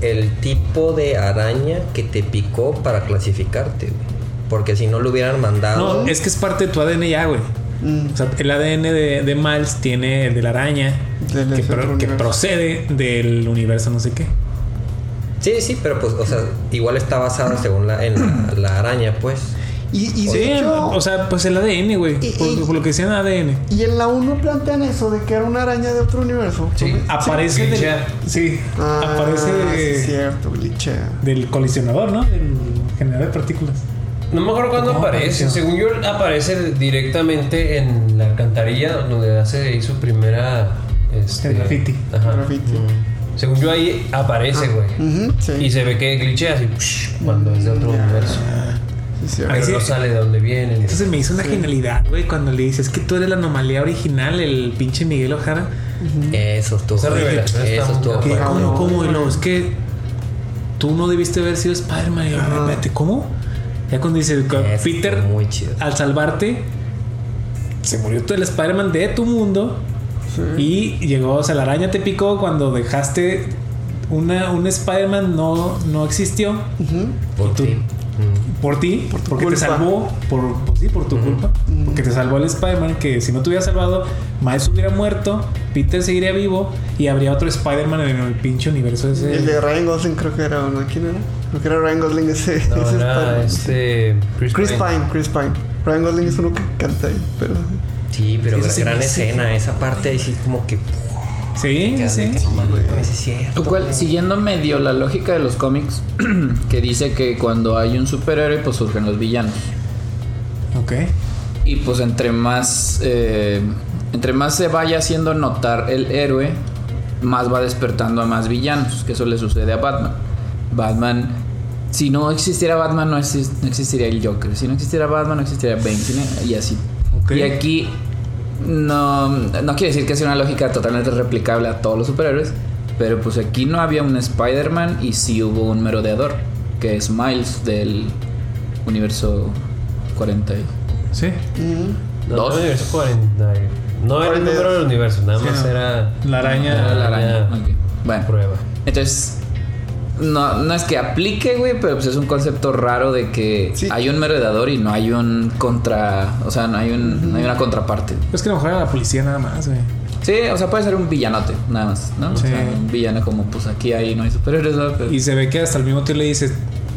el tipo de araña que te picó para clasificarte, güey. Porque si no lo hubieran mandado.
No, es que es parte de tu ADN ya, güey.
Mm.
O sea, el ADN de, de Miles tiene el de la araña
Del
que, pro- procede del universo no sé qué.
Sí, sí, pero pues, o sea, igual está basado según la, en la, la araña, pues.
Y,
Sí,
hecho,
o sea, pues el ADN, güey. Por, lo que decían ADN.
y en la 1 plantean eso de que era una araña de otro universo.
Sí.
Aparece del,
glitchea.
sí,
Ah, sí,
aparece
es cierto, glitchea.
del colisionador, ¿no? Del generador de partículas.
No me acuerdo cuándo
¿Cómo
aparece.
apareció?
Según yo, aparece directamente en la alcantarilla donde hace ahí su primera. Este,
El graffiti.
Ajá.
Graffiti.
Según yo, ahí aparece, güey.
Ujú, sí.
Y se ve que glitchea así psh, cuando es de otro universo.
Sí.
Ahí
Pero
sí.
no sale de dónde viene. ni-
Entonces me hizo una genialidad, güey, cuando le dices que tú eres la anomalía original, el pinche Miguel Ojara.
Eso estuvo.
Esa revelación está
Eso
muy
estuvo.
Cabrón,
¿Cómo, cómo? No, es que tú no debiste haber sido Spider-Man. Y yo, "Espérate, ¿cómo? Ya cuando dice Peter,
estuvo muy chido.
al salvarte, se murió todo el Spider-Man de tu mundo. Y llegó, o sea, la araña te picó cuando dejaste una, un Spider-Man no, no existió
Ujú.
Por ti.
por ti,
Por tu
porque
culpa.
te salvó, por, pues sí, por tu culpa, porque te salvó el Spider-Man, que si no te hubiera salvado, Miles hubiera muerto, Peter seguiría vivo y habría otro Spider-Man en el pinche universo ese.
El de Ryan Gosling creo que era uno. ¿Quién era? Creo que era Ryan Gosling ese.
No,
ese
era este. Chris,
Chris
Pine.
Pine, Chris Pine. Ryan Gosling es uno que canta ahí, pero...
Sí, pero
se
gran escena, esa parte ahí sí como que...
Sí, sí.
que no sí es cierto.
Lo cual, siguiendo medio la lógica de los cómics, que dice que cuando hay un superhéroe, pues surgen los villanos.
Ok.
Y pues entre más eh, entre más se vaya haciendo notar el héroe, más va despertando a más villanos, que eso le sucede a Batman. Batman, si no existiera Batman, no, exis- no existiría el Joker. Si no existiera Batman, no existiría Bane. Y así.
Ok.
Y aquí no, no quiere decir que sea una lógica totalmente replicable a todos los superhéroes, pero pues aquí no había un Spider-Man y sí hubo un merodeador, que es Miles del universo 40. y-
Sí.
Ujú.
No,
Dos.
no, universo 40. No era el
42.
número del universo, nada
Sí,
más
no.
era.
La araña.
Era la araña.
araña.
ok. Bueno,
Prueba.
entonces no, no es que aplique, güey, pero pues es un concepto raro de que
Sí.
hay un merodeador y no hay un contra, o sea, no hay un, no hay una contraparte.
Es que a lo mejor era la policía nada más, güey.
Sí, o sea, puede ser un villanote, nada más, ¿no?
Sí.
O sea, un villano como pues aquí ahí no hay superhéroes, ¿no? Pero-
Y se ve que hasta el mismo tío le dice,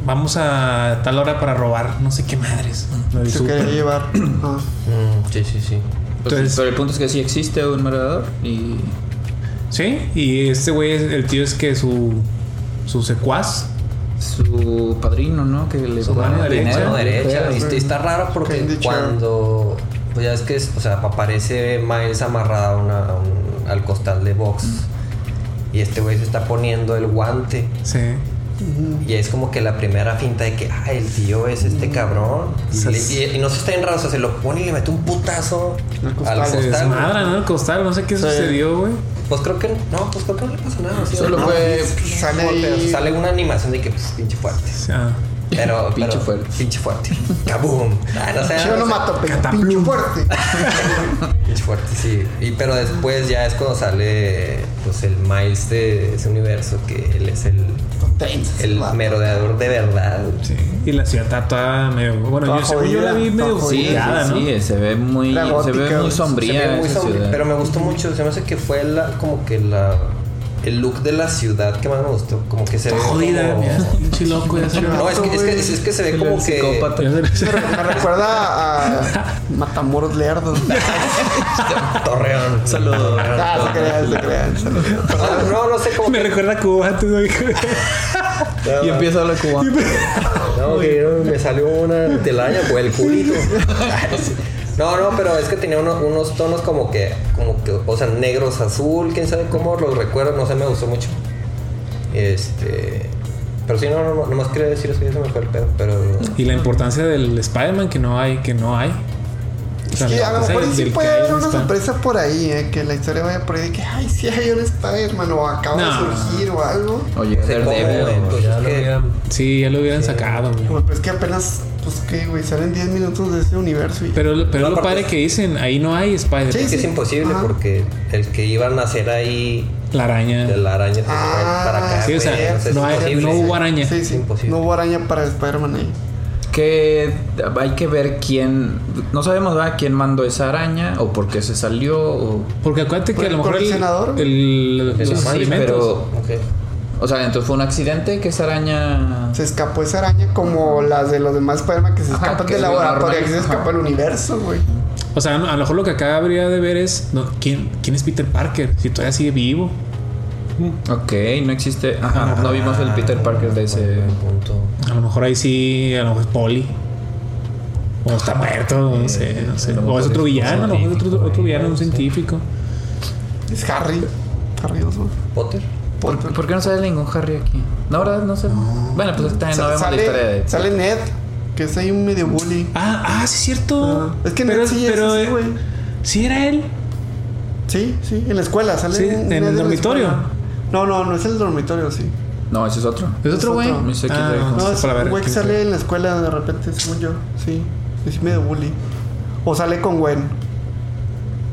vamos a tal hora para robar, no sé qué madres.
Se quería llevar. Ah.
Mm, sí, sí, sí.
pues,
entonces-
pero el punto es que sí existe un merodeador y
Sí, y este güey, el tío es que su, su secuaz.
su padrino, ¿no? Que le
Su mano
dinero,
Mano derecha. Y está- raro porque cuando. Pues ya es que, es- o sea, aparece Miles amarrada a una- a un- al costal de box. Y este güey se está poniendo el guante.
Sí.
Y es como que la primera finta de que, ah, el tío es este cabrón. Y, le- y- y no se está en raro, o sea, se lo pone y le mete un putazo
El costal.
al costal.
desmadra, ¿no? El costal, no sé qué
Sí.
sucedió, güey.
Pues creo que no, pues creo que no le pasa nada. ¿sí?
Solo
No,
fue-
Sale ahí.
sale una animación de que, pues, pinche fuerte.
Ah,
Pero,
Pinche
pero-
fuerte.
Pinche fuerte. Kaboom. Ah, no sé,
Yo
no sé.
mato, pero pinche fuerte.
Pinche fuerte, sí. Y, pero después ya es cuando sale pues el Miles de ese universo, que él es el, El merodeador de verdad.
sí. Y la ciudad está toda medio. Bueno,
Toda
yo, según yo la vi
jodida,
medio
Sí,
jodida,
sí,
¿no?
sí, se ve muy, se ve muy sombría.
ve muy
ciudad.
pero me gustó mucho. Se me hace que fue la, como que la el look de la ciudad que más me gustó. Como que se ve
jodida,
como-
mira, pinche loco. Ya se
No, es que, es, que, es, es que se ve como que.
Me recuerda a Matamoros Lerdos.
Torreón.
Saludos.
Ah, se crean, se crean. saludos.
No, no sé cómo.
Me recuerda a Cuba, tú, güey.
Y empieza a hablar cubano.
No, que no, me salió una telaraña por el culito. No, no, pero es que tenía uno- unos tonos como que, como que, o sea, negros, azul, quién sabe cómo los recuerdo, no sé, me gustó mucho. Este. Pero sí, no, no, nomás quería decir eso, ya se me fue el pedo, pero.
Y la importancia del Spider-Man que no hay, que no hay.
Es que a lo mejor sí puede haber
un
una sorpresa por ahí, eh, que la historia vaya por ahí de que, ay, sí hay un Spider-Man o acaba
No.
de surgir o algo.
Oye, Daredevil.
güey. Pues
ya
es
lo
que-
hubieran-
Sí, ya lo hubieran sacado, güey.
Pues es que apenas, pues que, güey, salen 10 minutos de ese universo y...
Pero, pero
No,
lo padre que dicen, ahí no hay Spider-Man.
Sí,
Es que es
sí.
imposible
Ajá.
porque el que iba a nacer ahí
La araña.
de la araña pues,
Ah,
para acá.
sí, o sea,
es
no hay- no hubo araña.
Sí, sí.
Imposible.
No hubo araña para Spider-Man ahí.
Que hay que ver quién. No sabemos ¿verdad? quién mandó esa araña o por qué se salió. O,
Porque acuérdate que a lo
¿Por
mejor
el
el,
senador?
el-
El
los
amarillo,
alimentos.
pero-
Ok.
o sea, entonces fue un accidente que esa araña.
Se escapó esa araña como las de los demás Spider-Man que se
Ajá,
escapan
que
del laboratorio. Aquí se escapa el universo, güey.
O sea, a lo mejor lo que acá habría de ver es no, ¿quién, quién es Peter Parker, si todavía sigue vivo.
Ok, no existe. Ajá, no vimos el Peter Parker de ese.
Punto.
A lo mejor ahí sí, a lo mejor es Polly. O está muerto, no sé, no sé. O es otro
es
villano, a lo mejor es otro, villano, un
no
científico.
Es Harry. Harry Osborn.
Potter.
¿Por,
Potter.
por qué no sale ningún Harry aquí? No, ¿verdad? No sé. Bueno, pues también no
Sa-
vemos la
sale,
historia de.
sale Ned, que es ahí un medio bully.
Ah, ah, sí es cierto.
Ah, es que
pero,
Ned sí es
pero,
así,
eh,
güey.
sí era él.
Sí, sí, en la escuela. Sale
Sí, en el dormitorio.
No, no, no es el dormitorio, sí.
No, ese es otro.
¿Es otro güey?
sé quién
Ah, no,
No, es
para ver
un güey que
quién
sale en la escuela de repente, según yo. Sí, es medio bully. O sale con Gwen.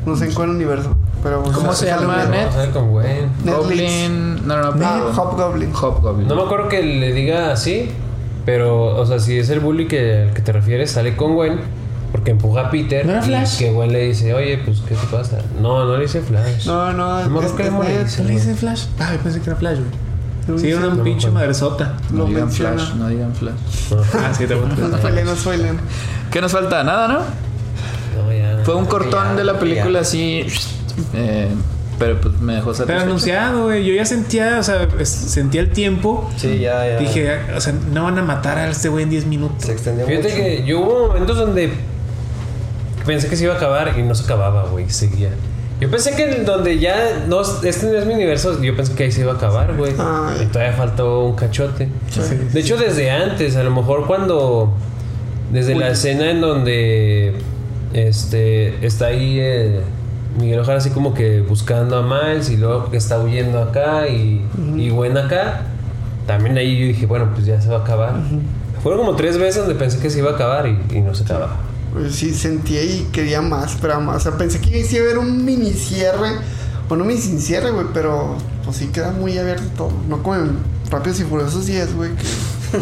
No sé en cuál universo. Pero,
¿Cómo se
sale
llama?
Gwen.
Net?
Vamos a ver con Gwen.
Netflix.
Goblin. No, no, no.
Ah,
pero-
Hobgoblin.
Hobgoblin.
No me acuerdo que le diga así, pero, o sea, si es el bully que, al que te refieres, sale con Gwen, porque empuja a Peter.
¿No era
y
Flash?
que Gwen le dice, oye, pues, ¿qué te pasa? No, no le dice Flash.
No, no,
No
es-
dice.
¿Se le dice Flash? Ah, yo pensé que era Flash, güey. Sí, una
No
pinche madresota.
No
Lo
digan
menciona.
Flash, no digan Flash.
Ah, sí, te
No spoilen, no spoilen.
¿Qué nos falta? Nada, ¿no?
No, ya.
Fue un cortón
ya,
de la
ya.
película así. eh, pero pues me dejó
Pero
satisfecho.
anunciado, güey. Yo ya sentía, o sea, sentía el tiempo.
Sí, ya, ya.
Dije, o sea, no van a matar a este güey en 10 minutos.
Se extendió
Fíjate
mucho.
que yo hubo momentos donde pensé que se iba a acabar y no se acababa, güey, seguía. Yo pensé que en donde ya no, este no es mi universo, yo pensé que ahí se iba a acabar, güey.
Ay.
Y todavía faltó un cachote.
Sí,
De hecho, desde antes, a lo mejor cuando. Desde la escena en donde. Este. Está ahí. eh, Miguel Ojara así como que buscando a Miles y luego que está huyendo acá y, y Gwen acá. También ahí yo dije, bueno, pues ya se va a acabar. Fueron como tres veces donde pensé que se iba a acabar y, y no se acababa.
Pues sí, sentía y quería más, pero más. O sea, pensé que iba a haber un mini cierre. O no mini sin cierre, güey, pero pues sí queda muy abierto todo. No como en Rápidos y Furiosos 10, güey, que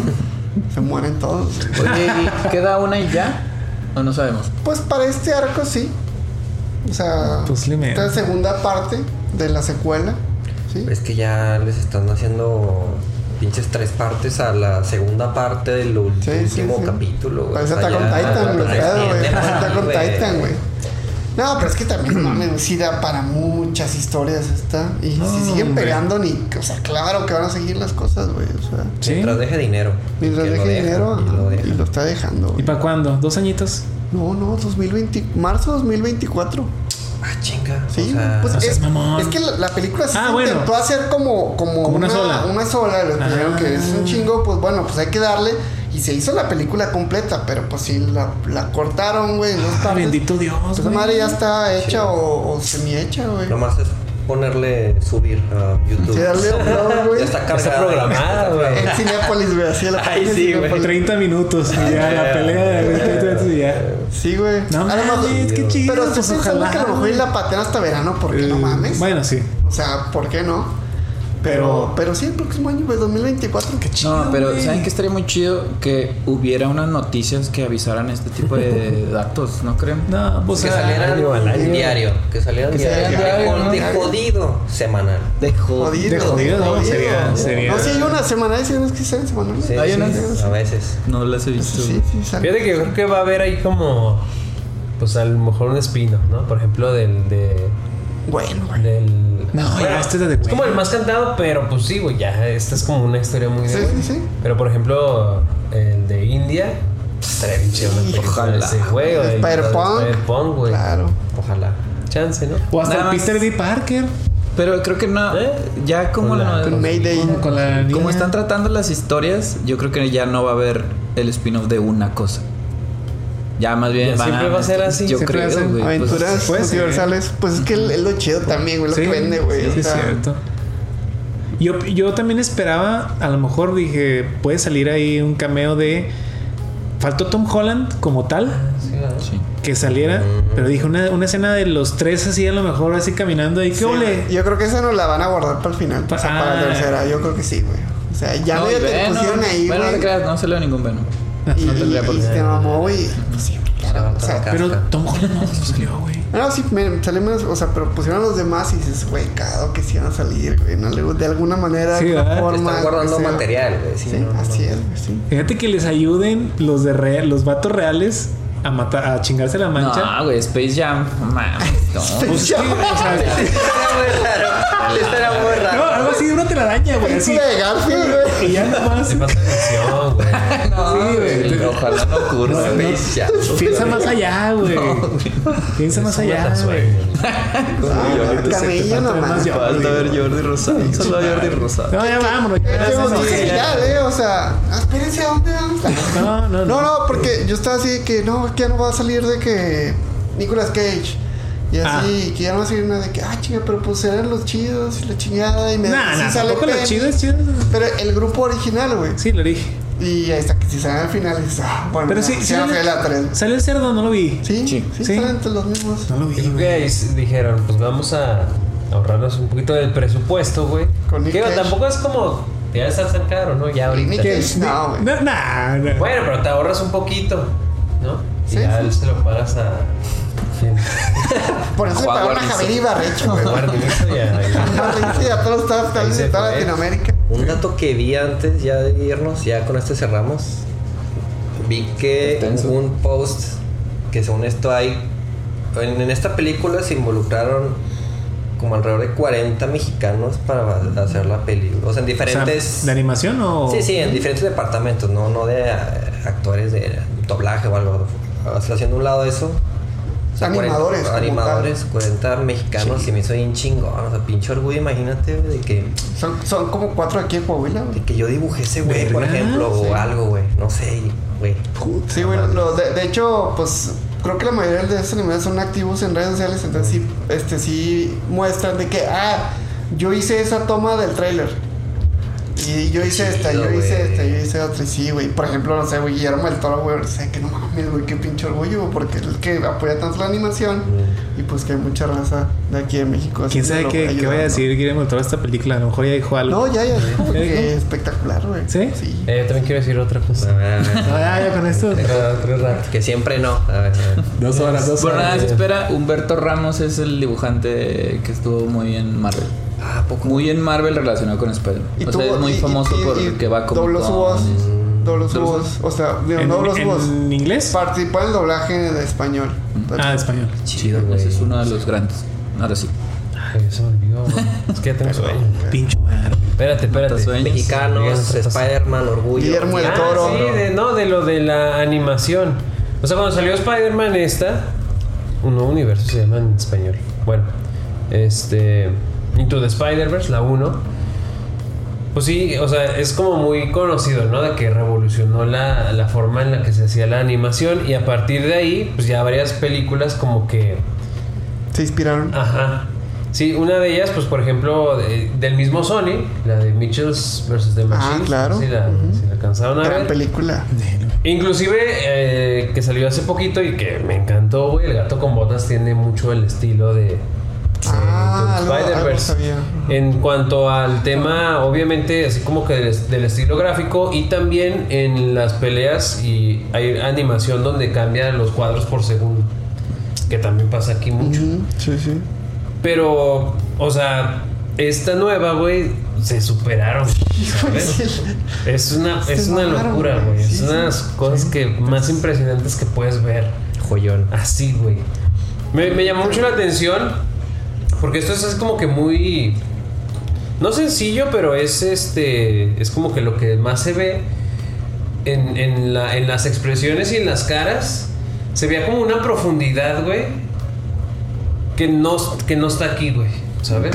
se mueren todos.
Oye, ¿y ¿queda una y ya? ¿O no sabemos?
Pues para este arco sí. O sea,
Posiblemente.
esta segunda parte de la secuela. Sí.
Es que ya les están haciendo pinches tres partes a la segunda parte del ul-
Sí, sí,
último
sí.
capítulo. güey.
Parece Attack on Titan, güey. Attack on. Titan, güey. No, pero es que también, mames, sí da para muchas historias esta. Y
No,
si siguen
hombre.
pegando, ni. O sea, claro que van a seguir las cosas, güey. O sea,
Sí.
Mientras deje dinero.
mientras deje
deja,
dinero
y lo
ajá,
deja.
y lo está dejando.
¿Y para cuándo? ¿Dos añitos?
No, no, 2020. Marzo 2024.
Ah, chinga.
Sí,
o sea,
pues
no
es,
mamón.
es que la, la película sí
Ah,
se
bueno.
intentó hacer como, como,
Como una sola.
Una sola, dijeron
Ah.
que es un chingo, pues bueno, pues hay que darle. Y se hizo la película completa, pero pues sí, la, la cortaron, güey.
Ah, bendito Dios,
Pues esa
güey.
madre ya está hecha o, o semi hecha, güey.
Nomás es ponerle subir a YouTube.
Sí, darle upload, güey.
Ya está cargada.
Está programada, güey.
En Cinepolis, güey, así a la
Ay, sí, güey.
Por
Cinépolis.
30 minutos. Y ya la pelea de 30 minutos y ya.
Sí, güey.
No
a lo mejor.
mames, qué chido.
Pero estoy
pues
pensando
ojalá.
que a lo mejor y la patean hasta verano, ¿por qué no
Eh,
mames?
Bueno, sí.
O sea, ¿por qué no? Pero,
Pero-
sí, el próximo año, pues 2024.
Qué chido.
No, pero
güey.
¿saben que estaría muy chido? Que hubiera unas noticias que avisaran este tipo de datos, ¿no creen?
No, pues
Que
año.
diario. Que salieran
Que
diario. De
diario,
jod-
¿no?
De jodido semanal.
De
Jodido.
De jodido, ¿no? Sería- sería-
No, sí, hay una semana, hay unas que salen semanales.
Sí,
Hay
sí,
unas-
a veces.
No las he visto.
Sí, sí, salen.
Fíjate que yo creo que va a haber ahí como. Pues a lo mejor un espino, ¿no? Por ejemplo, del. De,
Bueno, güey.
del
No, ya este es de
Es como el más cantado, pero pues sí, güey, ya esta es como una historia muy de
Sí, sí, sí.
Pero por ejemplo, el de India, estaría bien chido una película
Ojalá.
ese güey,
Spider-Punk.
Güey.
Claro.
Ojalá.
Chance, ¿no?
O hasta
Nada
el
más-
Peter D. Parker.
Pero creo que no.
¿Eh?
Ya como,
Con la-
Con Mayday.
Con, con la niña.
como están tratando las historias, yo creo que ya no va a haber el spin-off de una cosa. Ya más bien
Ya
van
siempre va a ser así.
Yo
Siempre
creo, güey. pues,
Aventuras
puede ser.
universales. Pues es que es lo chido también, güey. Lo que vende, güey.
Sí, es cierto. Yo, yo también esperaba, a lo mejor dije, puede salir ahí un cameo de. Faltó Tom Holland como tal,
sí.
que saliera, pero dije una, una escena de los tres así, a lo mejor así caminando ahí. ¿Qué
sí,
ole?
Yo creo que esa nos la van a guardar para el final. O sea, para la
Ah.
tercera. Yo creo que sí, güey. O sea, ya
No,
medio te pusieron ahí,
Bueno, no te creas, no se le ningún Venom.
Y,
no tendría por qué.
te mamó, güey. Pues sí, claro. O sea,
Casca.
Pero Tom Holland no salió, güey.
No, sí, me, sale menos, o sea, pero pusieron a los demás y dices, güey, cada que sí van a salir, güey, no de alguna manera,
Sí,
de forma.
Están guardando
sea.
material, güey. Sí,
Sí,
no, no,
así
no.
es, güey, sí.
Fíjate que les ayuden los de real, los vatos reales a matar, a chingarse la mancha.
No, güey, Space Jam. no.
Pues sí, o sea,
Estaría muy raro.
no, algo así de una telaraña, güey. Así.
De Garfield, güey.
Y ya nomás.
Te falta edición, güey.
Sí, güey. Ojalá no ocurra.
No, no. Piensa más allá, güey. Piensa más allá, güey.
Ah, Camilla nomás.
Falta ver Jordi Rosado. Solo Jordi Rosado.
No, ya vámonos. ya,
eh, o sea, ah, espérense, ¿a dónde vamos?
No, no,
No, no, porque yo estaba así de que no, que ya no va a salir de que Nicolas Cage. Y
Ah.
así, que ya no va a salir nada de que, ah, chinga, pero pues eran los chidos y la chingada. Y me
Nah, nah,
sale
tampoco lo
Penny.
chido es chido.
Pero el grupo original, güey.
Sí, lo dije.
Y ahí está, que si sale al final, dices, ah, bueno,
Pero sí,
no
sale-
fue la 3.
Sale el cerdo, no lo vi.
Sí,
Sí.
sí,
Sí.
salen los mismos.
No lo vi.
Creo que dijeron, pues vamos a ahorrarnos un poquito del presupuesto, güey.
Con Cage.
tampoco es como, ya está tan caro, ¿no? Ya ahorita.
Nick Cage, no, güey.
No, nah.
Bueno, pero te ahorras un poquito, ¿no? Y
Sí,
ya
sí.
se lo pagas a...
Por eso
Juan
pagaron a. Javier Ibarrecho,
y a-
todos los de toda. Latinoamérica.
Un dato que vi antes ya de irnos, ya con este cerramos. Vi que un post que según esto hay. En, en esta película se involucraron como alrededor de 40 mexicanos para hacer la película. O sea, en
O sea,
diferentes.
¿De animación o.?
Sí, sí, en diferentes departamentos, no, no de actores de doblaje o algo. O sea, haciendo un lado eso. O sea,
Animadores,
40
como
animadores, 40 mexicanos, y me hizo bien chingón. O sea, pinche orgullo, imagínate, güey, de que,
Son, son como cuatro aquí en Coahuila,
de que yo dibujé ese güey, por ejemplo,
Sí.
o algo, güey. No sé, güey.
Sí, güey. lo- de, de hecho, pues creo que la mayoría de estos animadores son activos en redes sociales, entonces sí, este, sí muestran de que, ah, yo hice esa toma del trailer. Y yo hice esta, yo hice esta, yo hice otra. Y sí, güey. Por ejemplo, no sé, güey, Guillermo del Toro, güey. Sé que no mames, güey, qué pinche orgullo, porque es el que apoya tanto la animación. Y pues que hay mucha raza de aquí en México.
¿Quién sabe qué, qué vaya a decir Guillermo del Toro de esta película? A lo mejor ya dijo algo.
No, ya, ya, dijo, güey,
¿Ya dijo?
que espectacular, güey.
¿Sí?
Sí.
Eh, yo también quiero decir otra cosa.
No, ya, ya con esto.
Que siempre no. A ver, a ver.
Dos horas, dos
Bueno, nada,
horas.
se espera. Humberto Ramos es el dibujante que estuvo muy en Marvel.
Ah, ¿a poco.
Muy en Marvel relacionado con Spider-Man. O sea, es muy
y-
famoso
y- y
porque va como.
dobló su voz. Dobló su
¿Dobló su
voz. O sea, digo,
¿En,
no dobló su voz.
en inglés?
Participó en el doblaje de español.
Ah, de español.
Chido,
Ese
güey.
es uno de los grandes. Ahora sí.
Ay, se me olvidó. Es que ya tengo sueño.
Pinche madre.
Espérate, espérate.
Mexicanos. Spider-Man, Orgullo.
Guillermo del
Ah,
Toro.
sí, de, no, de lo de la animación. O sea, cuando salió Spider-Man esta, un nuevo universo se llama en español. Bueno, este. Into the Spider-Verse, la 1. Pues sí, o sea, es como muy conocido, ¿no? De que revolucionó la, la forma en la que se hacía la animación. Y a partir de ahí, pues ya varias películas como que.
Se inspiraron.
Ajá. Sí, una de ellas, pues por ejemplo, de- del mismo Sony, la de Mitchells vs. The Machines.
Ah, claro.
Si la, si la alcanzaron a
Gran
ver.
película.
Inclusive eh, que salió hace poquito y que me encantó, güey. El gato con botas tiene mucho el estilo de
Ah,
Spider-Verse. En cuanto al tema, obviamente, así como que del, del estilo gráfico y también en las peleas y hay animación donde cambian los cuadros por segundo. Que también pasa aquí mucho.
Sí, sí.
Pero, o sea, esta nueva, güey, se superaron. ¿sabes? Es una,
Se
es una locura,
güey.
es una de las cosas que más impresionantes que puedes ver.
Joyón.
Así, güey. Me, me llamó mucho la atención. Porque esto es, es como que muy. No sencillo, pero es este. Es como que lo que más se ve en, en, la- en las expresiones y en las caras. Se veía como una profundidad, güey. Que no, que no está aquí, güey. ¿Sabes?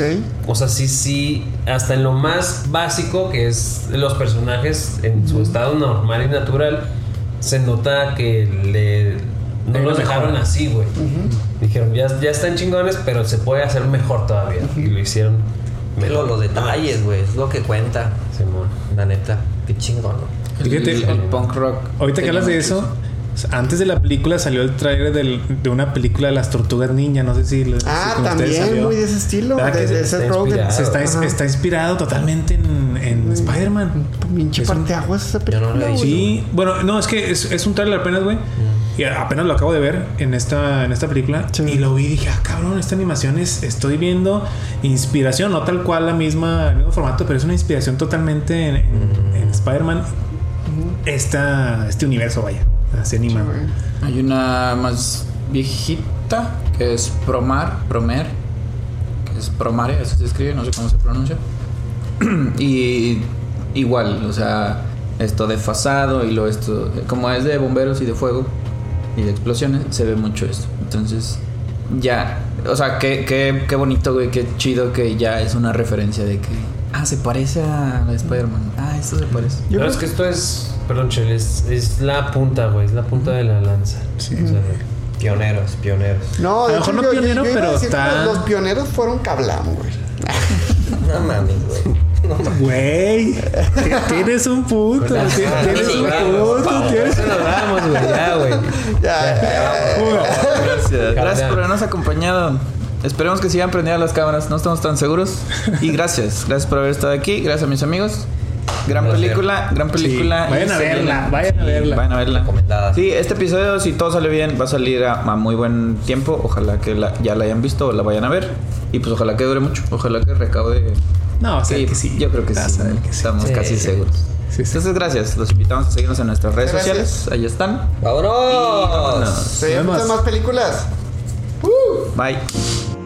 O sea, sí, sí. Hasta en lo más básico, que es los personajes en su estado normal y natural. Se nota que le. No los dejaron
mejora.
así, güey. Dijeron, ya, ya están chingones, pero se puede hacer mejor todavía. Y lo hicieron
Pero
mejor.
los detalles, güey, es lo que cuenta.
Simón.
La neta, qué chingón, ¿no?
El,
Fíjate,
el punk rock.
Ahorita que hablas de eso, antes de la película salió el trailer del- de una película de las tortugas ninja. No sé si. si
Ah,
ustedes
también,
salió.
muy de ese estilo.
¿Verdad
De, de
Está
Rogen.
inspirado.
Se está, está inspirado totalmente en, en Spider-Man.
Pinche
Es un-
parteaguas esa
Yo
película.
no lo he visto.
güey.
Sí, bueno, no, es que es, es un trailer apenas, güey. Y apenas lo acabo de ver en esta, en esta película.
Sí.
Y lo vi y dije, ah, cabrón, esta animación es. Estoy viendo inspiración, no tal cual la misma, el mismo formato, pero es una inspiración totalmente en, en- en Spider-Man. Esta, este universo, vaya. Así anima.
Hay una más viejita que es Promar, Promer, que es Promare, así se escribe, no sé cómo se pronuncia. y igual, o sea, esto desfasado y lo esto, como es de bomberos y de fuego y de explosiones, se ve mucho esto. Entonces, ya, o sea, qué, qué, qué bonito, güey, qué chido que ya es una referencia de que, ah, se parece a la Spider-Man, ah, esto se parece.
Yo
no,
creo
es que esto es. Perdón, Chel, es, es la punta, güey. Es la punta de la lanza.
Sí.
O sea,
Pioneros, pioneros.
No,
A lo mejor no
yo- yo-
pionero,
yo iba a
pero
Los, los pioneros fueron Cablam, güey.
No mames, güey.
Güey, tienes un punto. Ti- Tienes un punto. tienes-
nos vamos, güey. Ya, güey.
Ya,
Gracias. Por habernos acompañado. Esperemos que sigan prendidas las cámaras. No estamos tan seguros. Y gracias. Gracias por haber estado aquí. Gracias a mis amigos. Gran película, gran película.
Sí, vayan a verla, vayan a verla.
Vayan a verla.
Recomendada.
Sí, este episodio, si todo sale bien, va a salir a, a muy buen tiempo. Ojalá que la- ya la hayan visto o la vayan a ver. Y pues ojalá que dure mucho. Ojalá que recaude.
No, o sea que sí.
Yo creo que
Vas
sí.
que sí.
Estamos
Sí.
casi seguros.
Sí, sí.
Entonces, gracias. Los invitamos a seguirnos en nuestras redes
Gracias.
sociales. Ahí están.
¡Vámonos!
vámonos.
Se
vemos.
más películas.
Bye.